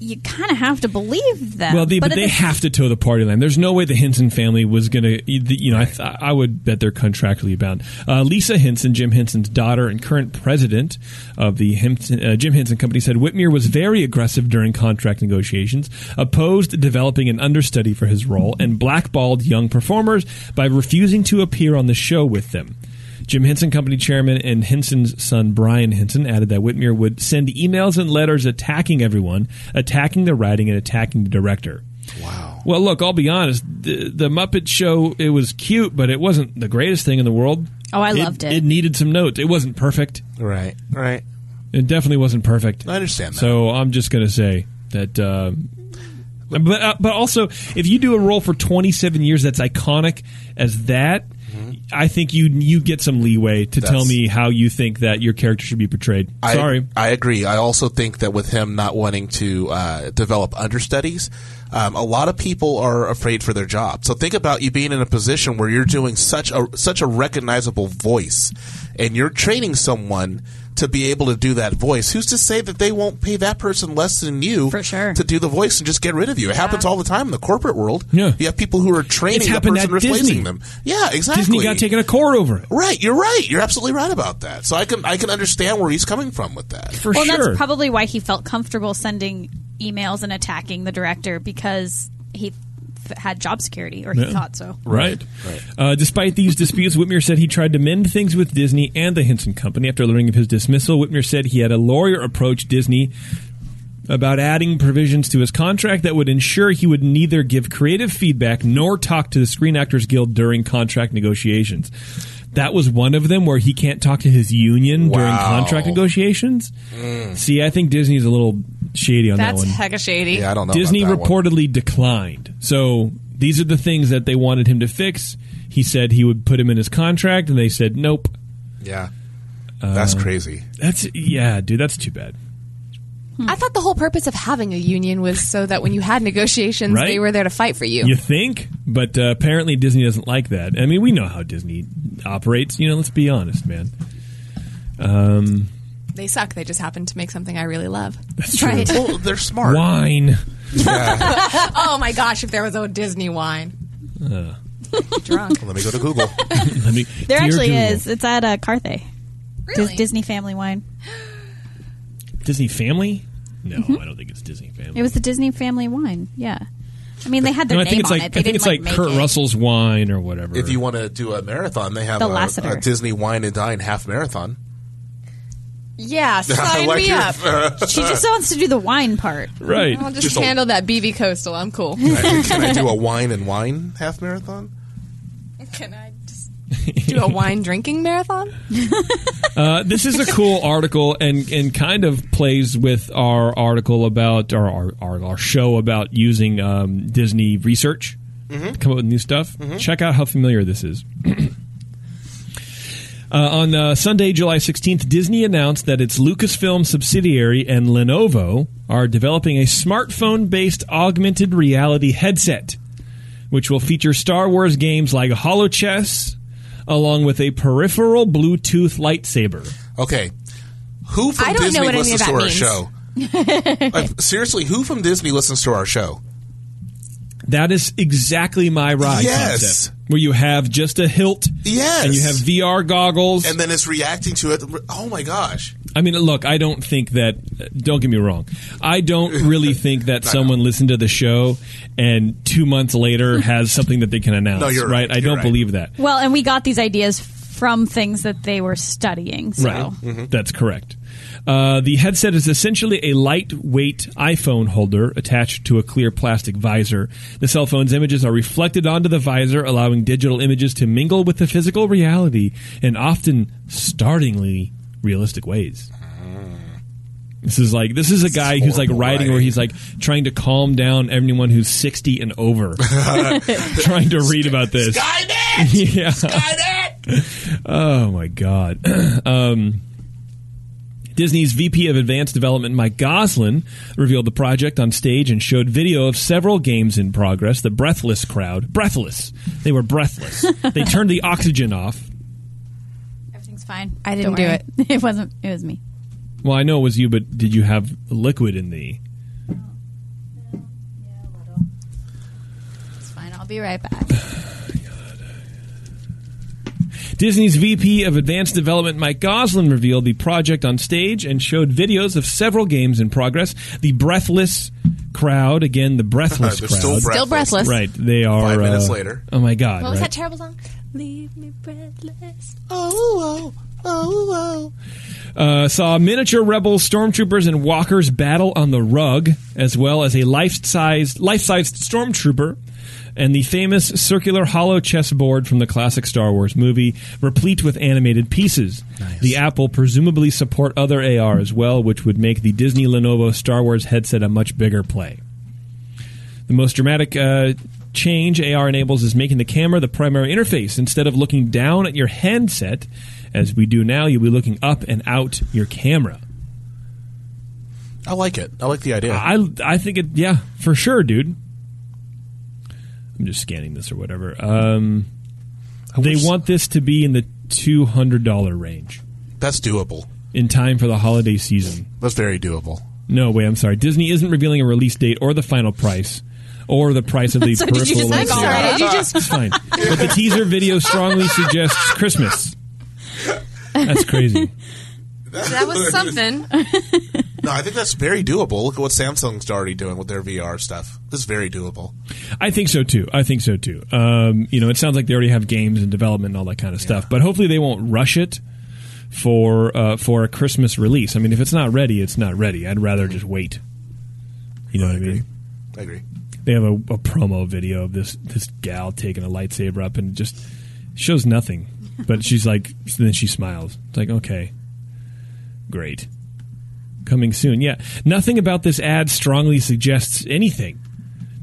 Speaker 4: you kind of have to believe them.
Speaker 2: well, they, but,
Speaker 4: at
Speaker 2: they
Speaker 4: the-
Speaker 2: have to toe the party line. There's no way the Henson family was going to, you know, I, th- I would bet they're contractually bound. Uh, Lisa Henson, Jim Henson's daughter and current president of the Henson, uh, Jim Henson Company, said Whitmire was very aggressive during contract negotiations, opposed developing an understudy for his role, and blackballed young performers by refusing to appear on the show with them. Jim Henson Company chairman and Henson's son Brian Henson added that Whitmire would send emails and letters attacking everyone, attacking the writing, and attacking the director.
Speaker 3: Wow.
Speaker 2: Well, look, I'll be honest. The, the Muppet Show, it was cute, but it wasn't the greatest thing in the world.
Speaker 4: Oh, I loved it.
Speaker 2: It needed some notes. It wasn't perfect.
Speaker 3: Right. Right.
Speaker 2: It definitely wasn't perfect.
Speaker 3: I understand that.
Speaker 2: So I'm just going to say that. Uh, but uh, but also, if you do a role for 27 years that's iconic as that, I think you you get some leeway to tell
Speaker 3: Mm-hmm.
Speaker 2: Me how you think that your character should be portrayed.
Speaker 3: I,
Speaker 2: Sorry.
Speaker 3: I agree. I also think that with him not wanting to uh, develop understudies, um, a lot of people are afraid for their job. So think about you being in a position where you're doing such a such a recognizable voice, and you're training someone to be able to do that voice. Who's to say that they won't pay that person less than you
Speaker 4: For sure.
Speaker 3: to do the voice and just get rid of you? It happens all the time in the corporate world.
Speaker 2: Yeah.
Speaker 3: you have people who are training
Speaker 2: It's
Speaker 3: the
Speaker 2: happened
Speaker 3: person
Speaker 2: at
Speaker 3: replacing
Speaker 2: Disney.
Speaker 3: them. Yeah, exactly.
Speaker 2: Disney got taken a court over it.
Speaker 3: Right, you're right. You're absolutely right about that. So I can I can understand where he's coming from with that.
Speaker 2: For
Speaker 4: well,
Speaker 2: sure.
Speaker 4: that's probably why he felt comfortable sending emails and attacking the director because he f- had job security, or he
Speaker 2: Yeah.
Speaker 4: thought so.
Speaker 2: Right.
Speaker 3: Right.
Speaker 2: Uh, despite these disputes, Whitmire said he tried to mend things with Disney and the Henson Company. After learning of his dismissal, Whitmire said he had a lawyer approach Disney about adding provisions to his contract that would ensure he would neither give creative feedback nor talk to the Screen Actors Guild during contract negotiations. That was one of them where he can't talk to his union during contract negotiations. See, I think Disney's a little shady on
Speaker 5: That's
Speaker 2: that one.
Speaker 5: That's hecka shady.
Speaker 3: Yeah, I don't know.
Speaker 2: Disney
Speaker 3: about that one.
Speaker 2: reportedly declined. So these are the things that they wanted him to fix. He said he would put him in his contract, and they said nope.
Speaker 3: Yeah, that's
Speaker 2: Uh,
Speaker 3: crazy.
Speaker 2: That's yeah, dude. That's too bad.
Speaker 5: I thought the whole purpose of having a union was so that when you had negotiations,
Speaker 2: Right?
Speaker 5: they were there to fight for you.
Speaker 2: You think, but uh, apparently Disney doesn't like that. I mean, we know how Disney operates. You know, let's be honest, man. Um,
Speaker 5: They suck. They just happen to make something I really love.
Speaker 2: that's true.
Speaker 4: Right.
Speaker 3: Well, they're smart.
Speaker 2: Wine.
Speaker 5: oh my gosh! If there was a Disney wine,
Speaker 2: Uh.
Speaker 5: drunk.
Speaker 3: Let me go to Google.
Speaker 2: Let me,
Speaker 4: There
Speaker 2: dear
Speaker 4: actually
Speaker 2: Google.
Speaker 4: is. It's at uh, Carthay. Dis-
Speaker 5: Really?
Speaker 4: Disney Family Wine.
Speaker 2: Disney Family. No,
Speaker 4: Mm-hmm.
Speaker 2: I don't think it's Disney Family.
Speaker 4: It was the Disney Family Wine. Yeah. I mean, they had their
Speaker 2: no, I think it's like
Speaker 4: it.
Speaker 2: I think it's like
Speaker 4: make
Speaker 2: Kurt
Speaker 4: it.
Speaker 2: Russell's wine or whatever.
Speaker 3: If you want to do a marathon, they have
Speaker 4: The
Speaker 3: a,
Speaker 4: Lasseter.
Speaker 3: a Disney Wine and Dine half marathon.
Speaker 5: Yeah, sign
Speaker 3: Like
Speaker 5: me up.
Speaker 4: She just wants to do the wine part.
Speaker 2: right.
Speaker 5: I'll just,
Speaker 3: Just a-
Speaker 5: handle that BB Coastal. I'm cool.
Speaker 3: Can I do a wine and wine half marathon?
Speaker 5: Can I just do a wine drinking marathon?
Speaker 2: Uh, this is a cool article and, and kind of plays with our article about our our, our, our show about using um, Disney research to come up with new stuff. Check out how familiar this is. Uh, on uh, Sunday, July 16th, Disney announced that its Lucasfilm subsidiary and Lenovo are developing a smartphone based augmented reality headset, which will feature Star Wars games like HoloChess, along with a peripheral Bluetooth lightsaber.
Speaker 3: Okay. Who from
Speaker 5: I don't
Speaker 3: Disney
Speaker 5: know what any
Speaker 3: listens
Speaker 5: of
Speaker 3: to
Speaker 5: that
Speaker 3: our
Speaker 5: means.
Speaker 3: show? Like, uh, seriously, who from Disney listens to our show?
Speaker 2: That is exactly my ride
Speaker 3: Yes.
Speaker 2: concept. Where you have just a hilt
Speaker 3: Yes.
Speaker 2: and you have VR goggles.
Speaker 3: And then it's reacting to it. Oh my gosh.
Speaker 2: I mean, look, I don't think that. Don't get me wrong. I don't really think that someone listened to the show and two months later has something that they can announce.
Speaker 3: No, you're right.
Speaker 2: I
Speaker 3: You're
Speaker 2: don't
Speaker 3: right.
Speaker 2: believe that.
Speaker 4: Well, and we got these ideas from things that they were studying. So.
Speaker 2: Right. That's correct. Uh, the headset is essentially a lightweight iPhone holder attached to a clear plastic visor. The cell phone's images are reflected onto the visor, allowing digital images to mingle with the physical reality and often startlingly realistic ways. This is like this is a guy who's like writing where he's like trying to calm down everyone who's sixty and over, trying to read about this.
Speaker 3: Skynet!
Speaker 2: yeah.
Speaker 3: Skynet!
Speaker 2: Oh my god. um, Disney's VP of Advanced Development, Mike Goslin, revealed the project on stage and showed video of several games in progress. The breathless crowd, breathless. They were breathless. they turned the oxygen off.
Speaker 4: Everything's fine.
Speaker 5: I didn't do
Speaker 4: it. it wasn't. It was me.
Speaker 2: Well, I know it was you, but did you have liquid in the? Little.
Speaker 4: It's fine. I'll be right back.
Speaker 2: Disney's VP of Advanced Development, Mike Goslin, revealed the project on stage and showed videos of several games in progress. The breathless crowd, again, the breathless
Speaker 3: They're
Speaker 2: crowd.
Speaker 3: still
Speaker 5: Still breathless.
Speaker 2: Right, they are.
Speaker 3: Five minutes
Speaker 2: uh,
Speaker 3: later.
Speaker 2: Oh my god!
Speaker 5: What was
Speaker 2: right?
Speaker 5: that terrible song? Leave me breathless.
Speaker 3: Oh, oh, oh, oh.
Speaker 2: Uh, saw miniature rebels, stormtroopers, and walkers battle on the rug, as well as a life-sized, life-sized stormtrooper, and the famous circular hollow chessboard from the classic Star Wars movie, replete with animated pieces. The app will presumably support other AR as well, which would make the Disney Lenovo Star Wars headset a much bigger play. The most dramatic uh, change AR enables is making the camera the primary interface. Instead of looking down at your handset, as we do now, you'll be looking up and out your camera.
Speaker 3: I like it. I like the idea.
Speaker 2: I I think it yeah for sure, dude. I'm just scanning this or whatever. Um, they want this to be in the two hundred dollar range
Speaker 3: That's doable.
Speaker 2: in time for the holiday season.
Speaker 3: That's very doable.
Speaker 2: No, wait, I'm sorry. Disney isn't revealing a release date or the final price or the price of the
Speaker 4: So did you
Speaker 2: peripheral.
Speaker 4: just like,
Speaker 2: lightsaber.
Speaker 4: sorry, did you just
Speaker 2: It's fine. But the teaser video strongly suggests Christmas. That's crazy.
Speaker 5: That was something.
Speaker 3: No, I think that's very doable. Look at what Samsung's already doing with their VR stuff. This is very doable.
Speaker 2: I think so too. I think so too. Um, you know, it sounds like they already have games in development and all that kind of stuff. But hopefully they won't rush it for uh, for a Christmas release. I mean, if it's not ready, it's not ready. I'd rather just wait. You know what I mean?
Speaker 3: I agree.
Speaker 2: They have a, a promo video of this this gal taking a lightsaber up and just shows nothing. But she's like, then she smiles. It's like, okay, great, coming soon. Yeah, nothing about this ad strongly suggests anything.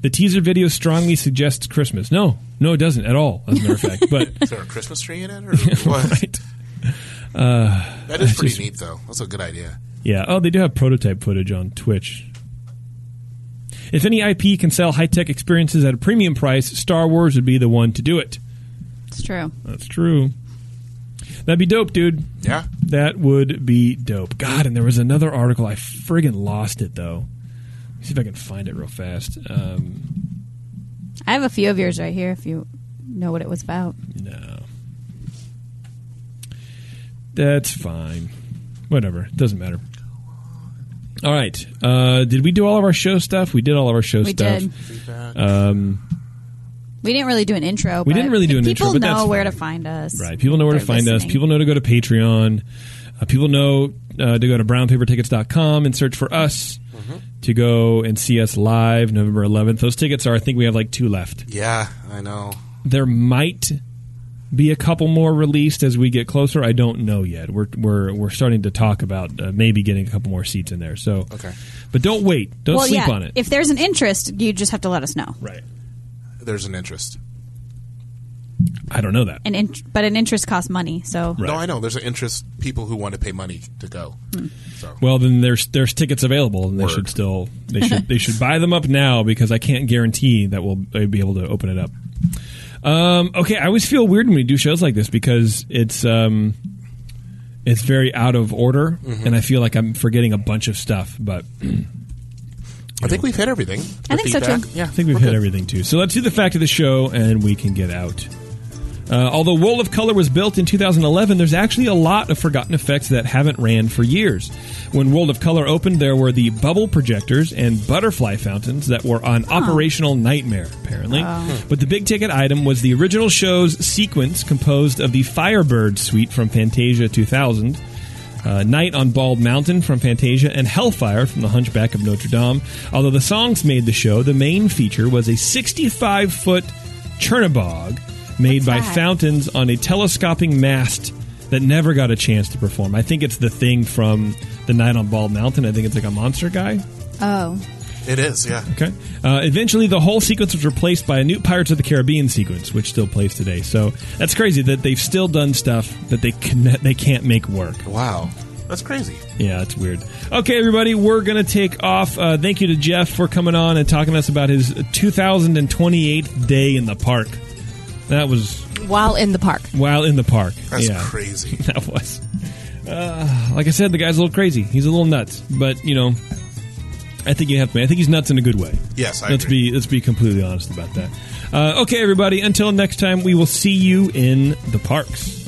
Speaker 2: The teaser video strongly suggests Christmas. No, no, it doesn't at all. As a matter of fact, but
Speaker 3: Is there a Christmas tree in it? Or what?
Speaker 2: right.
Speaker 3: Uh, that is pretty
Speaker 2: just-
Speaker 3: neat, though. That's a good idea.
Speaker 2: Yeah. Oh, they do have prototype footage on Twitch. If any IP can sell high tech experiences at a premium price, Star Wars would be the one to do it.
Speaker 4: It's true.
Speaker 2: That's true. That'd be dope, dude.
Speaker 3: Yeah.
Speaker 2: That would be dope. God, and there was another article. I friggin' lost it though. Let me see if I can find it real fast. Um,
Speaker 4: I have a few of yours right here. If you know what it was about.
Speaker 2: no, that's fine. Whatever. It doesn't matter. All right. Uh, did we do all of our show stuff? We did all of our show
Speaker 4: We
Speaker 2: stuff.
Speaker 4: did.
Speaker 2: Um,
Speaker 4: We didn't really do an intro.
Speaker 2: We
Speaker 4: but
Speaker 2: didn't really do an
Speaker 4: people
Speaker 2: intro, but
Speaker 4: know
Speaker 2: that's
Speaker 4: where
Speaker 2: fine.
Speaker 4: to find us.
Speaker 2: Right. People know where to
Speaker 4: They're
Speaker 2: find us. People know to go to Patreon. Uh, people know uh, to go to brownpapertickets.com and search for us to go and see us live November 11th. Those tickets are, I think we have like two left.
Speaker 3: Yeah, I know.
Speaker 2: There might be a couple more released as we get closer. I don't know yet. We're we're we're starting to talk about uh, maybe getting a couple more seats in there. So
Speaker 3: Okay.
Speaker 2: but don't wait. Don't
Speaker 4: well,
Speaker 2: sleep
Speaker 4: yeah.
Speaker 2: on it.
Speaker 4: If there's an interest, you just have to let us know.
Speaker 2: right.
Speaker 3: There's an interest.
Speaker 2: I don't know that.
Speaker 4: An int- but an interest costs money, so
Speaker 2: Right.
Speaker 3: No, I know. There's an interest. People who want to pay money to go. So
Speaker 2: Well, then there's there's tickets available, and they
Speaker 3: Word.
Speaker 2: should still they should they should buy them up now because I can't guarantee that we'll be able to open it up. Um, okay, I always feel weird when we do shows like this because it's um, it's very out of order, and I feel like I'm forgetting a bunch of stuff. But
Speaker 3: I think we've hit everything.
Speaker 4: I
Speaker 3: The
Speaker 4: think so, too.
Speaker 3: Yeah,
Speaker 2: I think we've hit
Speaker 3: good.
Speaker 2: everything too. So let's do the fact of the show, and we can get out. Uh, although World of Color was built in 2011, there's actually a lot of forgotten effects that haven't ran for years. When World of Color opened, there were the bubble projectors and butterfly fountains that were on operational nightmare, apparently. But the big ticket item was the original show's sequence composed of the Firebird suite from Fantasia 2000 uh, Night on Bald Mountain from Fantasia, and Hellfire from The Hunchback of Notre Dame. Although the songs made the show, the main feature was a 65 foot Chernabog made by
Speaker 4: that?
Speaker 2: fountains on a telescoping mast that never got a chance to perform. I think it's the thing from the Night on Bald Mountain. I think it's like a monster guy.
Speaker 4: Oh.
Speaker 3: It is, yeah.
Speaker 2: Okay. Uh, eventually, the whole sequence was replaced by a new Pirates of the Caribbean sequence, which still plays today. So that's crazy that they've still done stuff that they can, they can't make work.
Speaker 3: Wow. That's crazy.
Speaker 2: Yeah, it's weird. Okay, everybody, we're going to take off. Uh, thank you to Jeff for coming on and talking to us about his 2028th day in the park. That was
Speaker 5: While in the park.
Speaker 2: while in the park.
Speaker 3: That's
Speaker 2: yeah,
Speaker 3: crazy.
Speaker 2: that was. Uh, like I said, the guy's a little crazy. He's a little nuts, but you know, I think you have to. I think he's nuts in a good way.
Speaker 3: Yes, I
Speaker 2: let's
Speaker 3: agree.
Speaker 2: be let's be completely honest about that. Uh, okay, everybody. Until next time, we will see you in the parks.